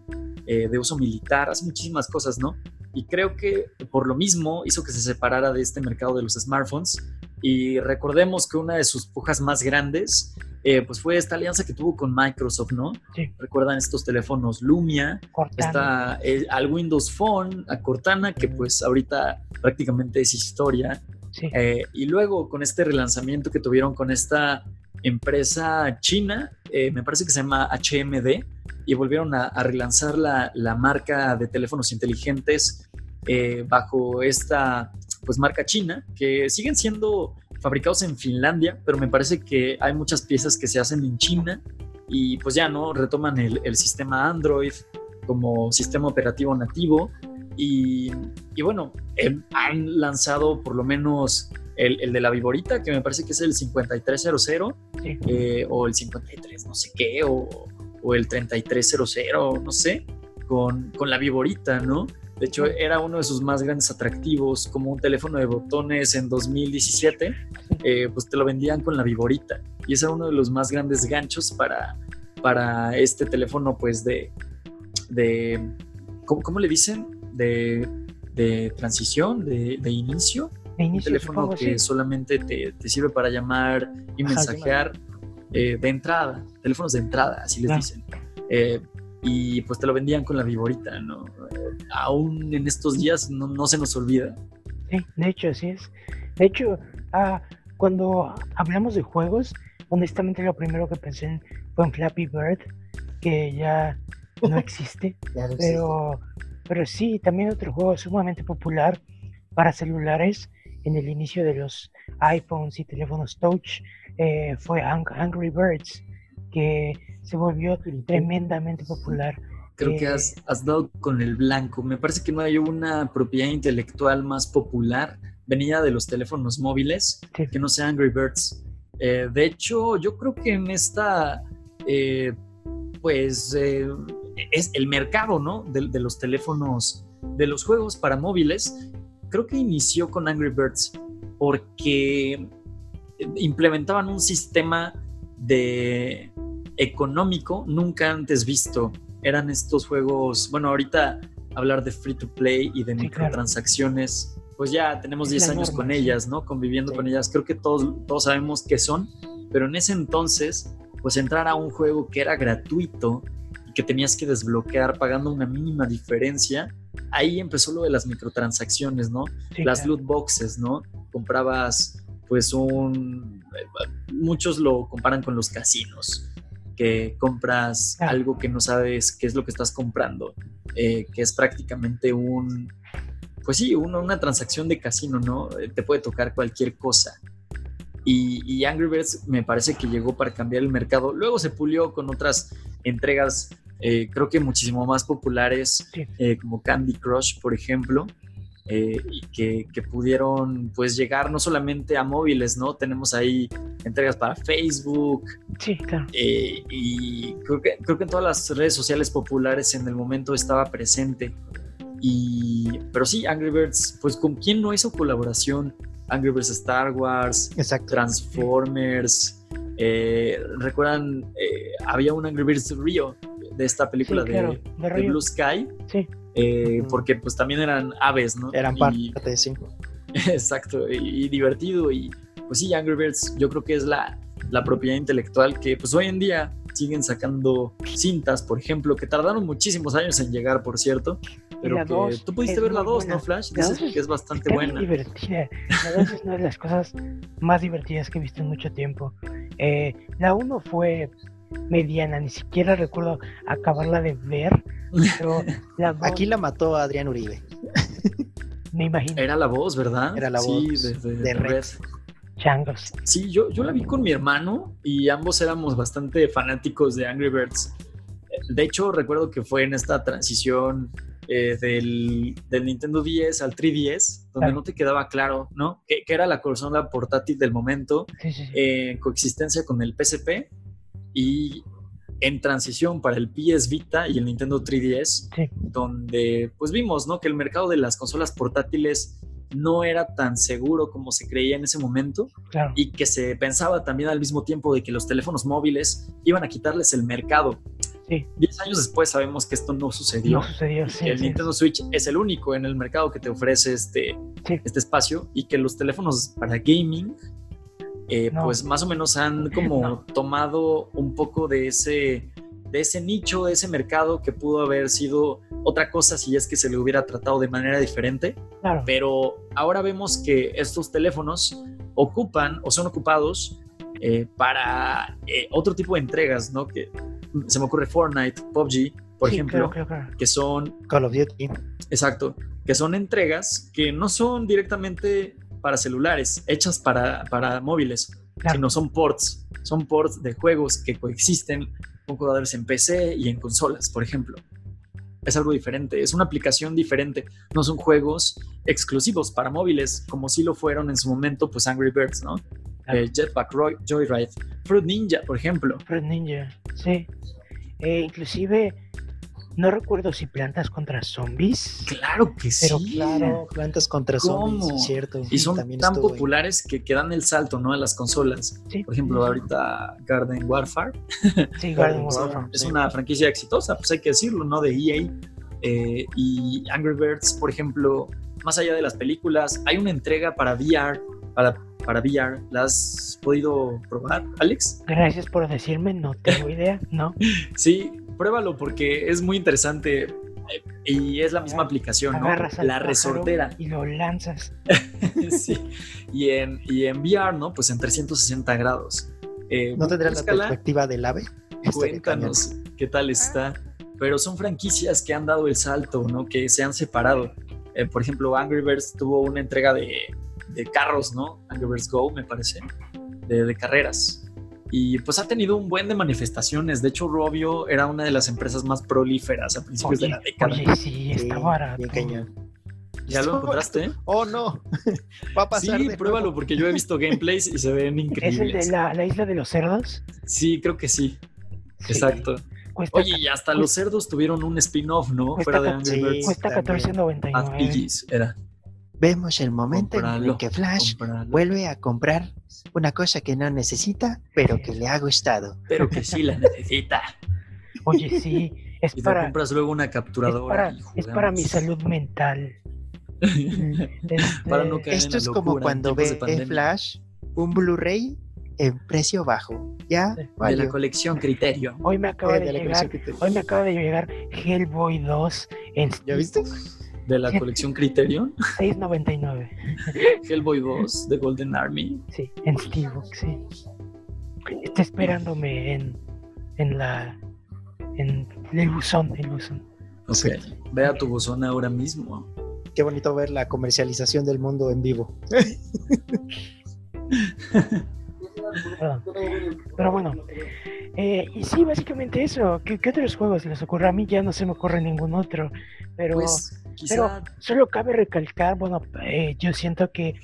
eh, de uso militar, hace muchísimas cosas, ¿no? Y creo que por lo mismo hizo que se separara de este mercado de los smartphones. Y recordemos que una de sus pujas más grandes, eh, pues fue esta alianza que tuvo con Microsoft, ¿no? Sí. Recuerdan estos teléfonos Lumia, Cortana. está eh, al Windows Phone, a Cortana, que pues ahorita prácticamente es historia. Sí. Eh, y luego con este relanzamiento que tuvieron con esta empresa china, eh, me parece que se llama HMD, y volvieron a, relanzar la, la marca de teléfonos inteligentes eh, bajo esta pues marca china, que siguen siendo fabricados en Finlandia, pero me parece que hay muchas piezas que se hacen en China y pues ya no retoman el sistema Android como sistema operativo nativo y, y bueno, eh, han lanzado por lo menos el, el de la Viborita, que me parece que es el 5300 Sí. eh, o el 53 no sé qué, o, o el 3300, no sé, con, con la Viborita, ¿no? De hecho, era uno de sus más grandes atractivos, como un teléfono de botones en 2017, eh, pues te lo vendían con la Viborita. Y ese era uno de los más grandes ganchos para, para este teléfono, pues de, de ¿cómo, cómo le dicen? De, de transición, de, de inicio. De Un inicio, teléfono supongo, que sí. solamente te, te sirve para llamar y Ajá, mensajear eh, de entrada, teléfonos de entrada, así les Claro. dicen. Eh, y pues te lo vendían con la viborita, ¿no? Eh, aún en estos días no, no se nos olvida. Sí, de hecho, así es. De hecho, ah, cuando hablamos de juegos, honestamente lo primero que pensé en- fue en Flappy Bird, que ya no existe. Ya no existe. Pero, sí, también otro juego sumamente popular para celulares en el inicio de los iPhones y teléfonos touch eh, fue Ang- Angry Birds, que se volvió tremendamente popular. Creo que Eh, has, has dado con el blanco. Me parece que no hay una propiedad intelectual más popular venida de los teléfonos móviles Sí. que no sea Angry Birds. Eh, de hecho, yo creo que en esta, pues, es el mercado, ¿no? De, de los teléfonos, de los juegos para móviles, creo que inició con Angry Birds porque implementaban un sistema de económico nunca antes visto. Eran estos juegos, bueno, ahorita hablar de free to play y de Sí, claro. microtransacciones, pues ya tenemos Es 10 la años norma, con sí. ellas, ¿no? Conviviendo Sí. con ellas. Creo que todos, todos sabemos qué son, pero en ese entonces, pues entrar a un juego que era gratuito que tenías que desbloquear pagando una mínima diferencia, ahí empezó lo de las microtransacciones, ¿no? Sí, las claro. loot boxes, ¿no? Comprabas pues un... Muchos lo comparan con los casinos, que compras algo que no sabes qué es lo que estás comprando, eh, que es prácticamente un... Pues sí, una, una transacción de casino, ¿no? Eh, Te puede tocar cualquier cosa. Y, y Angry Birds me parece que llegó para cambiar el mercado. Luego se pulió con otras entregas, eh, creo que muchísimo más populares, eh, como Candy Crush, por ejemplo, eh, y que, que pudieron pues llegar no solamente a móviles, ¿no? Tenemos ahí entregas para Facebook Sí, claro. y creo que, creo que en todas las redes sociales populares en el momento estaba presente. Y, pero sí, Angry Birds, pues con quién no hizo colaboración? Angry Birds Star Wars, Exacto. Transformers. Eh, ¿Recuerdan? eh, había un Angry Birds Rio de esta película Sí, claro. de. Blue Sky, Sí. eh, porque pues también eran aves, ¿no? Eran parte, sí. Exacto, y, y divertido. Y pues sí, Angry Birds yo creo que es la, la propiedad intelectual que pues hoy en día siguen sacando cintas, por ejemplo, que tardaron muchísimos años en llegar, por cierto. Pero que dos tú pudiste ver la muy 2, buena. ¿no, Flash? La Dices que es bastante buena. divertida. La dos es una de las cosas más divertidas que he visto en mucho tiempo. Eh, la 1 fue mediana, ni siquiera recuerdo acabarla de ver, pero la Aquí la mató Adrián Uribe. me imagino, Era la voz, ¿verdad? Era la sí, voz de, de- de de Red. Red. changos. Sí, yo, yo la vi con mi hermano y ambos éramos bastante fanáticos de Angry Birds. De hecho, recuerdo que fue en esta transición eh, del, del Nintendo 10 al 3DS, donde Claro. no te quedaba claro, ¿no? Que, que era la consola portátil del momento, Sí, sí, sí. eh, en coexistencia con el PSP y en transición para el PS Vita y el Nintendo 3DS, Sí. donde pues vimos, ¿no? Que el mercado de las consolas portátiles no era tan seguro como se creía en ese momento claro. y que se pensaba también al mismo tiempo de que los teléfonos móviles iban a quitarles el mercado. Sí. Diez años después sabemos que esto no sucedió. No sucedió, sí, el sí. Nintendo Switch es el único en el mercado que te ofrece este, Sí. este espacio y que los teléfonos para gaming eh, No. pues más o menos han como No. tomado un poco de ese de ese nicho, de ese mercado que pudo haber sido otra cosa si es que se le hubiera tratado de manera diferente Claro. pero ahora vemos que estos teléfonos ocupan o son ocupados eh, para eh, otro tipo de entregas, ¿no? Que se me ocurre Fortnite, PUBG, por Sí, ejemplo, claro, claro, claro. que son, Call of Duty. exacto, que son entregas que no son directamente para celulares, hechas para, para móviles, sino son ports, son ports de juegos que coexisten con jugadores en PC y en consolas, por ejemplo. Es algo diferente, es una aplicación diferente, no son juegos exclusivos para móviles, como sí lo fueron en su momento, pues Angry Birds, ¿no? Eh, Jetpack Roy- Joyride, Fruit Ninja, por ejemplo. Fruit Ninja, sí. Eh, inclusive, no recuerdo si plantas contra zombies. Claro que Pero sí. Claro, plantas contra ¿Cómo? zombies, cierto. Y son También tan ahí. populares que, que dan el salto, ¿no? A las consolas. Sí. Por ejemplo, ahorita Garden Warfare Sí, Garden Warfare. Warfare. es Sí. una franquicia exitosa, pues hay que decirlo, ¿no? De EA. Eh, y Angry Birds, por ejemplo, más allá de las películas, hay una entrega para VR, para, para VR. ¿La has podido probar, Alex? Gracias por decirme, no tengo idea, ¿no? Sí, pruébalo porque es muy interesante y es la misma aplicación, ¿no? La resortera. Y lo lanzas. sí. Y en, y en VR, ¿no? Pues en 360 grados. Eh, ¿No tendrás la perspectiva del ave? Cuéntanos qué tal está. Pero son franquicias que han dado el salto, ¿no? Que se han separado. Eh, por ejemplo, Angry Birds tuvo una entrega de, de carros, ¿no? Angry Birds Go, me parece, de, de carreras. Y pues ha tenido un buen de manifestaciones. De hecho, Robio era una de las empresas más prolíferas a principios de la década. oye, sí, está barato. bien. ¿Ya lo encontraste? Oh, no. Va a pasar Sí, de pruébalo nuevo. porque yo he visto gameplays y se ven ¿Es el de increíbles. la, la isla de los cerdos? Sí, creo que sí. Sí. Exacto. Cuesta, Oye, y hasta los cerdos tuvieron un spin-off, ¿no? Cuesta Fuera de Angry sí. Birds. cuesta también. 14.99. Mad Piggies era. Vemos el momento en el que Flash vuelve a comprar una cosa que no necesita, pero que le ha gustado. pero que sí la necesita. Oye, sí, es Y para, compras luego una es capturadora. para, y es para mi salud mental. Este, Para no caer en Esto es como locura cuando ve. Flash un Blu-ray en precio bajo. Ya. De valió. la colección Criterio. Hoy me acaba Eh, de llegar, hoy me acaba de llegar Hellboy 2 en ¿Ya viste? De la colección Criterion. 6.99. Hellboy 2 de Golden Army. Sí, en Steelbook, sí. Está esperándome en, en la en el buzón, el buzón. Ok. Sí. Ve a tu buzón ahora mismo. Qué bonito ver la comercialización del mundo en vivo. Perdón. Pero bueno, eh, y sí, básicamente eso. ¿Qué, qué otros juegos les ocurre? A mí ya no se me ocurre ningún otro, pero Pues quizá. solo cabe recalcar, bueno, eh, yo siento que,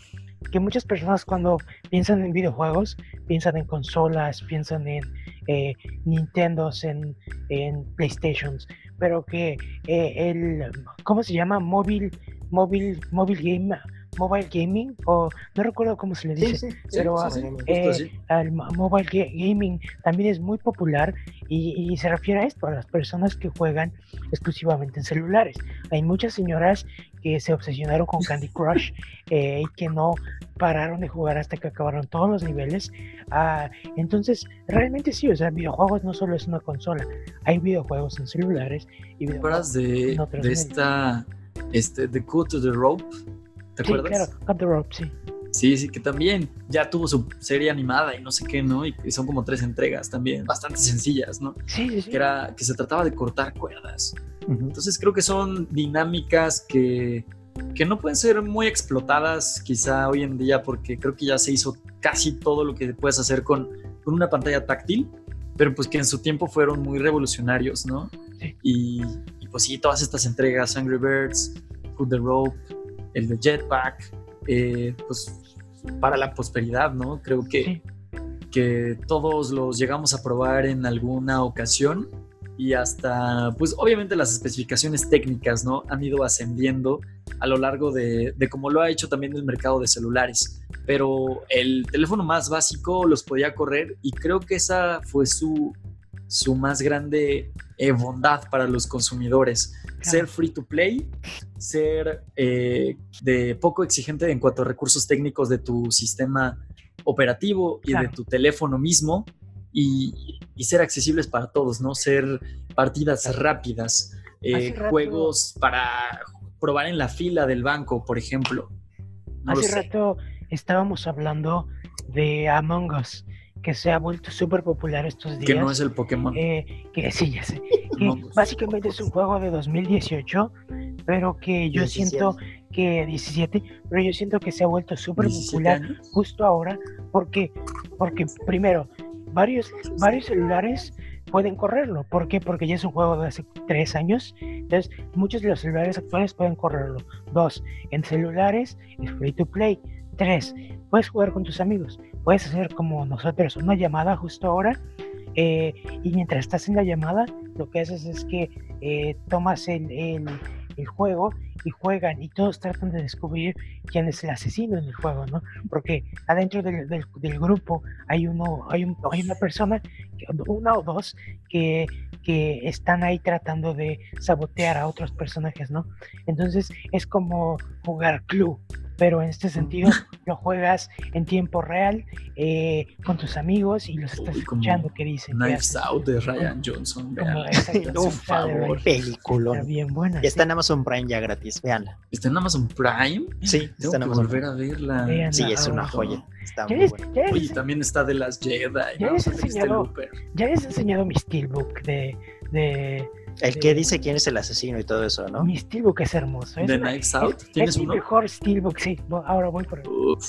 que muchas personas cuando piensan en videojuegos, piensan en consolas, piensan en eh, Nintendos, en, en PlayStations, pero que eh, el, ¿cómo se llama? Móvil, móvil, móvil game, mobile gaming, o no recuerdo cómo se le dice. pero, sí, sí, justo eh, mobile ga- gaming también es muy popular y, y se refiere a esto, a las personas que juegan exclusivamente en celulares. Hay muchas señoras que se obsesionaron con Candy Crush eh, y que no pararon de jugar hasta que acabaron todos los niveles. Ah, entonces, realmente sí, o sea, videojuegos no solo es una consola, hay videojuegos en celulares y ¿Te videojuegos. de, en otros de medios. esta. Este, The Cut to the Rope? ¿Te Sí, acuerdas? claro, Cut the Rope, sí. Sí, sí, que también ya tuvo su serie animada y no sé qué, ¿no? Y, y son como tres entregas también, bastante sencillas, ¿no? Sí, sí, sí. Que, era, que se trataba de cortar cuerdas. Ujú. Entonces creo que son dinámicas que, que no pueden ser muy explotadas quizá hoy en día porque creo que ya se hizo casi todo lo que puedes hacer con, con una pantalla táctil, pero pues que en su tiempo fueron muy revolucionarios, ¿no? Sí. Y, y pues sí, todas estas entregas, Angry Birds, Cut the Rope, el de Jetpack, eh, pues para la prosperidad, ¿no? Creo que, Sí. que todos los llegamos a probar en alguna ocasión y hasta, pues obviamente las especificaciones técnicas, ¿no? Han ido ascendiendo a lo largo de, de como lo ha hecho también el mercado de celulares. Pero el teléfono más básico los podía correr y creo que esa fue su, su más grande eh, bondad para los consumidores. Ser free to play, ser eh, de poco exigente en cuanto a recursos técnicos de tu sistema operativo y Claro. de tu teléfono mismo y, y ser accesibles para todos, ¿no? Ser partidas rápidas, eh, juegos para probar en la fila del banco, por ejemplo. No Hace rato estábamos hablando de Among Us, que se ha vuelto súper popular estos días. Que no es el Pokémon. Eh, que sí, ya sé. Que Among Us. básicamente es un juego de 2018, pero que yo 17. siento que 17, pero yo siento que se ha vuelto súper 17 popular años. justo ahora, porque, porque primero, varios, varios celulares pueden correrlo. ¿Por qué? Porque ya es un juego de hace tres años. Entonces, muchos de los celulares actuales pueden correrlo. Dos, en celulares es free to play. Tres, puedes jugar con tus amigos. Puedes hacer como nosotros una llamada justo ahora. eh, y mientras estás en la llamada, lo que haces es que eh, tomas el, el- juego y juegan y todos tratan de descubrir quién es el asesino en el juego, ¿no? Porque adentro del, del- grupo hay uno, hay, un- hay una persona, una o dos, que, que están ahí tratando de sabotear a otros personajes, ¿no? Entonces es como jugar club, pero en este sentido lo juegas en tiempo real eh, con tus amigos y los estás Uy, escuchando que dicen. Knives. Out de Ryan Johnson. Exacto, Por favor. Está Peliculón. bien buena. Ya está sí. en Amazon Prime ya gratis, véanla. ¿Está en Amazon Prime? Sí, Tengo está en que Amazon volver Prime. a verla. Vean. Sí, es una Ah, joya. Está ¿Ya muy les, buena. Oye, también está de las Jedi. Ya ¿no? les he Saliste enseñado- ya les he enseñado mi steelbook de, de El que dice quién es el asesino y todo eso, ¿no? mi steelbook es hermoso. Es, ¿De una- Knives Out? es- ¿Tienes es mi uno? mejor steelbook, sí. Ahora voy por él. Uf,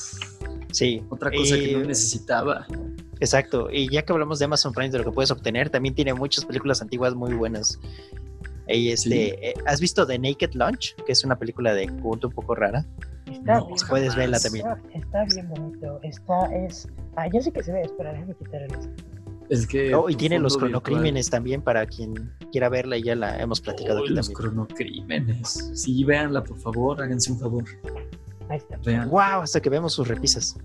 Sí. otra cosa que no necesitaba. Exacto. Y ya que hablamos de Amazon Prime, de lo que puedes obtener, también tiene muchas películas antiguas muy buenas. Y este, Sí. eh, ¿Has visto The Naked Lunch? Que es una película de culto un poco rara. Está No, bien. Puedes jamás. verla también. Está, está bien bonito. Está, es. Ah, ya sé que se ve. Espera, déjame quitar el. Es que. Oh, y tiene los fondo virtual- cronocrímenes también para quien quiera verla y ya la hemos platicado Oh, aquí los también. cronocrímenes. Sí, véanla, por favor, háganse un favor. Ahí está. Vean. Wow, hasta que vemos sus repisas.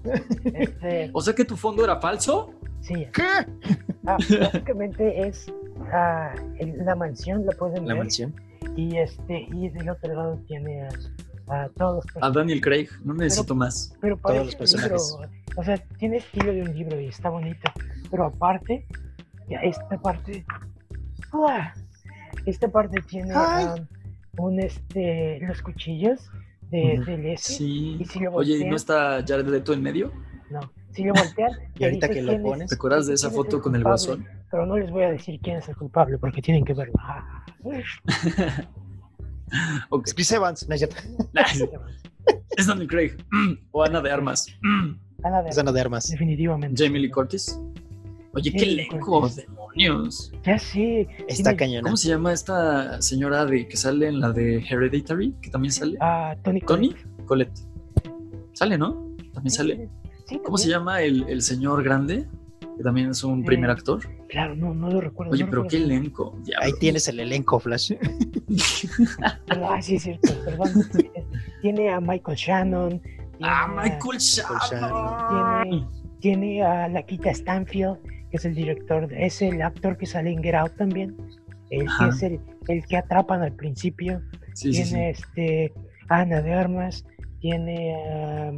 Este, O sea que tu fondo era falso. sí. ¿Qué? Ah, básicamente es ah, el- la mansión, la pueden La ver. mansión. Y este, y del otro lado tiene a, a todos los A Daniel Craig, no necesito más. Pero Todos parece los un libro, personajes. o sea, tiene estilo de un libro y está bonito. Pero aparte, ya esta parte, esta parte tiene um, un este, los cuchillos de, Ujú. del S. Sí. Y si lo Oye, ¿y voltean, no está Jared Leto en medio? no, si lo voltean, Y te ahorita que lo pones- ¿Te acuerdas de esa foto con el guasón? Pero no les voy a decir quién es el culpable porque tienen que verlo. Ah. Ok. Es Chris Evans, no es. Es Daniel Craig. Mm. O Ana de Armas. Mm. Ana de Es Ana de Armas. definitivamente. Jamie Lee Curtis. Oye, qué Curtis. demonios. Ya sí. Está cañona. ¿Cómo se llama esta señora de que sale en la de Hereditary? Que también sale. Ah, Tony ¿Tony? Colette. Sale, ¿no? También sale. Sí, ¿Cómo se llama el, el señor grande? Que también es un primer Eh, actor. Claro, no, no lo recuerdo. Oye, no pero qué elenco. Ahí tienes el elenco, Flash. Ah, sí, es cierto, perdón. tiene a Michael Shannon. Ah, Michael Shannon. Tiene, tiene a Laquita Stanfield, que es el director, es el actor que sale en Get Out también. El que es el, el que atrapan al principio. Sí, sí, sí. tiene este Ana de Armas. Tiene a.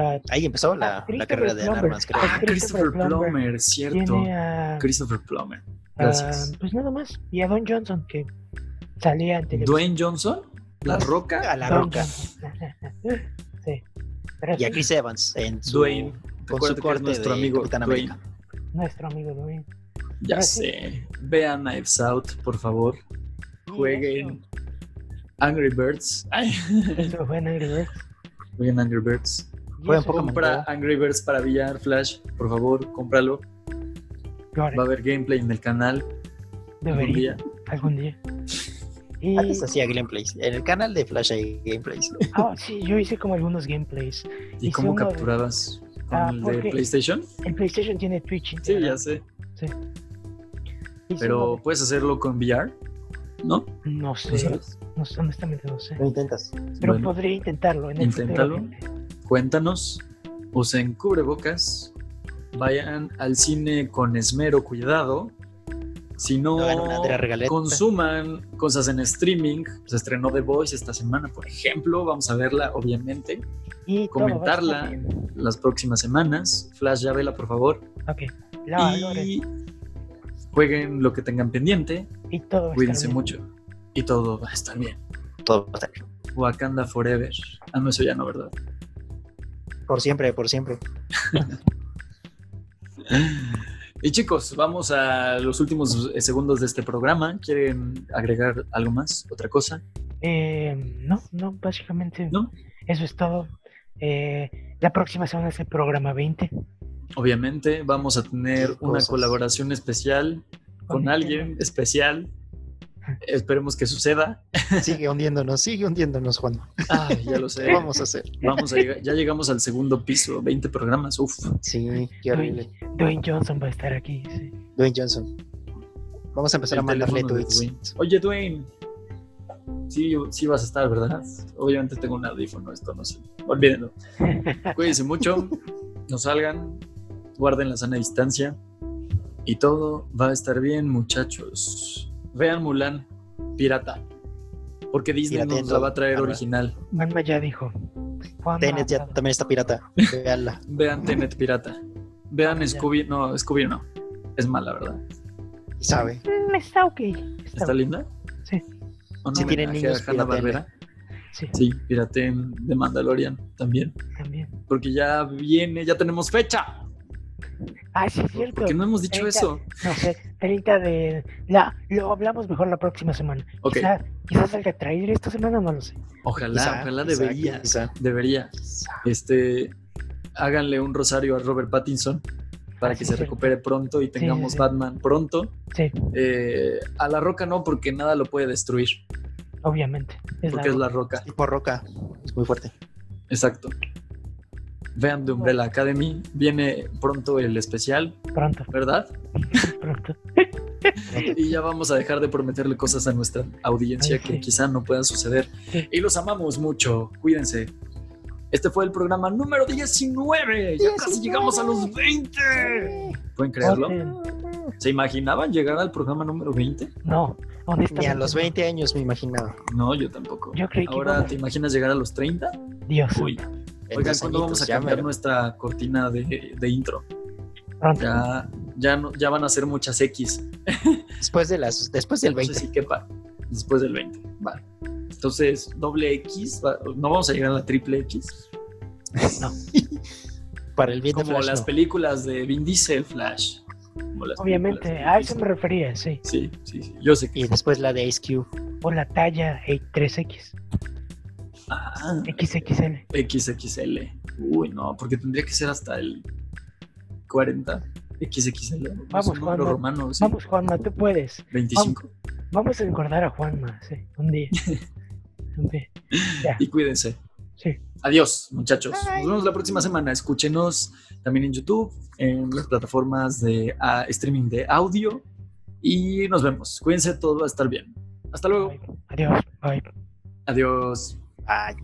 a- Ahí empezó la, Ah, la Christopher carrera de Ana Plummer. Armas, creo. Ah, Christopher Christopher Plummer. Plummer, cierto. tiene a, Christopher Plummer. Gracias. pues nada más. Y a Don Johnson, que salía en televisión. Dwayne Johnson, La Roca. A la Don roca. Sí. Pero Y a sí, Chris Evans en su, Dwayne. con su corte nuestro de amigo Capitán Dwayne. América. Nuestro amigo Dwayne. Ya sé. Vean Knives Out, por favor. Jueguen Angry Birds. Ay. Eso, eso fue en Angry Birds. Jueguen Angry Birds. Jueguen Compra. Angry Birds para VR Flash, por favor, cómpralo. Va a haber gameplay en el canal algún debería, día. algún día. Y, Antes hacía gameplays. En el canal de Flash hay gameplays. ah, sí, yo hice como algunos gameplays. ¿Y Hice cómo capturabas? ¿Con Ah, el de PlayStation? El PlayStation tiene Twitch. Sí, ya sé. Pero puedes hacerlo con VR, ¿no? no ¿No sé, sabes? no sé, honestamente no sé. Lo intentas. Pero Bueno, podría intentarlo. En el inténtalo. futuro. cuéntanos, usen cubrebocas, vayan al cine con esmero, cuidado. Si no, consuman cosas en streaming. Se estrenó The Voice esta semana, por ejemplo. Vamos a verla, obviamente, Y comentarla las próximas semanas. Flash, ya vela, por favor. Ok. La, y jueguen lo que tengan pendiente. Y todo Cuídense mucho. Y todo va a estar bien. Todo va a estar bien. Wakanda Forever. Ah, no, eso ya no, ¿verdad? Por siempre, por siempre. Y chicos, vamos a los últimos eh, segundos de este programa. ¿Quieren agregar algo más? ¿Otra cosa? Eh, no, no, básicamente ¿No? eso es todo. Eh, la próxima semana es el programa 20. Obviamente vamos a tener una colaboración especial con Con alguien especial. Esperemos que suceda. Sigue hundiéndonos, sigue hundiéndonos, Juan. Ay, ya lo sé. ¿Qué vamos a hacer? Vamos a llegar, ya llegamos al segundo piso, 20 programas. Uf. Sí, qué horrible. Dwayne Johnson va a estar aquí. sí. Dwayne Johnson. Vamos a empezar El a mandarle tweets. Dwayne. Oye, Dwayne. Sí, sí vas a estar, ¿verdad? Obviamente tengo un audífono, esto no sé. Olvídenlo. Cuídense mucho, no salgan, guarden la sana distancia y todo va a estar bien, muchachos. Vean Mulan, pirata. Porque Disney nos Pirateando. la va a traer Ahora. original. Manma ya dijo. Tenet ya también está pirata. Veanla. Vean Tenet pirata. Vean ya. Scooby, no, Scooby no. Es mala, ¿verdad? Y sabe. Mm, está ok. Está, ¿Está linda? Sí. Tienen homenaje a niños. Sí, Sí, pirateen de Mandalorian también. también. Porque ya viene, ya tenemos fecha. Ah, sí, es cierto. ¿Por qué no hemos dicho 30, eso? No sé, 30 de... La, lo hablamos mejor la próxima semana. Ok. Quizá, quizás salga trailer esta semana, no lo sé. Ojalá, Quizá, ojalá quizá, debería. quizá. Debería. Este, háganle un rosario a Robert Pattinson para Ah, que sí, se recupere pronto y tengamos sí. Batman pronto. Sí, Eh, a la roca no, porque nada lo puede destruir, obviamente. Es porque es la... roca. Tipo roca. Es muy fuerte. Exacro. Vean The Umbrella Academy, viene pronto el especial, Pronto, ¿verdad? pronto. Y ya vamos a dejar de prometerle cosas a nuestra audiencia Ay, que quizá no puedan suceder. Sí. Y los amamos mucho, cuídense. Este fue el programa número 19. Ya casi 19. llegamos a los 20. ¿Pueden creerlo? ¿Se imaginaban llegar al programa número 20? No, honestamente. Ni a los no. 20 años me imaginaba. No, yo tampoco. Yo creí que Ahora, ¿te imaginas llegar a los 30? Dios, Uy. Oigan, ¿cuándo vamos a cambiar nuestra cortina de, de intro? pronto. Ya, ya, no, ya van a ser muchas X. Después, de las, después del No 20. sé si quepa. Después del 20. Vale. Entonces, doble X. No vamos a llegar a la triple X. Para el bien de Como Flash, las no. películas de Vin Diesel, Flash. Obviamente, a eso me refería, sí. Sí, sí, sí. Yo sé que. Y después la de Ice Cube. O la talla 3X, Ah, XXL. XXL. Uy, no, porque tendría que ser hasta el 40. XXL. Vamos, Juanma. romano. sí. Vamos, Juanma, tú puedes. 25. Vamos a engordar a Juanma, sí, un día. un día. Y cuídense. sí. Adiós, muchachos. Nos vemos la próxima semana. Escúchenos también en YouTube, en las plataformas de ah, streaming de audio. Y nos vemos. Cuídense, todo va a estar bien. Hasta luego. Bye. Adiós, bye. Adiós. Ay.